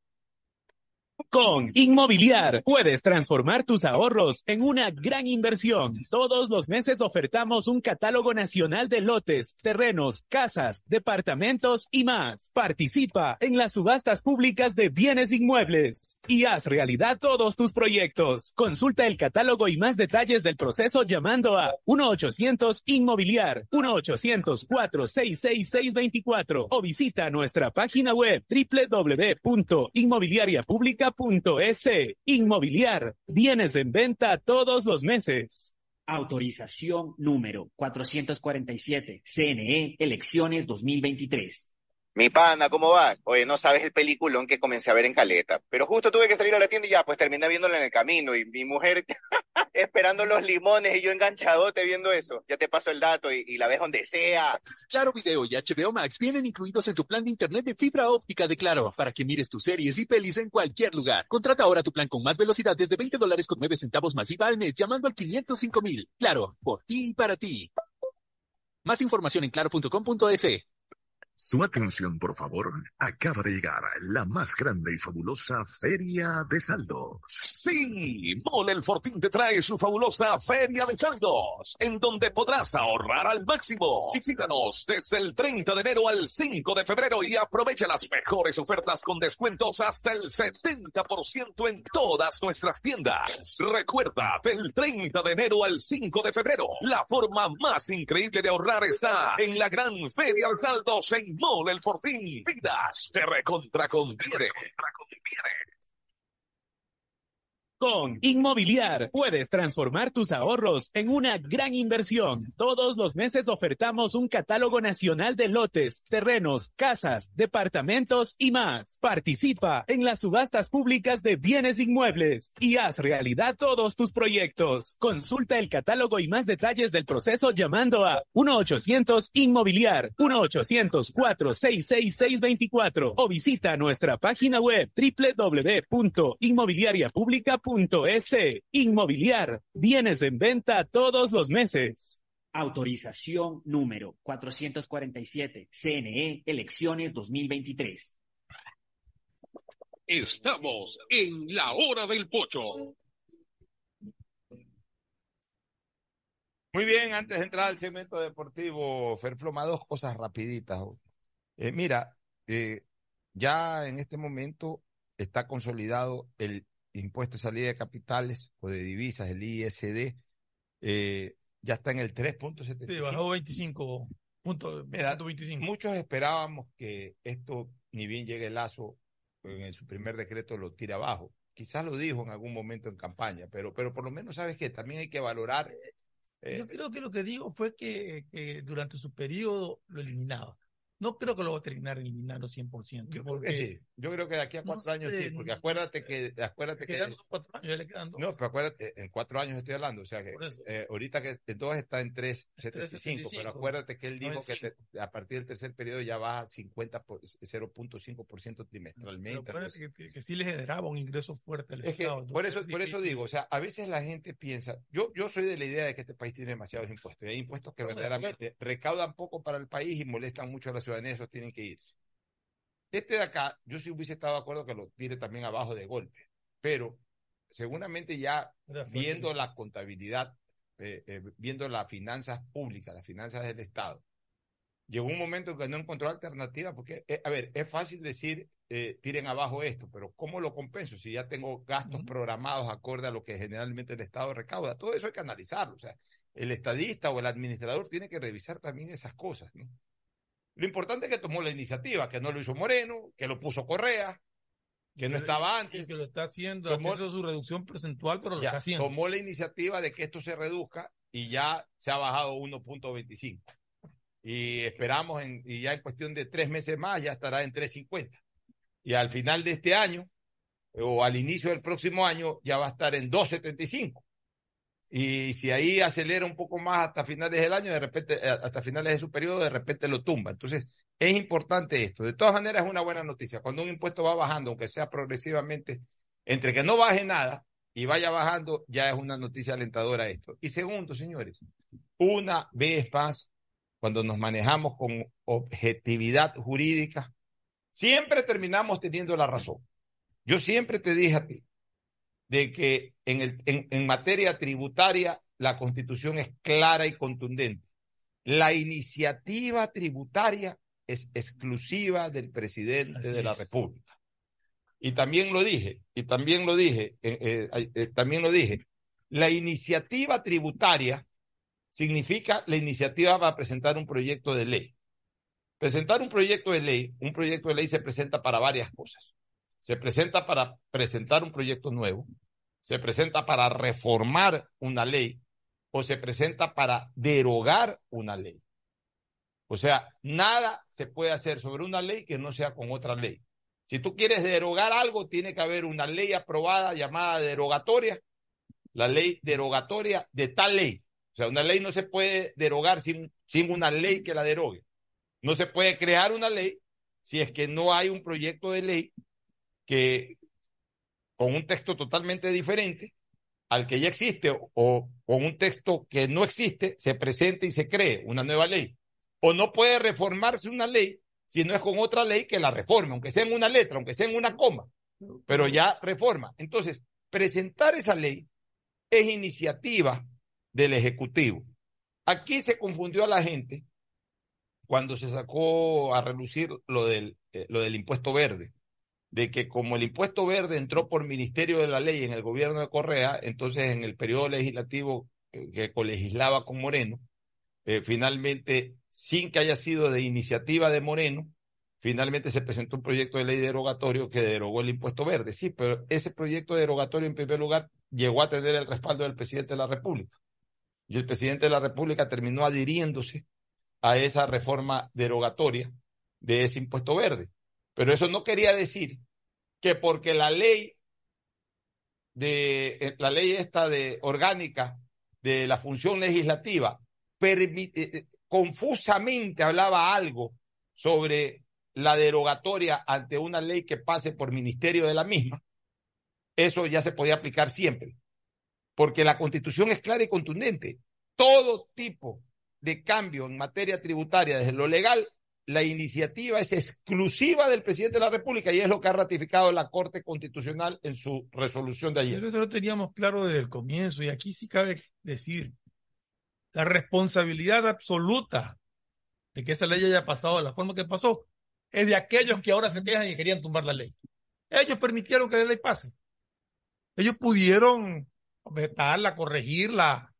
Con Inmobiliar puedes transformar tus ahorros en una gran inversión. Todos los meses ofertamos un catálogo nacional de lotes, terrenos, casas, departamentos y más. Participa en las subastas públicas de bienes inmuebles y haz realidad todos tus proyectos. Consulta el catálogo y más detalles del proceso llamando a 1-800 Inmobiliar, 1-800-466-624 o visita nuestra página web www.inmobiliariapublica.es. Inmobiliar, bienes en venta todos los meses. Autorización número 447. CNE, elecciones 2023. Mi pana, ¿cómo va? Oye, no sabes el peliculón que comencé a ver en Caleta. Pero justo tuve que salir a la tienda y ya, pues terminé viéndolo en el camino. Y mi mujer esperando los limones y yo enganchadote viendo eso. Ya te paso el dato y, la ves donde sea. Claro Video y HBO Max vienen incluidos en tu plan de internet de fibra óptica de Claro para que mires tus series y pelis en cualquier lugar. Contrata ahora tu plan con más velocidad desde 20 dólares con 9 centavos masiva al mes llamando al 505 mil. Claro, por ti y para ti. Más información en claro.com.es. Su atención, por favor. Acaba de llegar la más grande y fabulosa Feria de Saldos. Sí, Mole el Fortín te trae su fabulosa Feria de Saldos, en donde podrás ahorrar al máximo. Visítanos desde el 30 de enero al 5 de febrero y aprovecha las mejores ofertas con descuentos hasta el 70% en todas nuestras tiendas. Recuerda, del 30 de enero al 5 de febrero, la forma más increíble de ahorrar está en la gran Feria de Saldos en Mole el Fortín. Vidas te recontra conviene. Con Inmobiliar puedes transformar tus ahorros en una gran inversión. Todos los meses ofertamos un catálogo nacional de lotes, terrenos, casas, departamentos y más. Participa en las subastas públicas de bienes inmuebles y haz realidad todos tus proyectos. Consulta el catálogo y más detalles del proceso llamando a 1-800 Inmobiliar, 1-800-466-624 o visita nuestra página web www.inmobiliariapublica.es. Inmobiliar, bienes en venta todos los meses. Autorización número 447. CNE, elecciones 2023. Estamos en la hora del pocho. Muy bien, antes de entrar al segmento deportivo, Ferfloma, dos cosas rapiditas. Eh, mira, eh, ya en este momento está consolidado el impuesto de salida de capitales o de divisas, el ISD, eh, ya está en el 3.75. Sí, bajó 25 puntos. Mira, muchos esperábamos que esto, ni bien llegue el lazo, en su primer decreto lo tire abajo. Quizás lo dijo en algún momento en campaña, pero, pero por lo menos, ¿sabes qué? También hay que valorar. eh, Yo creo que lo que digo fue que, que durante su periodo lo eliminaba. No creo que lo va a terminar eliminando 100%. Yo creo porque que sí. Yo creo que de aquí a No cuatro años sé, sí, porque acuérdate que, acuérdate que quedan dos, cuatro años, ya le quedan dos. No, pero acuérdate, en cuatro años estoy hablando, o sea que eh, ahorita que todos está en 3.75, 3.75, pero acuérdate que él dijo que 9.5. te- a partir del tercer periodo ya baja 50 por- 0.5% trimestralmente. Pero acuérdate que, que- que sí le generaba un ingreso fuerte al es que Estado. por eso, es por eso digo, o sea, a veces la gente piensa, yo, yo soy de la idea de que este país tiene demasiados impuestos, y hay impuestos que verdaderamente recaudan poco para el país y molestan mucho a la ciudadanía, esos tienen que irse. Este de acá, yo sí hubiese estado de acuerdo que lo tire también abajo de golpe, pero seguramente ya viendo la contabilidad, eh, eh, viendo las finanzas públicas, las finanzas del Estado, llegó un momento en que no encontró alternativa, porque, eh, a ver, es fácil decir, tiren abajo esto, pero ¿cómo lo compenso si ya tengo gastos programados acorde a lo que generalmente el Estado recauda? Todo eso hay que analizarlo, o sea, el estadista o el administrador tiene que revisar también esas cosas, ¿no? Lo importante es que tomó la iniciativa, que no lo hizo Moreno, que lo puso Correa, que no estaba y antes. que lo está haciendo, Tomó- su reducción porcentual, pero lo Ya, está haciendo. tomó la iniciativa de que esto se reduzca y ya se ha bajado 1.25. Y esperamos, en, y ya en cuestión de tres meses más, ya estará en 3.50. Y al final de este año, o al inicio del próximo año, ya va a estar en 2.75. Y si ahí acelera un poco más hasta finales del año, de repente, eh, hasta finales de su periodo, de repente lo tumba. Entonces, es importante esto. De todas maneras, es una buena noticia. Cuando un impuesto va bajando, aunque sea progresivamente, entre que no baje nada y vaya bajando, ya es una noticia alentadora esto. Y segundo, señores, una vez más, cuando nos manejamos con objetividad jurídica, siempre terminamos teniendo la razón. Yo siempre te dije a ti de que en, el, en, en materia tributaria la constitución es clara y contundente. La iniciativa tributaria es exclusiva del presidente Así de la es. República. Y también lo dije, y también lo dije, eh, eh, eh, también lo dije. La iniciativa tributaria significa la iniciativa para presentar un proyecto de ley. Presentar un proyecto de ley, un proyecto de ley se presenta para varias cosas. Se presenta para presentar un proyecto nuevo, se presenta para reformar una ley o se presenta para derogar una ley. O sea, nada se puede hacer sobre una ley que no sea con otra ley. Si tú quieres derogar algo, tiene que haber una ley aprobada llamada derogatoria, la ley derogatoria de tal ley. O sea, una ley no se puede derogar sin, sin una ley que la derogue. No se puede crear una ley si es que no hay un proyecto de ley que con un texto totalmente diferente al que ya existe o, con un texto que no existe, se presente y se cree una nueva ley. O no puede reformarse una ley si no es con otra ley que la reforme, aunque sea en una letra, aunque sea en una coma, pero ya reforma. Entonces, presentar esa ley es iniciativa del Ejecutivo. Aquí se confundió a la gente cuando se sacó a relucir lo del, eh, lo del impuesto verde, de que como el impuesto verde entró por Ministerio de la Ley en el gobierno de Correa, entonces en el periodo legislativo eh, que colegislaba con Moreno, eh, finalmente, sin que haya sido de iniciativa de Moreno, finalmente se presentó un proyecto de ley derogatorio que derogó el impuesto verde. Sí, pero ese proyecto derogatorio, en primer lugar, llegó a tener el respaldo del presidente de la República. Y el presidente de la República terminó adhiriéndose a esa reforma derogatoria de ese impuesto verde. Pero eso no quería decir que porque la ley de eh, la ley esta de orgánica de la función legislativa permite, eh, confusamente hablaba algo sobre la derogatoria ante una ley que pase por ministerio de la misma, eso ya se podía aplicar siempre, porque la constitución es clara y contundente. Todo tipo de cambio en materia tributaria desde lo legal, la iniciativa es exclusiva del presidente de la República y es lo que ha ratificado la Corte Constitucional en su resolución de ayer. Pero eso lo teníamos claro desde el comienzo y aquí sí cabe decir la responsabilidad absoluta de que esa ley haya pasado de la forma que pasó es de aquellos que ahora se quejan y querían tumbar la ley. Ellos permitieron que la ley pase. Ellos pudieron vetarla, corregirla,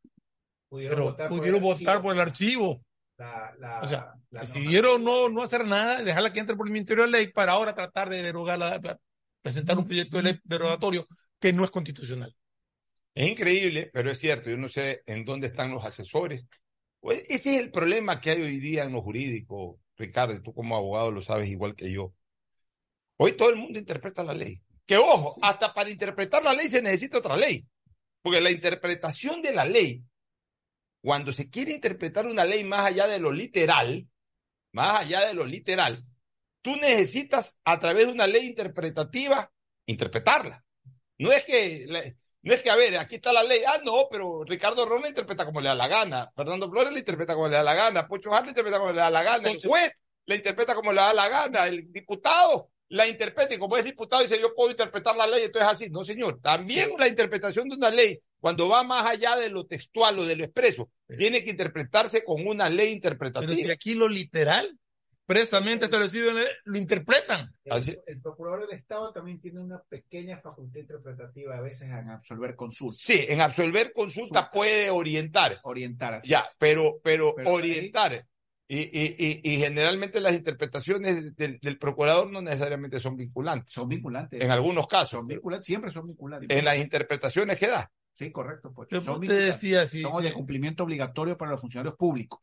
Pudieron pero votar pudieron por el archivo. La, la, O sea, la decidieron no, no hacer nada, dejarla que entre por el Ministerio de Ley para ahora tratar de derogarla, para presentar un proyecto de ley derogatorio que no es constitucional. Es increíble, pero es cierto. Yo no sé en dónde están los asesores. Pues ese es el problema que hay hoy día en lo jurídico, Ricardo. Tú como abogado lo sabes igual que yo. Hoy todo el mundo interpreta la ley. Que ojo, hasta para interpretar la ley se necesita otra ley. Porque la interpretación de la ley, cuando se quiere interpretar una ley más allá de lo literal, más allá de lo literal, tú necesitas a través de una ley interpretativa interpretarla. No es que, no es que, a ver, aquí está la ley, ah, no, pero Ricardo Ron la interpreta como le da la gana, Fernando Flores la interpreta como le da la gana, Pocho Hart la interpreta como le da la gana, el juez la interpreta como le da la gana, el diputado la interpreta y como es diputado dice yo puedo interpretar la ley, entonces así. No, señor, también la interpretación de una ley, cuando va más allá de lo textual o de lo expreso, tiene que interpretarse con una ley Pero interpretativa. si aquí lo literal, expresamente establecido, en la ley, lo interpretan. El, el procurador del Estado también tiene una pequeña facultad interpretativa a veces en absolver consultas. Sí, en absolver consulta puede orientar. Orientar así. Ya, pero, pero, Pero orientar. Y, y, y, y generalmente las interpretaciones del, del procurador no necesariamente son vinculantes. Son vinculantes. En algunos casos. Son vinculantes, siempre son vinculantes. En las interpretaciones que da. Sí, correcto. Pues. Yo Son te vinculantes. decía, sí, Son sí. de cumplimiento obligatorio para los funcionarios públicos.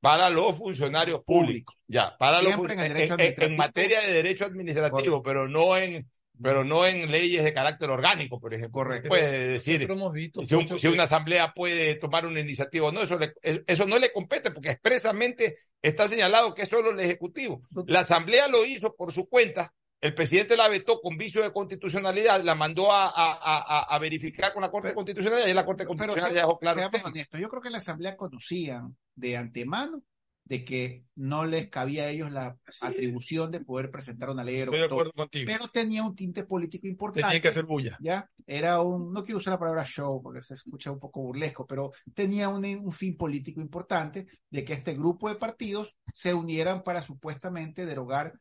Para los funcionarios públicos. Ya, para los en el en, derecho en- materia de derecho administrativo, pero no en pero no en leyes de carácter orgánico, por ejemplo. Correcto. Puede decir hemos visto, si, un- si que- una asamblea puede tomar una iniciativa o no, eso, le- eso no le compete porque expresamente está señalado que es solo el Ejecutivo. La asamblea lo hizo por su cuenta, el presidente la vetó con vicio de constitucionalidad, la mandó a, a- a- verificar con la Corte Constitucional y la Corte Constitucional dejó claro. seamos honestos, yo creo que en la Asamblea conocían de antemano de que no les cabía a ellos la atribución de poder presentar una ley de Estoy de acuerdo contigo. pero tenía un tinte político importante. Tenía que hacer bulla. ¿ya? Era un, no quiero usar la palabra show porque se escucha un poco burlesco, pero tenía un, un fin político importante de que este grupo de partidos se unieran para supuestamente derogar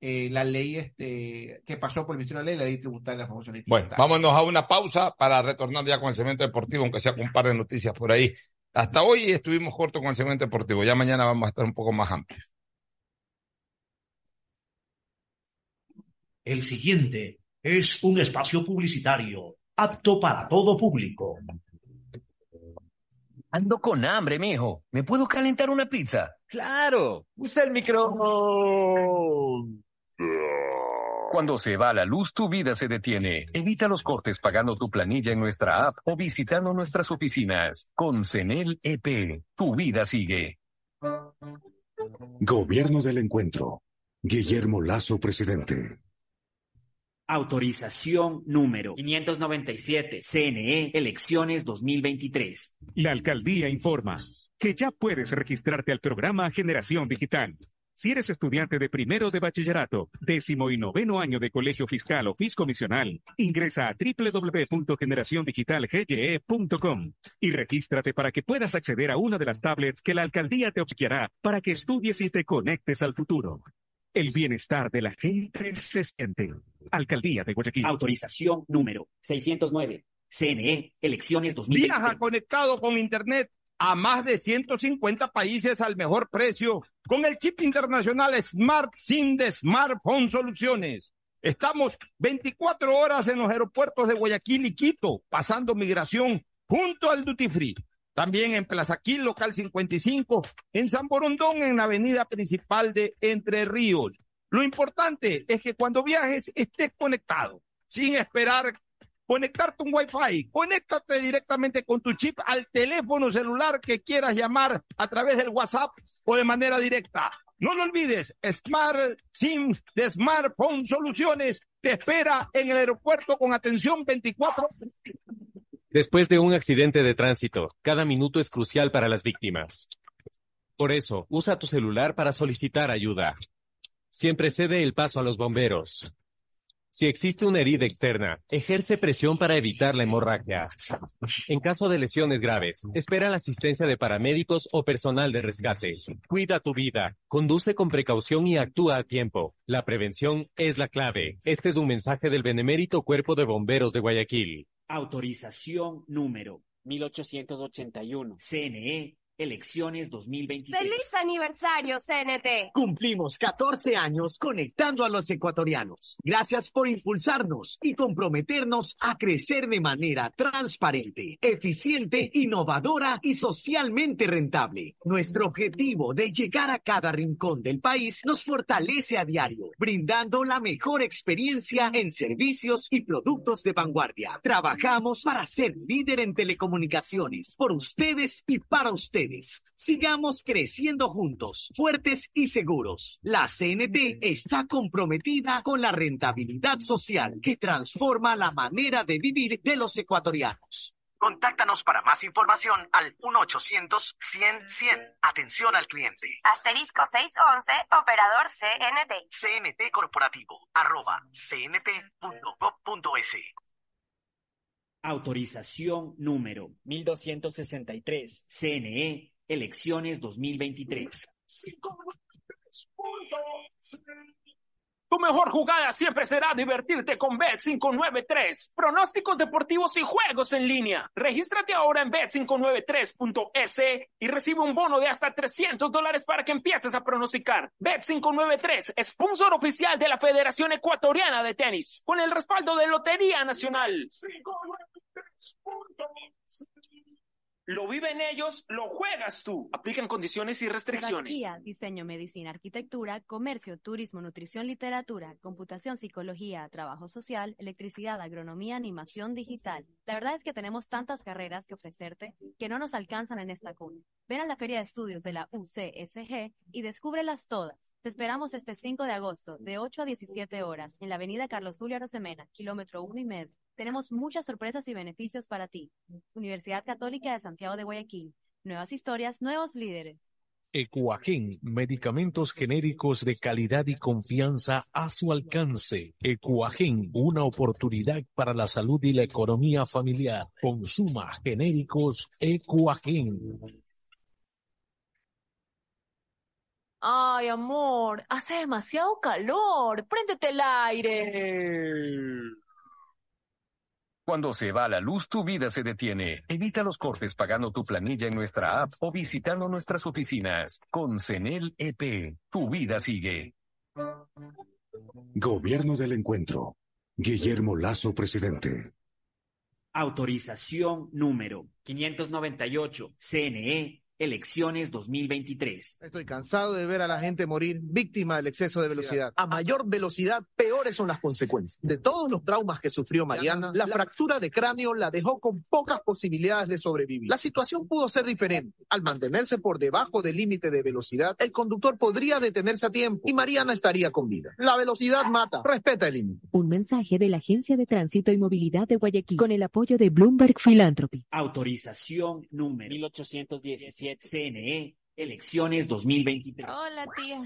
eh, la ley este, que pasó por el Ministerio de la Ley, la ley tributaria, la famosa ley Bueno, tributaria. vámonos a una pausa para retornar ya con el segmento deportivo, aunque sea con un par de noticias por ahí. Hasta hoy estuvimos cortos con el segmento deportivo, ya mañana vamos a estar un poco más amplios. El siguiente es un espacio publicitario apto para todo público. Ando con hambre, mijo. ¿Me puedo calentar una pizza? Claro. Usa el micrófono. Cuando se va la luz, tu vida se detiene. Evita los cortes pagando tu planilla en nuestra app o visitando nuestras oficinas. Con CENEL EP, tu vida sigue. Gobierno del Encuentro. Guillermo Lazo, presidente. Autorización número 597. CNE Elecciones 2023. La alcaldía informa que ya puedes registrarte al programa Generación Digital. Si eres estudiante de primero de bachillerato, décimo y noveno año de colegio fiscal o fiscomisional, ingresa a www.generaciondigitalgye.com y regístrate para que puedas acceder a una de las tablets que la alcaldía te obsequiará para que estudies y te conectes al futuro. El bienestar de la gente se siente. Alcaldía de Guayaquil. Autorización número 609. CNE Elecciones 2023. Viaja conectado con Internet a más de 150 países al mejor precio con el chip internacional Smart SIM de Smartphone Soluciones. Estamos 24 horas en los aeropuertos de Guayaquil y Quito, pasando migración junto al Duty Free. También en Plaza Quil, local 55, en San Borondón, en la avenida principal de Entre Ríos. Lo importante es que cuando viajes estés conectado, sin esperar conectarte un Wi-Fi. Conéctate directamente con tu chip al teléfono celular que quieras llamar a través del WhatsApp o de manera directa. No lo olvides, Smart SIM de Smartphone Soluciones te espera en el aeropuerto con atención 24 Después de un accidente de tránsito, cada minuto es crucial para las víctimas. Por eso, usa tu celular para solicitar ayuda. Siempre cede el paso a los bomberos. Si existe una herida externa, ejerce presión para evitar la hemorragia. En caso de lesiones graves, espera la asistencia de paramédicos o personal de rescate. Cuida tu vida, conduce con precaución y actúa a tiempo. La prevención es la clave. Este es un mensaje del Benemérito Cuerpo de Bomberos de Guayaquil. Autorización número 1881. CNE Elecciones 2023. ¡Feliz aniversario, CNT! Cumplimos 14 años conectando a los ecuatorianos. Gracias por impulsarnos y comprometernos a crecer de manera transparente, eficiente, innovadora y socialmente rentable. Nuestro objetivo de llegar a cada rincón del país nos fortalece a diario, brindando la mejor experiencia en servicios y productos de vanguardia. Trabajamos para ser líder en telecomunicaciones, por ustedes y para ustedes. Sigamos creciendo juntos, fuertes y seguros. La CNT está comprometida con la rentabilidad social que transforma la manera de vivir de los ecuatorianos. Contáctanos para más información al 1-800-100-100. Atención al cliente. Asterisco 611, operador CNT. CNT Corporativo, arroba cnt.gov.es. Autorización número 1263. CNE Elecciones 2023. Tu mejor jugada siempre será divertirte con Bet593. Pronósticos deportivos y juegos en línea. Regístrate ahora en bet593.es y recibe un bono de hasta 300 dólares para que empieces a pronosticar. Bet593, sponsor oficial de la Federación Ecuatoriana de Tenis, con el respaldo de Lotería Nacional. Lo viven ellos, lo juegas tú. Aplican condiciones y restricciones. Pedagogía, diseño, medicina, arquitectura, comercio, turismo, nutrición, literatura, computación, psicología, trabajo social, electricidad, agronomía, animación digital. La verdad es que tenemos tantas carreras que ofrecerte que no nos alcanzan en esta cuna. Ven a la Feria de Estudios de la UCSG y descúbrelas todas. Te esperamos este 5 de agosto, de 8 a 17 horas, en la avenida Carlos Julio Arosemena, kilómetro uno y medio. Tenemos muchas sorpresas y beneficios para ti. Universidad Católica de Santiago de Guayaquil. Nuevas historias, nuevos líderes. Ecuagen, medicamentos genéricos de calidad y confianza a su alcance. Ecuagen, una oportunidad para la salud y la economía familiar. Consuma genéricos Ecuagen. Ay, amor, hace demasiado calor. Préndete el aire. Cuando se va la luz, tu vida se detiene. Evita los cortes pagando tu planilla en nuestra app o visitando nuestras oficinas. Con CENEL EP, tu vida sigue. Gobierno del Encuentro. Guillermo Lazo, presidente. Autorización número 598. CNE Elecciones 2023. Estoy cansado de ver a la gente morir víctima del exceso de velocidad. A mayor velocidad, peores son las consecuencias. De todos los traumas que sufrió Mariana, la fractura de cráneo la dejó con pocas posibilidades de sobrevivir. La situación pudo ser diferente. Al mantenerse por debajo del límite de velocidad, el conductor podría detenerse a tiempo y Mariana estaría con vida. La velocidad mata. Respeta el límite. Un mensaje de la Agencia de Tránsito y Movilidad de Guayaquil con el apoyo de Bloomberg Philanthropy. Autorización número 1817. CNE, elecciones 2023. Hola, tía.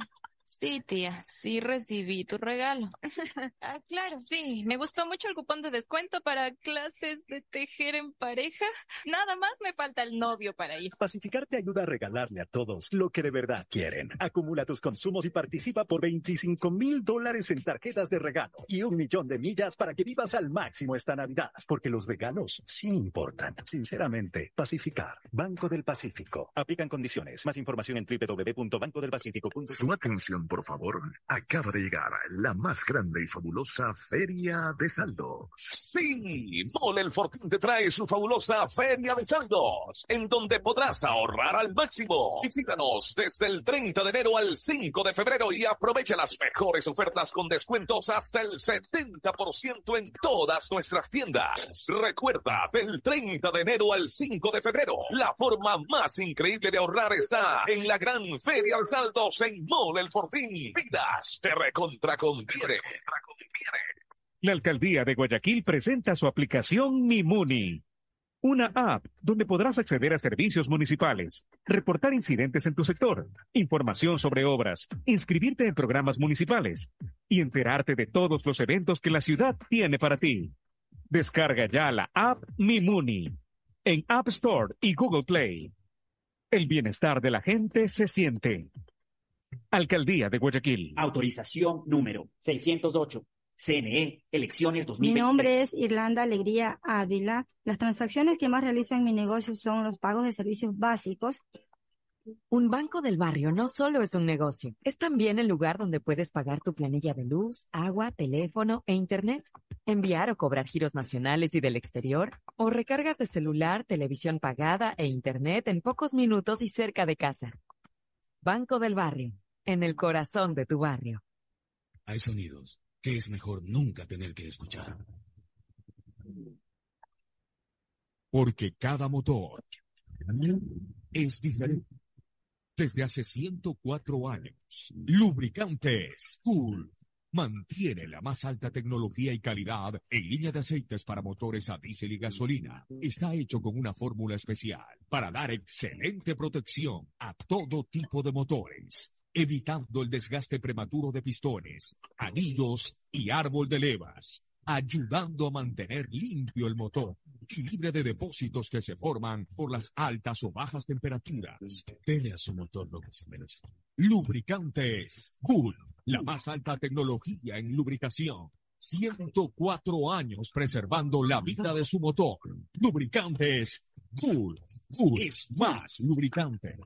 Sí, tía, sí recibí tu regalo. ah, claro, sí, me gustó mucho el cupón de descuento para clases de tejer en pareja. Nada más me falta el novio para ir. Pacificar te ayuda a regalarle a todos lo que de verdad quieren. Acumula tus consumos y participa por 25 mil dólares en tarjetas de regalo y un millón de millas para que vivas al máximo esta Navidad. Porque los regalos sí importan. Sinceramente, Pacificar. Banco del Pacífico. Aplican condiciones. Más información en www.bancodelpacifico.com. Su atención por favor. Acaba de llegar la más grande y fabulosa Feria de Saldos. Sí, Mole el Fortín te trae su fabulosa Feria de Saldos, en donde podrás ahorrar al máximo. Visítanos desde el 30 de enero al 5 de febrero y aprovecha las mejores ofertas con descuentos hasta el 70% en todas nuestras tiendas. Recuerda, del 30 de enero al 5 de febrero, la forma más increíble de ahorrar está en la gran Feria de Saldos en Mole el Fortín. Vidas te recontra conviene. La alcaldía de Guayaquil presenta su aplicación Mimuni. Una app donde podrás acceder a servicios municipales, reportar incidentes en tu sector, información sobre obras, inscribirte en programas municipales y enterarte de todos los eventos que la ciudad tiene para ti. Descarga ya la app Mimuni en App Store y Google Play. El bienestar de la gente se siente. Alcaldía de Guayaquil. Autorización número 608. CNE, elecciones 2020. Mi nombre es Irlanda Alegría Ávila. Las transacciones que más realizo en mi negocio son los pagos de servicios básicos. Un banco del barrio no solo es un negocio, es también el lugar donde puedes pagar tu planilla de luz, agua, teléfono e internet, enviar o cobrar giros nacionales y del exterior, o recargas de celular, televisión pagada e internet en pocos minutos y cerca de casa. Banco del barrio en el corazón de tu barrio. Hay sonidos que es mejor nunca tener que escuchar. Porque cada motor es diferente. Desde hace 104 años, Lubricantes Cool mantiene la más alta tecnología y calidad en línea de aceites para motores a diésel y gasolina. Está hecho con una fórmula especial para dar excelente protección a todo tipo de motores evitando el desgaste prematuro de pistones, anillos y árbol de levas, ayudando a mantener limpio el motor y libre de depósitos que se forman por las altas o bajas temperaturas. Dele a su motor lo que se merece. Lubricantes Gulf, la más alta tecnología en lubricación. 104 años preservando la vida de su motor. Lubricantes Gulf. Gulf es más lubricante.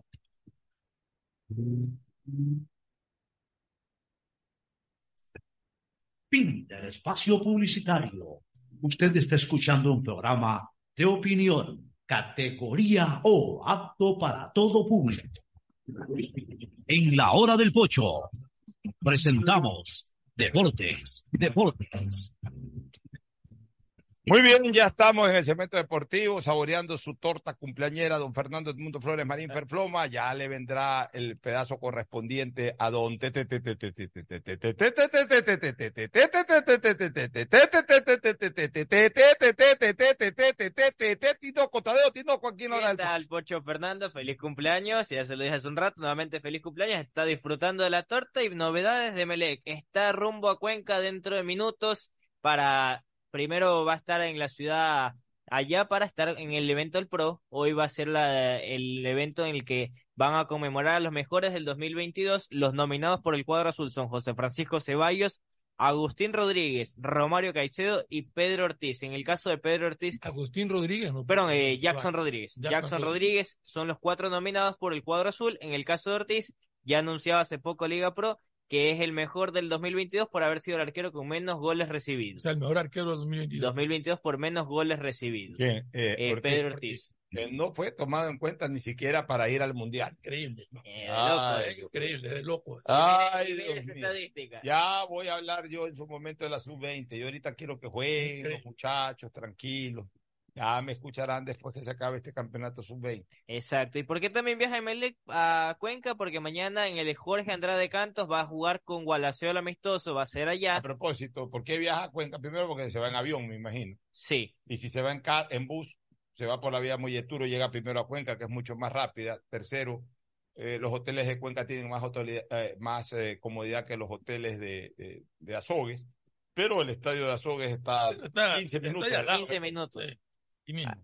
Fin del espacio publicitario. Usted está escuchando un programa de opinión, categoría O, apto para todo público. En la hora del pocho, presentamos Deportes, Deportes. Muy bien, ya estamos en el segmento deportivo, saboreando su torta cumpleañera, don Fernando Edmundo Flores Marín Ferfloma. Ya le vendrá el pedazo correspondiente a don Tino Cotadeo, Tino Joaquín ¿Qué tal, Pocho Fernando? Feliz cumpleaños. Ya se lo dije hace un rato. Nuevamente, feliz cumpleaños. Está disfrutando de la torta y novedades de Melec. Está rumbo a Cuenca dentro de minutos para primero va a estar en la ciudad allá para estar en el evento del Pro. Hoy va a ser la, el evento en el que van a conmemorar a los mejores del 2022. Los nominados por el cuadro azul son José Francisco Ceballos, Agustín Rodríguez, Romario Caicedo y Pedro Ortiz. En el caso de Pedro Ortiz. Agustín Rodríguez, no. Perdón, eh, Jackson Rodríguez. Jackson, Rodríguez son los cuatro nominados por el cuadro azul. En el caso de Ortiz, ya anunciaba hace poco Liga Pro que es el mejor del 2022 por haber sido el arquero con menos goles recibidos. O sea, el mejor arquero del 2022. 2022 por menos goles recibidos. ¿Quién? Eh, Eh, Ortiz, Pedro Ortiz. Que no fue tomado en cuenta ni siquiera para ir al Mundial. Increíble. Eh, Ay. Dios Increíble, de loco. Ay, Dios mío. Ya voy a hablar yo en su momento de la sub-20. Yo ahorita quiero que jueguen los muchachos, tranquilos. Ya me escucharán después que se acabe este campeonato sub-20. Exacto. ¿Y por qué también viaja Emelec a Cuenca? Porque mañana en el Jorge Andrade Cantos va a jugar con Gualaceo el amistoso, va a ser allá. A propósito, ¿por qué viaja a Cuenca? Primero porque se va en avión, me imagino. Sí. Y si se va en, car en bus, se va por la vía Molleturo, llega primero a Cuenca, que es mucho más rápida. Tercero, eh, los hoteles de Cuenca tienen más, eh, más eh, comodidad que los hoteles de, de, de Azogues. Pero el estadio de Azogues está, Está- 15 está minutos. lado. 15 minutos.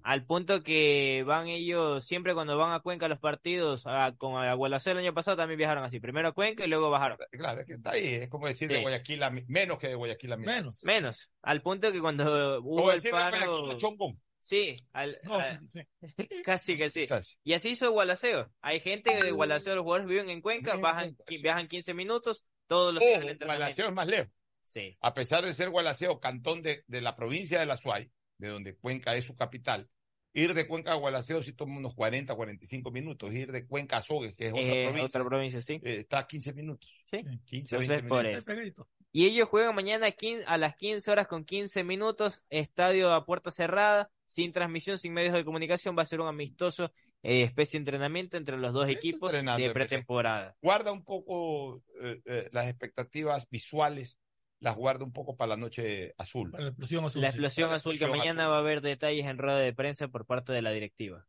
Al punto que van ellos, siempre cuando van a Cuenca los partidos, a- con Gualaceo el año pasado también viajaron así. Primero a Cuenca y luego bajaron. Claro, es que está ahí. Es como decir de. Guayaquil a menos que de Guayaquil a Minas. Menos. Menos. Al punto que cuando Como hubo el de Guayaquil paro. a Chongón. Sí, al- No, a- sí. casi que sí. Casi. Y así hizo Gualaceo. Hay gente de Gualaceo, los jugadores viven en Cuenca, bajan, Cuenca, viajan 15 minutos, todos los días. Gualaceo es más lejos. Sí. A pesar de ser Gualaceo, cantón de, de la provincia de La Suay, de donde Cuenca es su capital, ir de Cuenca a Gualaceo sí toma unos 40, 45 minutos. Ir de Cuenca a Sogues, que es otra Eh, provincia, otra provincia, sí. eh, está a 15 minutos. Sí. 15, Entonces, 20 por minutos. eso. Y ellos juegan mañana a 15 a las 15 horas con 15 minutos, estadio a puerta cerrada, sin transmisión, sin medios de comunicación. Va a ser un amistoso eh, especie de entrenamiento entre los dos equipos de pretemporada. Guarda un poco eh, eh, las expectativas visuales, las guarda un poco para la noche azul. Para la explosión azul. La sí. explosión la azul que mañana azul. va a haber detalles en rueda de prensa por parte de la directiva.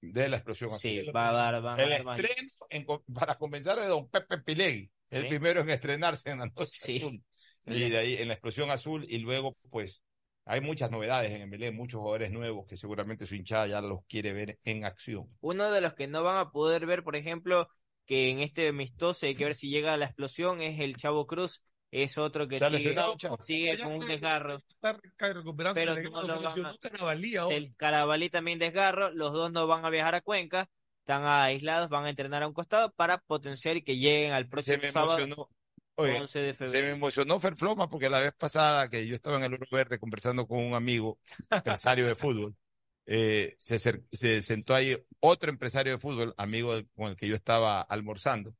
De la explosión azul. Sí, va a dar, van a El dar más- estreno, en para comenzar, de don Pepe Pilegui, el Sí. primero en estrenarse en la noche Sí. azul. Y de ahí en la explosión azul, y luego, pues, hay muchas novedades en Emelec, muchos jugadores nuevos que seguramente su hinchada ya los quiere ver en acción. Uno de los que no van a poder ver, por ejemplo, que en este amistoso hay que ver si llega a la explosión, es el Chavo Cruz. Es otro que ¿Se ha sigue, sigue con un desgarro. Está. Pero se no se lo van lesionó a- Carabalí ahora. El Carabalí también desgarro. Los dos no van a viajar a Cuenca. Están aislados, van a entrenar a un costado para potenciar y que lleguen al próximo sábado emocionó. Oye, 11 de se me febrero. emocionó Ferfloma porque la vez pasada que yo estaba en el Oro Verde conversando con un amigo, empresario de fútbol, eh, se, se sentó ahí otro empresario de fútbol, amigo con el que yo estaba almorzando,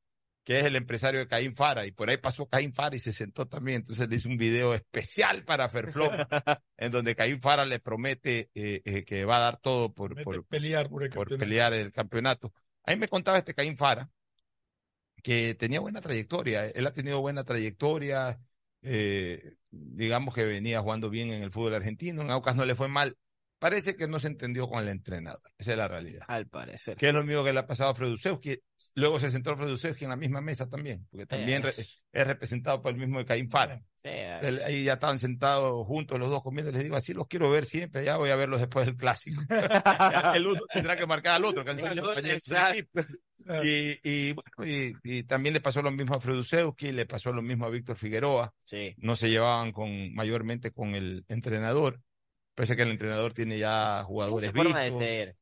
que es el empresario de Caín Fara, y por ahí pasó Caín Fara y se sentó también. Entonces le hice un video especial para Ferfloma, en donde Caín Fara le promete eh, eh, que va a dar todo por, por, pelear por el por campeonato. pelear el campeonato. Ahí me contaba este Caín Fara que tenía buena trayectoria. Él ha tenido buena trayectoria. eh, digamos que venía jugando bien en el fútbol argentino. En Aucas no le fue mal. Parece que no se entendió con el entrenador. Esa es la realidad. Al parecer. Que es lo mismo que le ha pasado a Fredusewski. Luego se sentó Fredusewski en la misma mesa también, porque también es representado por el mismo de Caín Fara. Ahí ya estaban sentados juntos los dos comiendo. Les digo, así los quiero ver siempre. Ya voy a verlos después del clásico. el uno tendrá que marcar al otro. Y, y, bueno, y, y también le pasó lo mismo a Fredusewski, le pasó lo mismo a Víctor Figueroa. Sí. No se llevaban con mayormente con el entrenador. Parece que el entrenador tiene ya jugadores vistos, ser.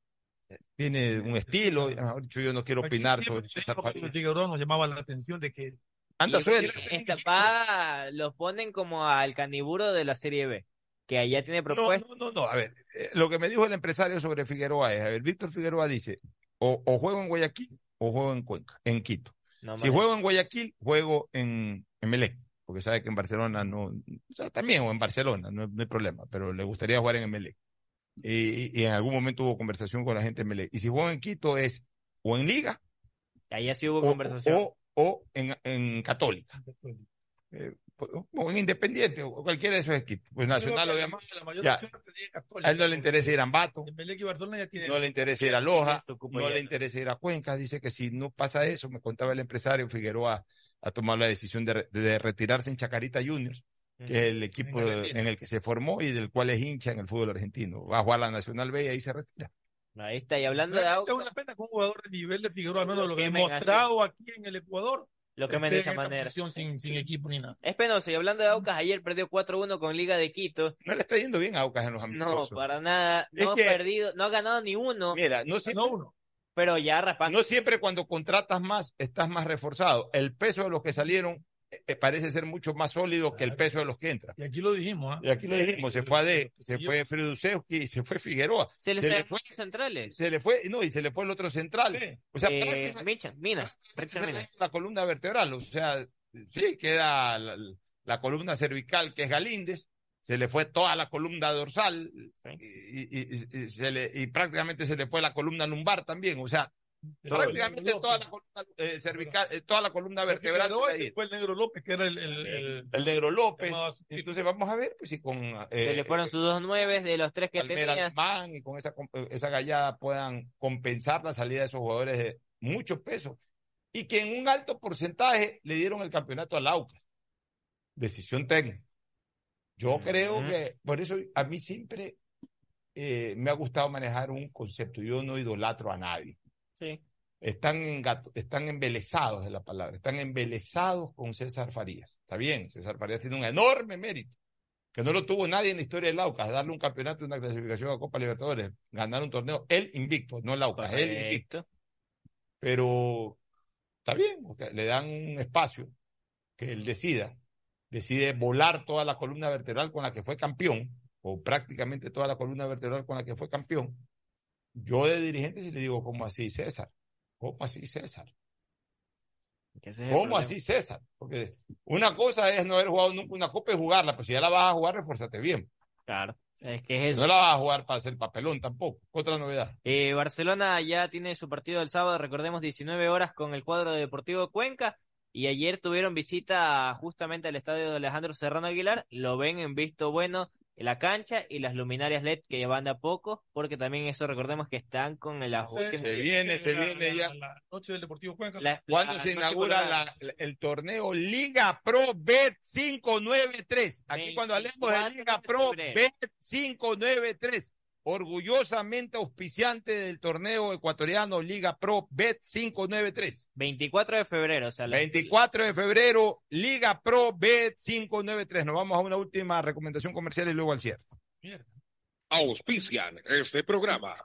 tiene un estilo. Mejor dicho, yo no quiero opinar sobre César nos llamaba la atención de que Anda suelto. pa- los ponen como al caniburo de la Serie B, que allá tiene No, propuesta. no, no, no, a ver, eh, lo que me dijo el empresario sobre Figueroa es, a ver, Víctor Figueroa dice, o, o juego en Guayaquil o juego en Cuenca, en Quito. No si juego en Guayaquil, juego en, en Melec, porque sabe que en Barcelona no, o sea, también o en Barcelona, no, no hay problema, pero le gustaría jugar en Emelec. Y, y en algún momento hubo conversación con la gente de Emelec. Y si juega en Quito es o en Liga Ahí sí hubo o, conversación. o, o en, en Católica. Eh, o en Independiente, o cualquiera de esos equipos. Pues Nacional, obviamente. La mayor ya. Católica. A él no le interesa ir a Ambato, y Barcelona ya tienen. no le interesa ir a Loja, no ya. le interesa ir a Cuenca. Dice que si no pasa eso, me contaba el empresario Figueroa, ha tomado la decisión de, re- de retirarse en Chacarita Juniors, que es el equipo En el que se formó y del cual es hincha en el fútbol argentino. Va a jugar la Nacional B y ahí se retira. Ahí está, y hablando de Aucas, es una pena que un jugador de nivel de Figueroa, al menos lo que así. demostrado aquí en el Ecuador, lo quemen esté de esa manera. sin, sin equipo ni nada. Es penoso, y hablando de Aucas, ayer perdió 4-1 con Liga de Quito. No le está yendo bien a Aucas en los No, amistosos. para nada, Es no ha que- perdido, no ha ganado ni uno, Mira, no siempre, No uno. Pero ya raspando. no siempre cuando contratas más estás más reforzado. El peso de los que salieron eh, eh, parece ser mucho más sólido que el peso de los que entran. Y aquí lo dijimos, ¿ah? Y aquí lo dijimos, se fue Ade, se fue Fredusewski y se fue Figueroa. Se les se le fue, centrales. se le fue, no, y se le fue el otro central. Sí. O sea, Eh, Micha, Mina, la columna vertebral, o sea, sí, queda la, la columna cervical que es Galíndez, se le fue toda la columna dorsal y, y- y- y se le, y prácticamente se le fue la columna lumbar también, o sea, prácticamente toda la columna eh, cervical, eh, toda la columna vertebral. Se después el negro López, que era el, el, el- el negro López. Entonces vamos a ver pues, si con Se eh, le fueron sus dos nueves de los tres que Palmera tenía. Y con esa, esa gallada puedan compensar la salida de esos jugadores de mucho peso y que en un alto porcentaje le dieron el campeonato al Aucas. Decisión técnica. Yo creo que, por eso a mí siempre eh, me ha gustado manejar un concepto. Yo no idolatro a nadie. Sí. Están, engato- están embelesados de la palabra, están embelesados con César Farías. Está bien, César Farías tiene un enorme mérito, que no lo tuvo nadie en la historia del Aucas, darle un campeonato y una clasificación a Copa Libertadores, ganar un torneo, él invicto, no el Aucas, él invicto. Pero está bien, porque le dan un espacio que él decida, decide volar toda la columna vertebral con la que fue campeón, o prácticamente toda la columna vertebral con la que fue campeón. Yo de dirigente sí le digo, ¿cómo así, César? ¿Cómo así, César? El ¿Cómo así, César? Porque una cosa es no haber jugado nunca una copa y jugarla, pero si ya la vas a jugar, refuérzate bien. Claro. Es que es eso. No la vas a jugar para hacer papelón tampoco. Otra novedad. Eh, Barcelona ya tiene su partido del sábado, recordemos 19 horas con el cuadro de Deportivo Cuenca y ayer tuvieron visita justamente al estadio de Alejandro Serrano Aguilar, lo ven en visto bueno en la cancha y las luminarias LED que van de a poco, porque también eso recordemos que están con el ajuste. Se viene, se viene la- ya. La noche del Deportivo Cuenca. La- ¿Cuándo la se inaugura la- el torneo Liga Pro Bet 593? Aquí cuando hablemos de 24 Liga Pro. Bet 593, orgullosamente auspiciante del torneo ecuatoriano Liga Pro Bet 593. 24 de febrero, o sea, la- 24 de febrero, Liga Pro Bet 593. Nos vamos a una última recomendación comercial y luego al cierre. Auspician este programa.